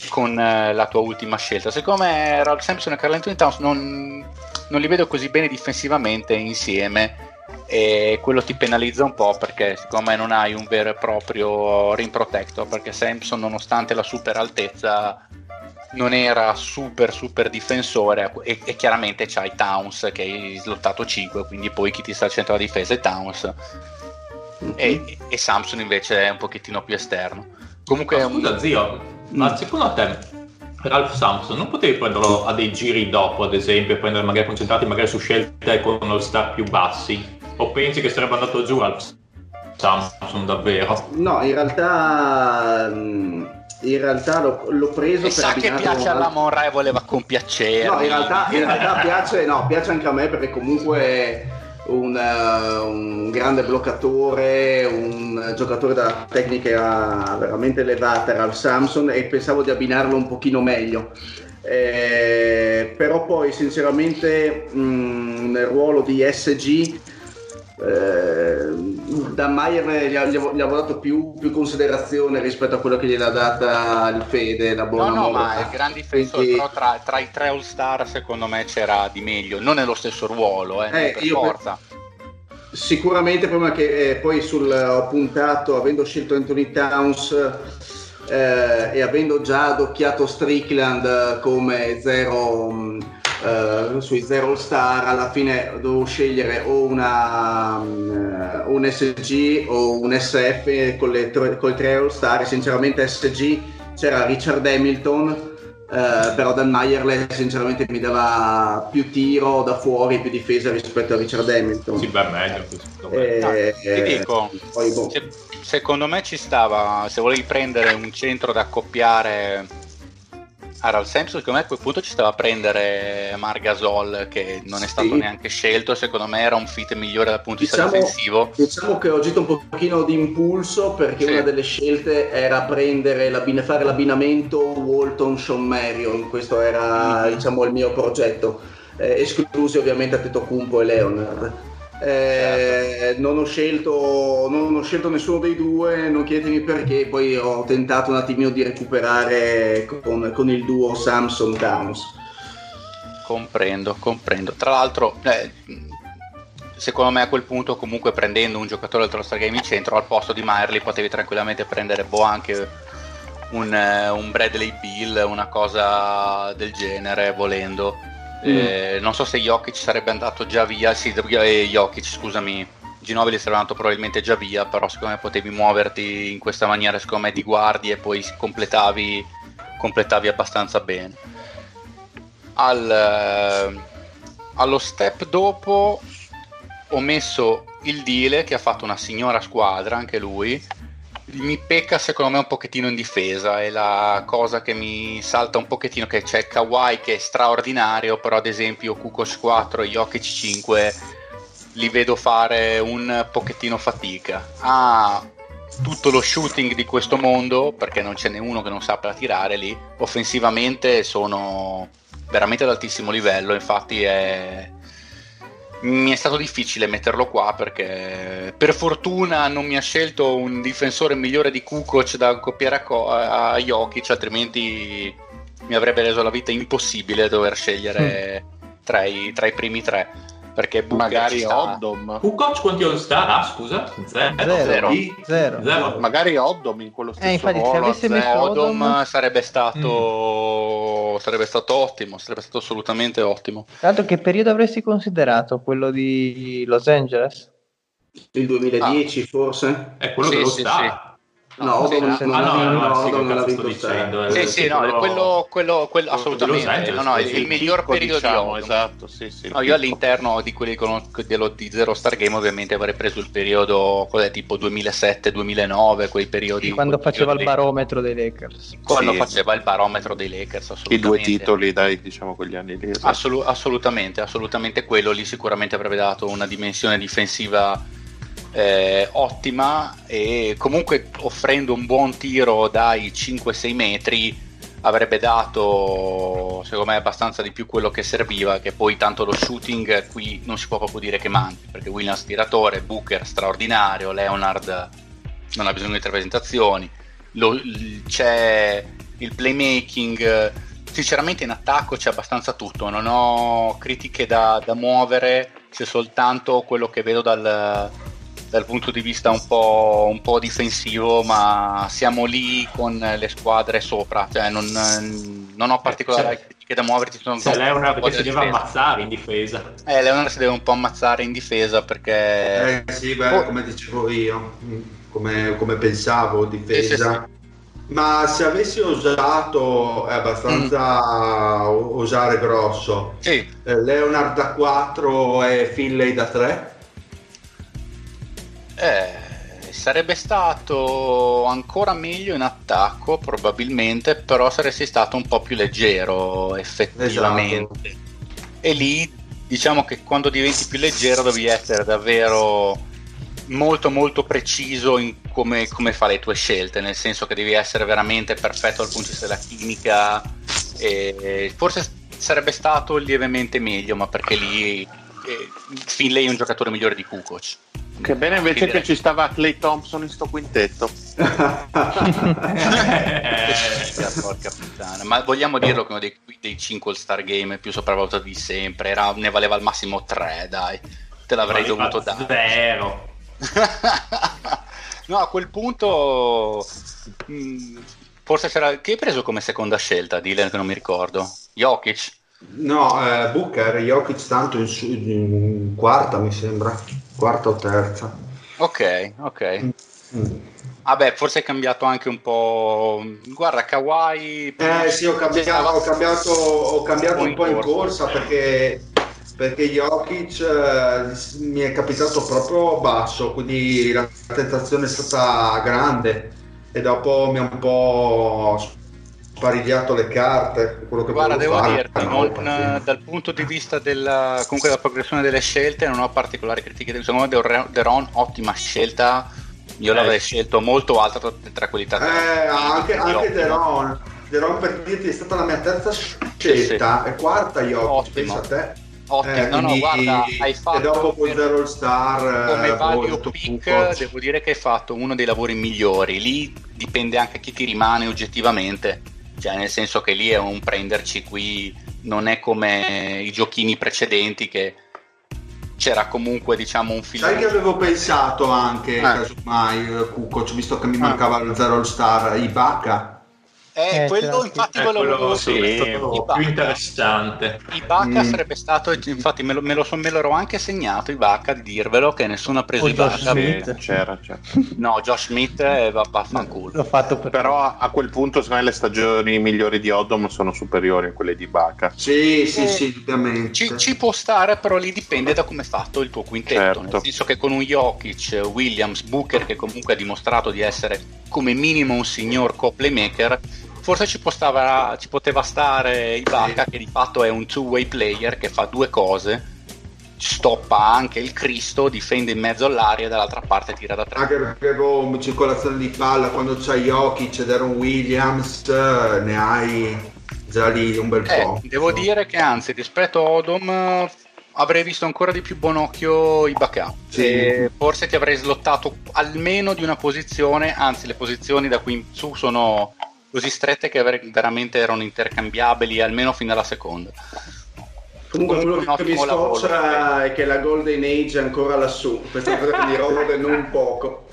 con eh, la tua ultima scelta. Secondo me Ralph Sampson e Carl Anthony Towns non, non, li vedo così bene difensivamente insieme e quello ti penalizza un po' perché secondo me non hai un vero e proprio rim protector perché Sampson nonostante la super altezza non era super super difensore e, e chiaramente c'hai Towns che hai slottato 5 quindi poi chi ti sta al centro della difesa è Towns mm-hmm. e, e Samson invece è un pochettino più esterno comunque Ma scusa un... zio ma mm. secondo te Ralph Sampson non potevi prenderlo a dei giri dopo, ad esempio, e prendere magari concentrati magari su scelte con uno star più bassi? O pensi che sarebbe andato giù Ralph Sampson davvero? No, in realtà mm, in realtà l'ho, l'ho preso e sa che piace alla Monra e voleva compiacere no in realtà, in realtà piace, no, piace anche a me perché comunque un, uh, un, grande bloccatore, un giocatore da tecnica veramente elevata al Samson e pensavo di abbinarlo un pochino meglio. Eh, però poi sinceramente mh, mm, nel ruolo di SG eh, da Maier gli, avevo, gli avevo dato più, più, considerazione rispetto a quello che gliel'ha data il Fede la buona no no ma è gran difensore Quindi... però tra, tra, i tre all star secondo me c'era di meglio. Non nello stesso ruolo eh, eh per forza. Per... Sicuramente prima che eh, poi sul, ho puntato, avendo scelto Anthony Towns eh, e avendo già adocchiato Strickland come zero mm, Uh, sui Zero Star alla fine dovevo scegliere o una, um, un SG o un SF con, le, con i tre All Star. E sinceramente SG c'era Richard Hamilton uh, però Dan Meyerle sinceramente mi dava più tiro da fuori più difesa rispetto a Richard Hamilton. Sì beh meglio eh, no, ti dico poi, boh. se, secondo me ci stava se volevi prendere un centro da accoppiare allora, il senso secondo me a quel punto ci stava a prendere Margasol che non è stato sì. neanche scelto, secondo me era un fit migliore dal punto di diciamo, vista difensivo. Diciamo che ho agito un pochino di impulso perché sì. una delle scelte era prendere, fare l'abbinamento Walton-Sean Marion, questo era mm-hmm. diciamo, il mio progetto, eh, esclusi ovviamente a Teto Cumpo e Leonard. Eh, non, ho scelto, non, ho scelto, nessuno dei due, non chiedetemi perché, poi ho tentato un attimino di recuperare con, con il duo Samsung Downs. Comprendo, comprendo. Tra l'altro, eh, secondo me a quel punto comunque prendendo un giocatore del Star Game in centro al posto di Marley potevi tranquillamente prendere boh anche un, eh, un Bradley Bill, una cosa del genere volendo Mm. Eh, non so se Jokic sarebbe andato già via, sì, eh, Jokic, scusami, Ginobili sarebbe andato probabilmente già via, però secondo me potevi muoverti in questa maniera, secondo me, di guardie e poi completavi, completavi abbastanza bene. Al, eh, allo step dopo ho messo il Dile che ha fatto una signora squadra, anche lui. Mi pecca secondo me un pochettino in difesa, è la cosa che mi salta un pochettino che c'è Kawhi che è straordinario, però ad esempio Kukoc 4 e Jokic 5 li vedo fare un pochettino fatica. Ha tutto lo shooting di questo mondo, perché non ce n'è uno che non sappia tirare lì, offensivamente sono veramente ad altissimo livello, infatti è mi è stato difficile metterlo qua perché per fortuna non mi ha scelto un difensore migliore di Kukoc da accoppiare a, Co- a Jokic, altrimenti mi avrebbe reso la vita impossibile dover scegliere tra, i, tra i primi tre. Perché Magari Oddom. Kukoc quanti all star? Ah, scusa, zero. Zero. Zero. Zero. Zero. Magari Oddom in quello stesso Eh, infatti, se ruolo. zero. messo- Odom- sarebbe stato sarebbe stato ottimo, sarebbe stato assolutamente ottimo. L'altro, che periodo avresti considerato? Quello di Los Angeles? Il 2010 forse? È quello Sì, dello sì, star. Sì, Odom sì. Ah, no, no, no, no, sì, non l'ha cazzo sto vinto dicendo, eh. Sì, sì, no, quello- quello, quello, quello- assolutamente. Angeles, No, no, il, sì, il miglior Picco, periodo diciamo, di Odom. esatto, sì, sì. No, io all'interno di quelli con- dello, di Zero Star Game ovviamente avrei preso il periodo cos'è, tipo 2007-2009, quei periodi. Quando quei faceva il barometro dei Lakers. Quando Sì. faceva il barometro dei Lakers, I assolutamente. due titoli, dai, diciamo quegli anni lì. esatto. Assolu- assolutamente, assolutamente quello lì sicuramente avrebbe dato una dimensione difensiva eh, ottima e comunque offrendo un buon tiro dai 5-6 metri avrebbe dato secondo me abbastanza di più quello che serviva che poi tanto lo shooting qui non si può proprio dire che manchi perché Williams tiratore, Booker straordinario, Leonard non ha bisogno di tre presentazioni Lo- c'è il playmaking sinceramente in attacco c'è abbastanza tutto non ho critiche da, da muovere c'è soltanto quello che vedo dal, dal punto di vista un po', un po' difensivo ma siamo lì con le squadre sopra cioè non, non ho particolari Cioè, critiche da muovere ci sono Se Leonard che si deve difesa. ammazzare in difesa. eh, Leonard si deve un po' ammazzare in difesa perché Eh sì, beh, Oh. come dicevo io, mm, come, come pensavo, difesa. Sì, Ma se avessi osato, è abbastanza o- osare grosso, sì, eh, Leonard da 4 e Finlay da 3? Eh, sarebbe stato ancora meglio in attacco, probabilmente, però saresti stato un po' più leggero, effettivamente. E lì, diciamo che quando diventi più leggero devi essere davvero molto molto preciso in come, come fa le tue scelte, nel senso che devi essere veramente perfetto dal punto di vista della chimica. E forse sarebbe stato lievemente meglio, ma perché lì eh, Finlay è un giocatore migliore di Kukoc. Che bene invece che ci stava Clay Thompson in sto quintetto. Eh, porca puttana. Ma vogliamo dirlo che uno dei, dei 5 All-Star Game più sopravvalutati di sempre, era- ne valeva al massimo 3, dai. Te l'avrei Valeva dovuto dare. Zero. no, a quel punto mh, forse c'era chi hai preso come seconda scelta, Dylan che non mi ricordo. Jokic. No, eh, Booker, Jokic tanto in, su- in quarta mi sembra, quarta o terza. Ok, ok. Mm. Vabbè, forse è cambiato anche un po'. Guarda, Kawhi. Eh sì, ho cambiato, ho cambiato, ho cambiato un po' in corsa perché, perché Jokic eh, mi è capitato proprio basso, quindi la tentazione è stata grande e dopo mi ha un po' sparigliato le carte. Quello che Guarda, devo fare. dirti, No, non- perché- dal punto di vista della, comunque della progressione delle scelte, non ho particolari critiche. Secondo me Deron- Deron, ottima scelta. Io Eh, l'avrei sì. scelto molto alta tra, tra quelli tra Eh, anche, anche. Deron, Deron per dirti è stata la mia terza scelta e quarta Jokic, Ottimo. pensa a te. Ottimo. Eh, no, no, guarda, hai e fatto dopo col per- Zero Star come eh, value pick devo dire che hai fatto uno dei lavori migliori lì dipende anche chi ti rimane oggettivamente cioè nel senso che lì è un prenderci qui non è come i giochini precedenti che c'era comunque diciamo un Sai che avevo pensato anche, Eh. casomai, Kukoc, visto che mi mancava il Zero Star, Ibaka. Eh, Eh, quello ce l'ha infatti Eh, quello, quello sì, sì, è stato Ibaka. più interessante. Ibaka Mm. sarebbe stato, infatti me lo, me lo son- me l'ero anche segnato Ibaka di dirvelo che nessuno ha preso O Josh Ibaka. Smith. c'era, c'era. No, Josh Smith e va vaffanculo. L'ho fatto per Però a- quel punto secondo me le stagioni migliori di Oddom sono superiori a quelle di Baca. Sì, sì, Eh, sì, ovviamente. Ci, ci può stare, però lì dipende da come è fatto il tuo quintetto. Certo. Nel senso che con un Jokic, Williams, Booker, che comunque ha dimostrato di essere come minimo un signor co-playmaker, forse ci, può stava- ci poteva stare Ibaka, che di fatto è un two-way player che fa due cose. Stoppa anche il Cristo, difende in mezzo all'aria e dall'altra parte tira da tre. Anche perché con circolazione di palla, quando c'hai Jokic ed Aaron Williams, ne hai già lì un bel Eh, po'. devo dire che anzi, rispetto a Odom, avrei visto ancora di più buon occhio Ibaka. Sì. Forse ti avrei slottato almeno di una posizione, anzi, le posizioni da qui in su sono così strette che ver- veramente erano intercambiabili almeno fino alla seconda. Comunque quello che mi scoccia è che la Golden Age è ancora lassù, questa cosa che mi rode non poco.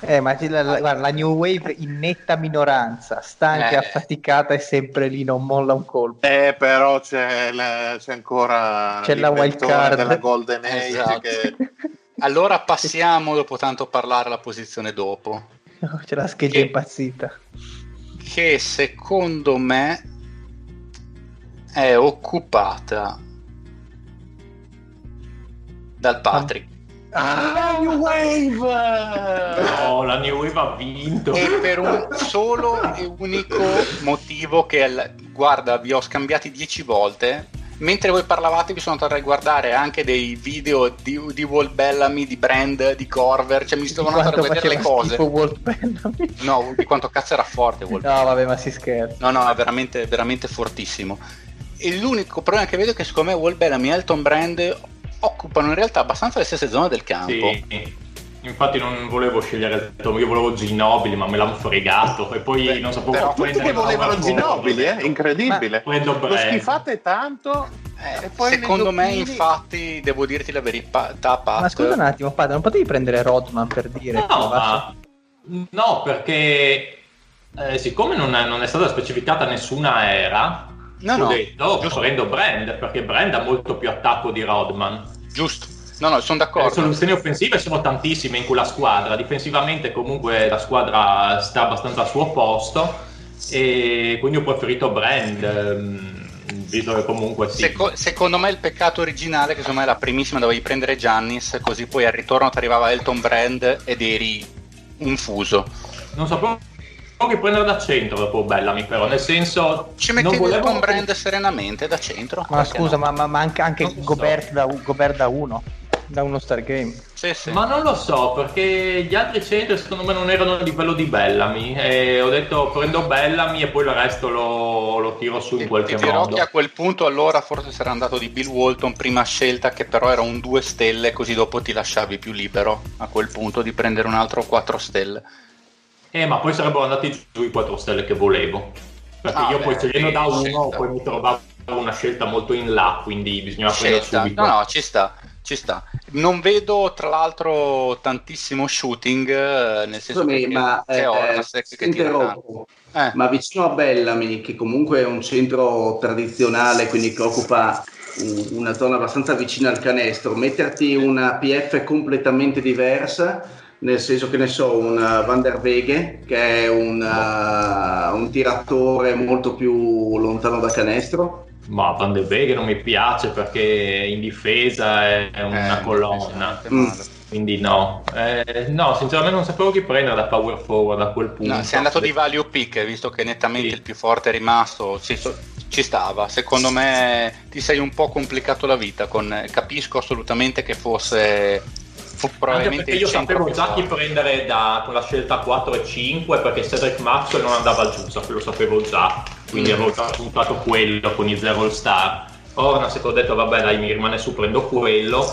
Eh, ma la, la- guarda, la New Wave in netta minoranza, stanca, Eh. affaticata e sempre lì, non molla un colpo. Eh, però c'è, la- c'è ancora C'è la wild card. della Golden Age Esatto. che Allora passiamo, dopo tanto parlare, alla posizione dopo, C'è la scheggia Che- impazzita. Che secondo me è occupata dal Patrick. Ah, New Wave! No, la New Wave ha vinto. e per un solo e unico motivo che al- guarda vi ho scambiati dieci volte mentre voi parlavate vi sono andato a guardare anche dei video di, di Walt Bellamy di Brand di Corver cioè mi sto andando a vedere le cose Walt Bellamy. no di quanto cazzo era forte Walt No, vabbè, ma si scherza. No, no, è veramente, veramente fortissimo. E l'unico problema che vedo è che secondo me Wall Bellamy e Elton Brand occupano in realtà abbastanza le stesse zone del campo. Sì. Infatti non volevo scegliere il Tom, io volevo Ginobili, ma me l'hanno fregato e poi Beh, non sapevo però Tutti che volevano Ginobili, eh? incredibile. Prendo Lo Brand. schifate tanto Eh, e poi secondo me, giochini- infatti, devo dirti la verità, Pat. Ma scusa un attimo, padre, non potevi prendere Rodman per dire No, ma... no perché eh, siccome non è, non è stata specificata nessuna era, No, ho no, detto giusto. prendo Brand perché Brand ha molto più attacco di Rodman. Giusto. No, no, sono Le d'accordo. soluzioni offensive sono tantissime in quella squadra, difensivamente comunque la squadra sta abbastanza al suo posto e quindi ho preferito Brand, ehm, visto che comunque sì. Seco- secondo me il peccato originale, che secondo me la primissima dovevi prendere Giannis, così poi al ritorno ti arrivava Elton Brand ed eri un fuso. Non sapevo che prendere da centro dopo Bellamy però, nel senso Ci non mettevi volevo Elton Brand serenamente da centro. Ma scusa, no? ma, ma, ma anche, anche Non so. Gobert, da, Gobert da uno, da uno Star Game. Sì, sì. Ma non lo so, perché gli altri centri secondo me non erano a livello di Bellamy. E ho detto prendo Bellamy e poi il resto lo, lo tiro su in qualche ti dirò modo. che a quel punto allora forse sarà andato di Bill Walton prima scelta che però era un 2 stelle così dopo ti lasciavi più libero a quel punto di prendere un altro 4 stelle Eh, ma poi sarebbero andati giù i 4 stelle che volevo. Perché Ah, io beh, poi scegliendo da uno, scelta. poi mi trovavo una scelta molto in là, quindi bisognava prendere scelta subito. no no ci sta ci sta non vedo tra l'altro tantissimo shooting eh, nel senso Scusami, che ma c'è eh, Hornacek ti che tira. Eh, Ma vicino a Bellamy, che comunque è un centro tradizionale, quindi che occupa un- una zona abbastanza vicina al canestro, metterti una PF completamente diversa, nel senso che ne so, un uh, Van der Wege, che è un, uh, un tiratore molto più lontano da canestro. Ma Van de Beek non mi piace perché in difesa è è una eh, colonna. Mm. Quindi no. Eh, no, sinceramente non sapevo chi prendere da power forward a quel punto. No, sei andato di value pick, visto che nettamente Sì. il più forte è rimasto, ci, ci stava. Secondo me ti sei un po' complicato la vita. Con, capisco assolutamente che fosse Anche probabilmente perché il io sapevo già chi prendere da- con la scelta 4 e 5 perché Cedric Maxwell non andava giù, lo sapevo già, quindi Mm. avevo già puntato quello con i zero all star. Ora se ho detto vabbè dai mi rimane su prendo quello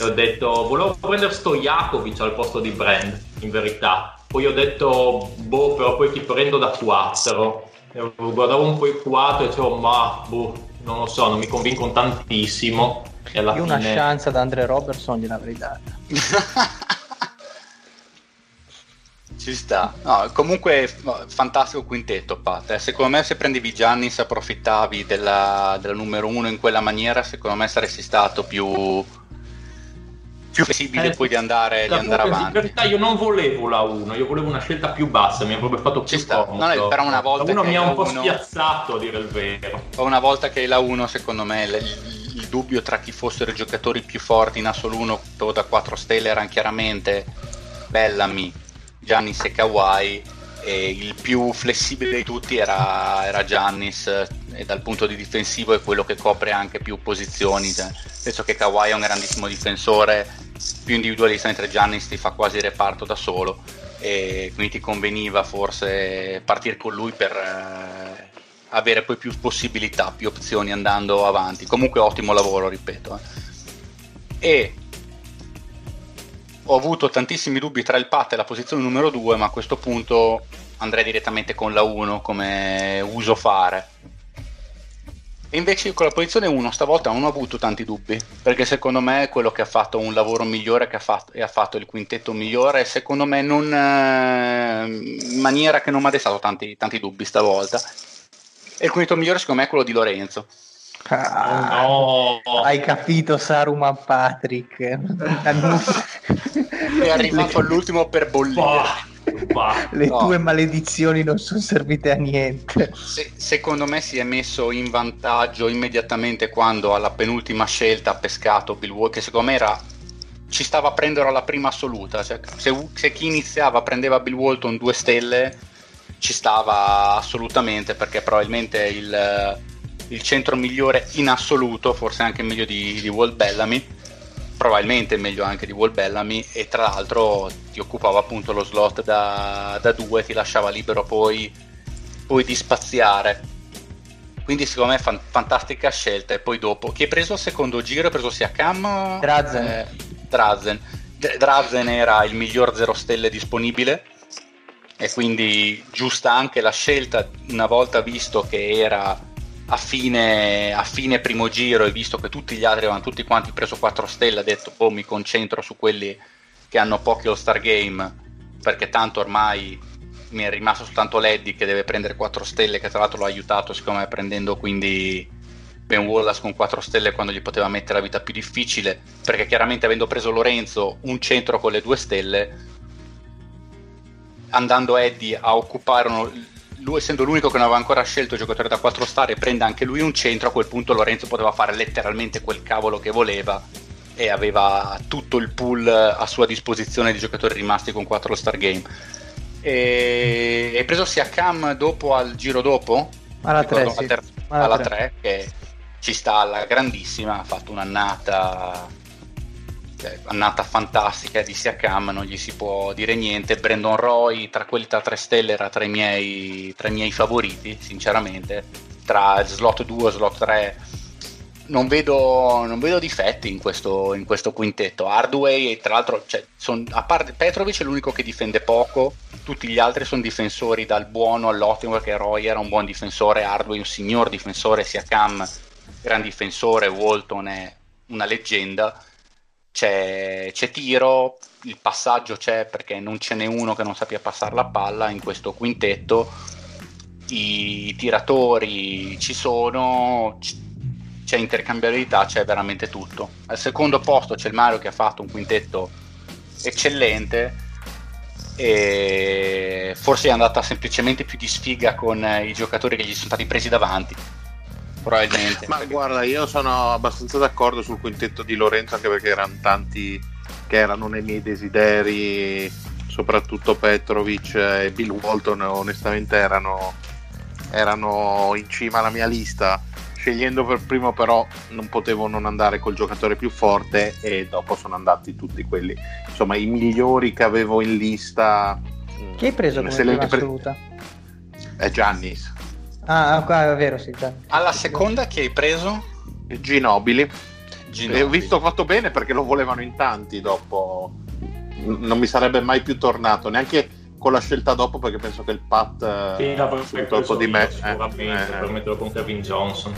e ho detto volevo prendere Stojakovic al posto di Brand in verità poi ho detto boh però poi chi prendo da 4 e guardavo un po' i 4 e dicevo ma boh non lo so non mi convincono tantissimo e alla Io una fine chance ad Andre Robertson gliel'avrei data. Ci Ci sta. No, comunque fantastico quintetto, Pat. Eh, Secondo me se prendevi Giannis approfittavi della, della numero uno in quella maniera, secondo me saresti stato più, più flessibile Eh, poi di andare, di andare In avanti. verità io non volevo la 1, io volevo una scelta più bassa, mi ha proprio fatto più Ci sta. comodo. No, però una volta la 1 che mi ha la un po' uno- spiazzato a dire il vero. Una volta che hai la 1, secondo me il, il- dubbio tra chi fossero i giocatori più forti in assoluto da 4 stelle erano chiaramente Bellamy, Giannis e Kawhi e il più flessibile di tutti era, era Giannis e dal punto di difensivo è quello che copre anche più posizioni. Cioè, penso che Kawhi è un grandissimo difensore più individualista mentre Giannis ti fa quasi reparto da solo e quindi ti conveniva forse partire con lui per eh, avere poi più possibilità, più opzioni andando avanti. Comunque ottimo lavoro, ripeto. eh. E ho avuto tantissimi dubbi tra il Pat e la posizione numero 2, ma a questo punto andrei direttamente con la 1 come uso fare. E invece con la posizione 1 stavolta non ho avuto tanti dubbi, perché secondo me è quello che ha fatto un lavoro migliore che ha fatto, e ha fatto il quintetto migliore, secondo me non, eh, in maniera che non mi ha destato tanti, tanti dubbi stavolta. E il quintetto migliore secondo me è quello di Lorenzo. Ah, No, Hai capito Saruman Patrick? È arrivato all'ultimo per bollire. bah, bah. Le No. tue maledizioni non sono servite a niente. Se- secondo me si è messo in vantaggio immediatamente quando alla penultima scelta ha pescato Bill Walker, che secondo me era ci stava a prendere alla prima assoluta. Cioè, se, se chi iniziava prendeva Bill Walton due stelle, ci stava assolutamente perché probabilmente il, il centro migliore in assoluto, forse anche meglio di, di Walt Bellamy, probabilmente meglio anche di Walt Bellamy e tra l'altro ti occupava appunto lo slot da, da due, ti lasciava libero poi, poi di spaziare. Quindi secondo me fan- fantastica scelta e poi dopo chi hai preso al secondo giro? Hai preso sia Cam Drazen. eh, Drazen. D- Drazen era il miglior 0 stelle disponibile e quindi giusta anche la scelta una volta visto che era a fine, a fine primo giro e visto che tutti gli altri avevano tutti quanti preso 4 stelle ha detto boh mi concentro su quelli che hanno pochi all star game perché tanto ormai mi è rimasto soltanto Leddy che deve prendere 4 stelle che tra l'altro l'ha aiutato siccome me prendendo quindi Ben Wallace con 4 stelle quando gli poteva mettere la vita più difficile perché chiaramente avendo preso Lorenzo un centro con le 2 stelle andando Eddie a occupare uno- lui essendo l'unico che non aveva ancora scelto il giocatore da 4 star e prende anche lui un centro a quel punto Lorenzo poteva fare letteralmente quel cavolo che voleva e aveva tutto il pool a sua disposizione di giocatori rimasti con 4 star game e hai preso sia Cam dopo al giro dopo Alla Ricordo 3, sì. Alla alla tre. 3 che ci sta alla grandissima ha fatto un'annata cioè, annata fantastica di Siakam non gli si può dire niente. Brandon Roy tra quelli da 3 stelle era tra i miei, tra i miei favoriti sinceramente. Tra slot 2 e slot 3 non vedo, non vedo difetti in questo, in questo quintetto. Hardway tra l'altro cioè, son- a parte Petrovic è l'unico che difende poco. Tutti gli altri sono difensori dal buono all'ottimo perché Roy era un buon difensore Hardway un signor difensore Siakam gran difensore Walton è una leggenda c'è, c'è tiro, il passaggio c'è perché non ce n'è uno che non sappia passare la palla in questo quintetto, i tiratori ci sono, c'è intercambiabilità, c'è veramente tutto. Al secondo posto c'è il Mario che ha fatto un quintetto eccellente e forse è andata semplicemente più di sfiga con i giocatori che gli sono stati presi davanti. Probabilmente. Ma guarda, io sono abbastanza d'accordo sul quintetto di Lorenzo, anche perché erano tanti che erano nei miei desideri, soprattutto Petrovic e Bill Walton, onestamente erano, erano in cima alla mia lista. Scegliendo per primo, però, non potevo non andare col giocatore più forte, e dopo sono andati tutti quelli, insomma, i migliori che avevo in lista. Chi hai preso Mm, come prima assoluta? È Giannis, Ah, qua è vero, sì. già. Alla seconda che hai preso? Ginobili. Ginobili. E ho visto fatto bene perché lo volevano in tanti dopo. N- Non mi sarebbe mai più tornato, neanche con la scelta dopo perché penso che il Pat Sì, eh, l'avrei sul preso dopo di me. sicuramente eh, eh, per metterlo con Kevin Johnson.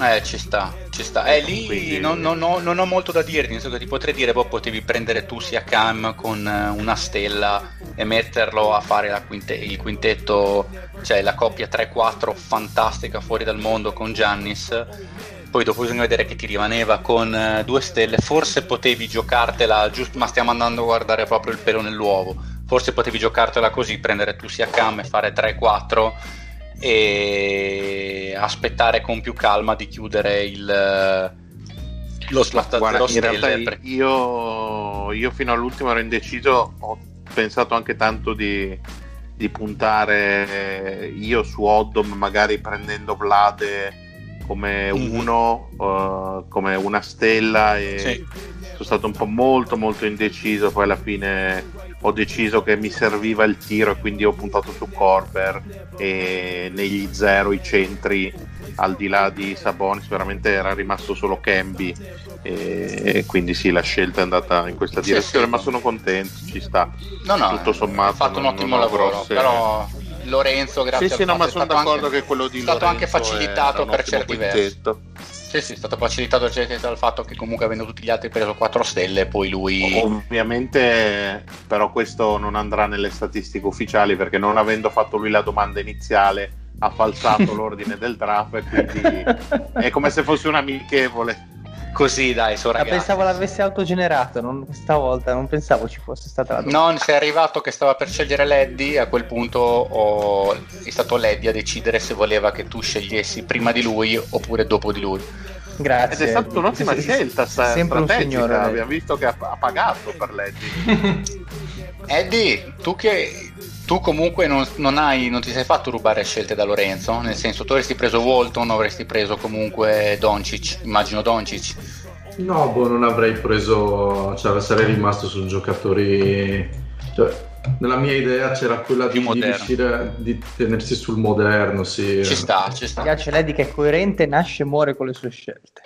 Eh, ci sta, ci sta. Eh, lì Quindi- non, non ho, non ho molto da dirti, nel senso che ti potrei dire, boh, potevi prendere tu sia Cam con eh, una stella e metterlo a fare la quinte- il quintetto, cioè la coppia 3-4 fantastica fuori dal mondo con Giannis. Poi dopo bisogna vedere che ti rimaneva con eh, due stelle, forse potevi giocartela, giusto, ma stiamo andando a guardare proprio il pelo nell'uovo, forse potevi giocartela così, prendere tu sia Cam e fare 3-4 e aspettare con più calma di chiudere il, lo slot a Guarda, in realtà io, io fino all'ultimo ero indeciso, ho pensato anche tanto di, di puntare io su Oddom, magari prendendo Vlade come Mhm. uno, eh, come una stella e Sì. sono stato un po' molto molto indeciso, poi alla fine ho deciso che mi serviva il tiro e quindi ho puntato su Corber e negli zero i centri al di là di Sabonis veramente era rimasto solo Camby e, e quindi sì la scelta è andata in questa Sì, direzione sì. ma sono contento ci sta No, no, tutto sommato ha fatto un non- ottimo non ho lavoro, grosse- però Lorenzo grazie sì sì no ma sono d'accordo anche- che quello di è stato anche Lorenzo facilitato per certi versi. quintetto. Sì, sì, è stato facilitato versi dal fatto che comunque avendo tutti gli altri preso 4 stelle, poi lui... Ovviamente, però, questo non andrà nelle statistiche ufficiali perché non avendo fatto lui la domanda iniziale ha falsato l'ordine del draft e quindi è come se fosse un amichevole. Così dai, sono Ma ragazzi. pensavo l'avesse autogenerato, non, stavolta non pensavo ci fosse stata la domanda. Non, se è arrivato che stava per scegliere Leddy, a quel punto ho- è stato Leddy a decidere se voleva che tu scegliessi prima di lui oppure dopo di lui. Grazie. Ed è stata un'ottima Sì, scelta, sì, sempre un strategica. signore. Abbiamo visto che ha, ha pagato per Leddy. Eddie, tu che tu comunque non, non hai, non ti sei fatto rubare scelte da Lorenzo, nel senso tu avresti preso Walton o avresti preso comunque Doncic, immagino Doncic. No, boh, non avrei preso, cioè sarei rimasto su giocatori, cioè, nella mia idea c'era quella di, di riuscire di tenersi sul moderno, sì. Ci sta, ci Mi sta. piace Lady che è coerente, nasce e muore con le sue scelte.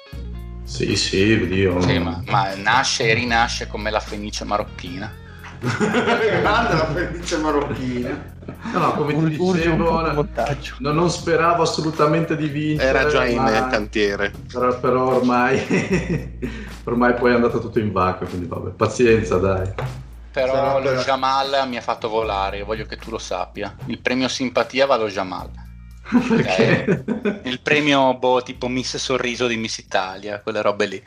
Sì, sì, Dio. Sì, ma, ma nasce e rinasce come la fenice marocchina. Grande la felice marocchina. No, no, come ti dicevo, un no, non speravo assolutamente di vincere. Era già in ma- cantiere. Però, però ormai, ormai poi è andato tutto in vacca, quindi vabbè, pazienza dai. Però Sarà lo per- Jamal mi ha fatto volare, voglio che tu lo sappia. Il premio simpatia va allo Jamal. Perché? Il premio boh, tipo Miss Sorriso di Miss Italia, quelle robe lì.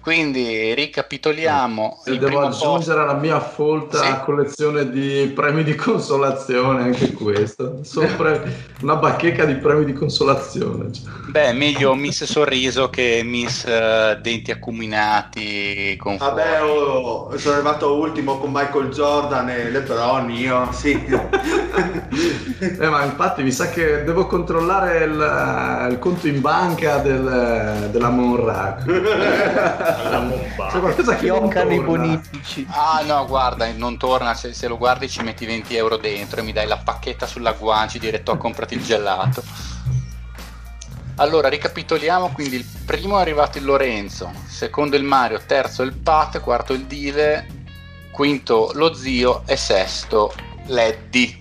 Quindi ricapitoliamo. Se il devo primo posto- aggiungere alla mia folta Sì. collezione di premi di consolazione anche questo. Sopra una bacheca di premi di consolazione. Beh, meglio Miss Sorriso che Miss eh, Denti Acuminati con Vabbè, oh, sono arrivato ultimo con Michael Jordan e LeBron, io sì. Eh, ma infatti mi sa che devo controllare il, il conto in banca del, della Monrac. Alla bomba. C'è qualcosa che non Fioccano i bonifici. Ah no, guarda, non torna, se, se lo guardi ci metti 20 euro dentro e mi dai la pacchetta sulla guanci diretto a comprati il gelato. Allora, ricapitoliamo, quindi il primo è arrivato il Lorenzo, secondo il Mario, terzo il Pat, quarto il Dive, quinto lo zio e sesto l'Eddy.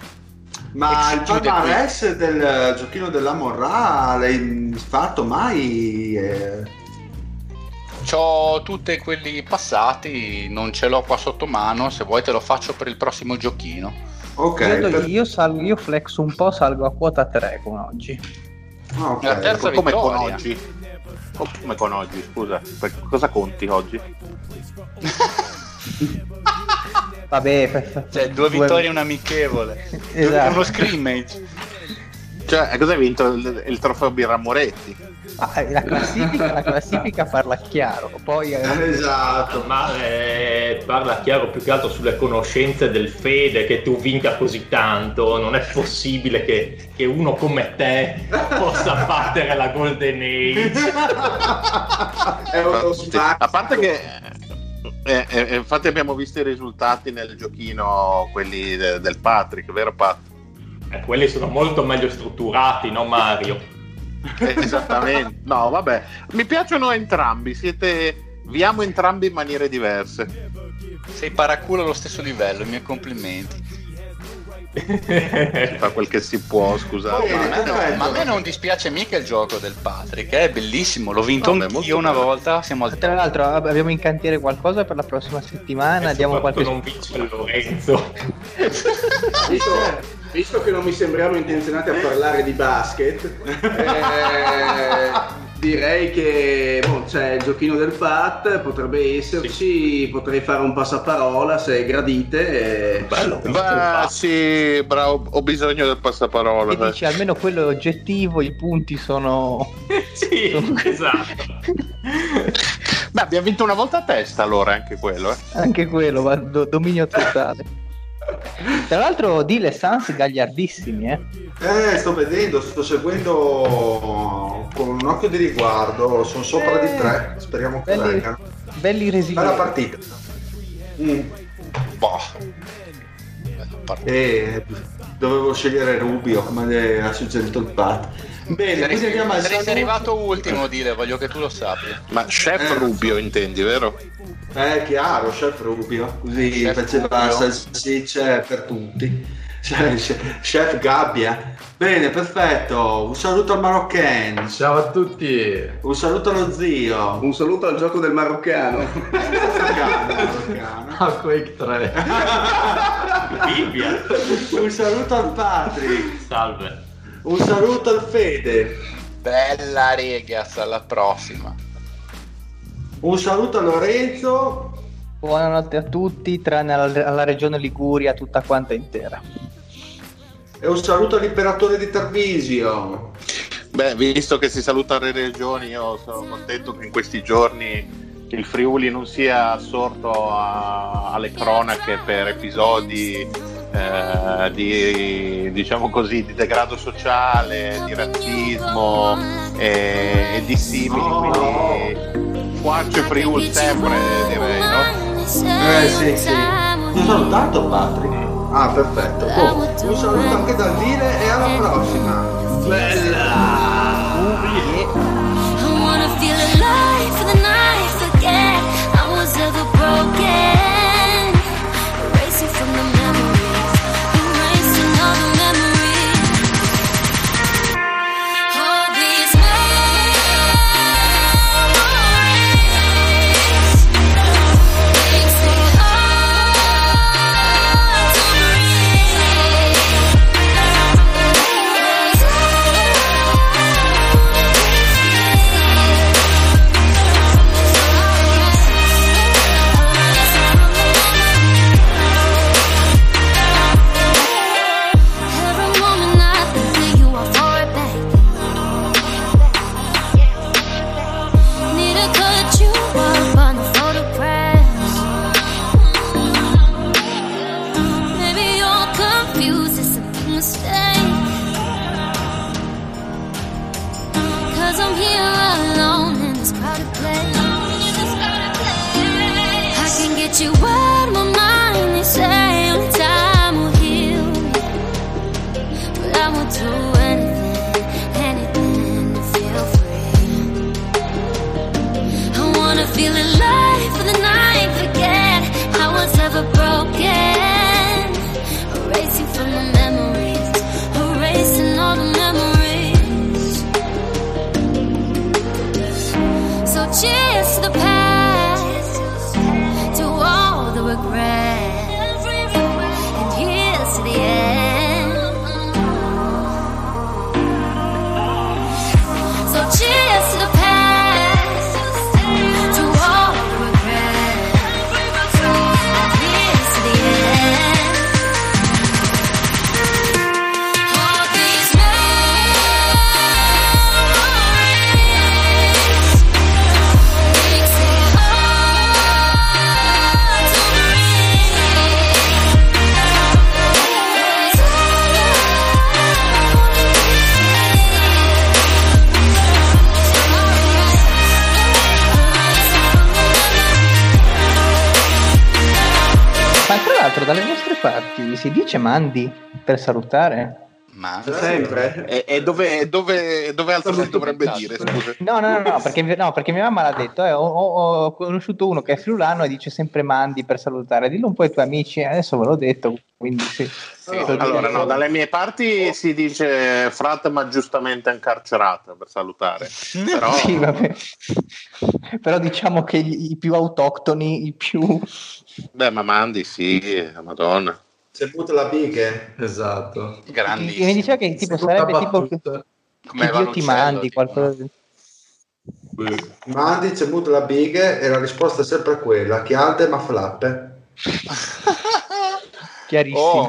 Ma il palmarès del giochino della Morra l'hai fatto mai? Eh, C'ho tutti quelli passati, non ce l'ho qua sotto mano, se vuoi te lo faccio per il prossimo giochino. Ok, Io, per- io salgo, io flexo un po', salgo a quota 3 come oggi. ah, ok. La terza come con oggi. Come con oggi, scusa. Per cosa conti oggi? Vabbè, Cioè, due vittorie e un amichevole. È Esatto. uno scrimmage. Cioè, cosa hai vinto? Il, il trofeo Birra Moretti? Ah, la, classifica, la classifica parla chiaro, poi eh, Esatto. Ma eh, parla chiaro più che altro sulle conoscenze del Fede che tu vinca così tanto. Non è possibile che, che uno come te possa battere la Golden Age. È uno spazio. a parte che eh, eh, infatti abbiamo visto i risultati nel giochino quelli de- del Patrick, vero Pat? Eh, quelli sono molto meglio strutturati, no Mario? Eh, Esattamente. No, vabbè, mi piacciono entrambi, siete vi amo entrambi in maniere diverse. Sei paraculo allo stesso livello, i miei complimenti. Si fa quel che si può, scusate. Ma a, me non, perfetto. ma a me non dispiace mica il gioco del Patrick, è bellissimo, l'ho vinto No, anch'io molto una bello. volta, siamo al Tra l'altro ab- abbiamo in cantiere qualcosa per la prossima settimana, diamo qualche... non vince Lorenzo. Visto, che non mi sembriamo intenzionati a parlare di basket, eh, direi che boh, c'è il giochino del PAT, potrebbe esserci, potrei fare un passaparola se gradite. eh. Bello. Va, sì, bravo, ho bisogno del passaparola. E dici almeno quello è oggettivo, i punti sono... sì, esatto. Beh, abbiamo vinto una volta a testa allora, anche quello. Eh. Anche quello, ma do- dominio totale. Tra l'altro Dile Sans gagliardissimi, eh. Eh, sto vedendo, sto seguendo con un occhio di riguardo, sono sopra di tre, speriamo che Belli, vengano. belli Bella resilienti. partita. Mm. Boh. Bella partita. E dovevo scegliere Rubio, come ha suggerito il Pat. Bene, Saresti, quindi andiamo al saresti saluto. arrivato ultimo, Dile, voglio che tu lo sappia. Ma chef Eh, Rubio intendi, vero? Eh, chiaro, chef Rubio, così Chef faceva Rubio. salsicce per tutti. Cioè, chef- chef Gabbia. Bene, perfetto. Un saluto al Maroccan. Ciao a tutti. Un saluto allo zio. Un saluto al gioco del maroccano. Maroccan, Maroccan. A Quake 3. Bibbia. Un saluto al Patrick. Salve. Un saluto al Fede. Bella Regas, alla prossima. Un saluto a Lorenzo. Buonanotte a tutti, tranne alla, alla regione Liguria tutta quanta intera. E un saluto all'imperatore di Tarvisio. Beh, visto che si salutano le regioni, io sono contento che in questi giorni il Friuli non sia assorto a- alle cronache per episodi eh, di, diciamo così, di degrado sociale, di razzismo e, e di simili. Quindi Fuaccio Friuli sempre, direi, no? Eh sì, sì. Ti ho salutato Patrick. Ah, perfetto. Oh, un saluto anche dal dire e alla prossima. I mandi per salutare? Ma Sempre. E, e dove, dove, dove altro si dovrebbe dire? Scusa. No, no, no, no, perché, no, perché mia mamma l'ha detto. eh, ho, ho- conosciuto uno che è friulano e dice sempre mandi per salutare. Dillo un po' ai tuoi amici, adesso ve l'ho detto, quindi sì. sì. Allora, Allora, no, dalle mie parti si dice frat ma giustamente incarcerato per salutare. Però Sì, vabbè. Però diciamo che i più autoctoni, i più... beh, ma mandi sì, madonna. C'è butta la bighe. Esatto. Mi grandissimo. diceva che tipo sarebbe tipo. Come che Dio ti mandi, tipo, qualcosa Mandi, c'è butta la bighe e la risposta è sempre quella. Chialde ma flappe. chiarissimo. Oh,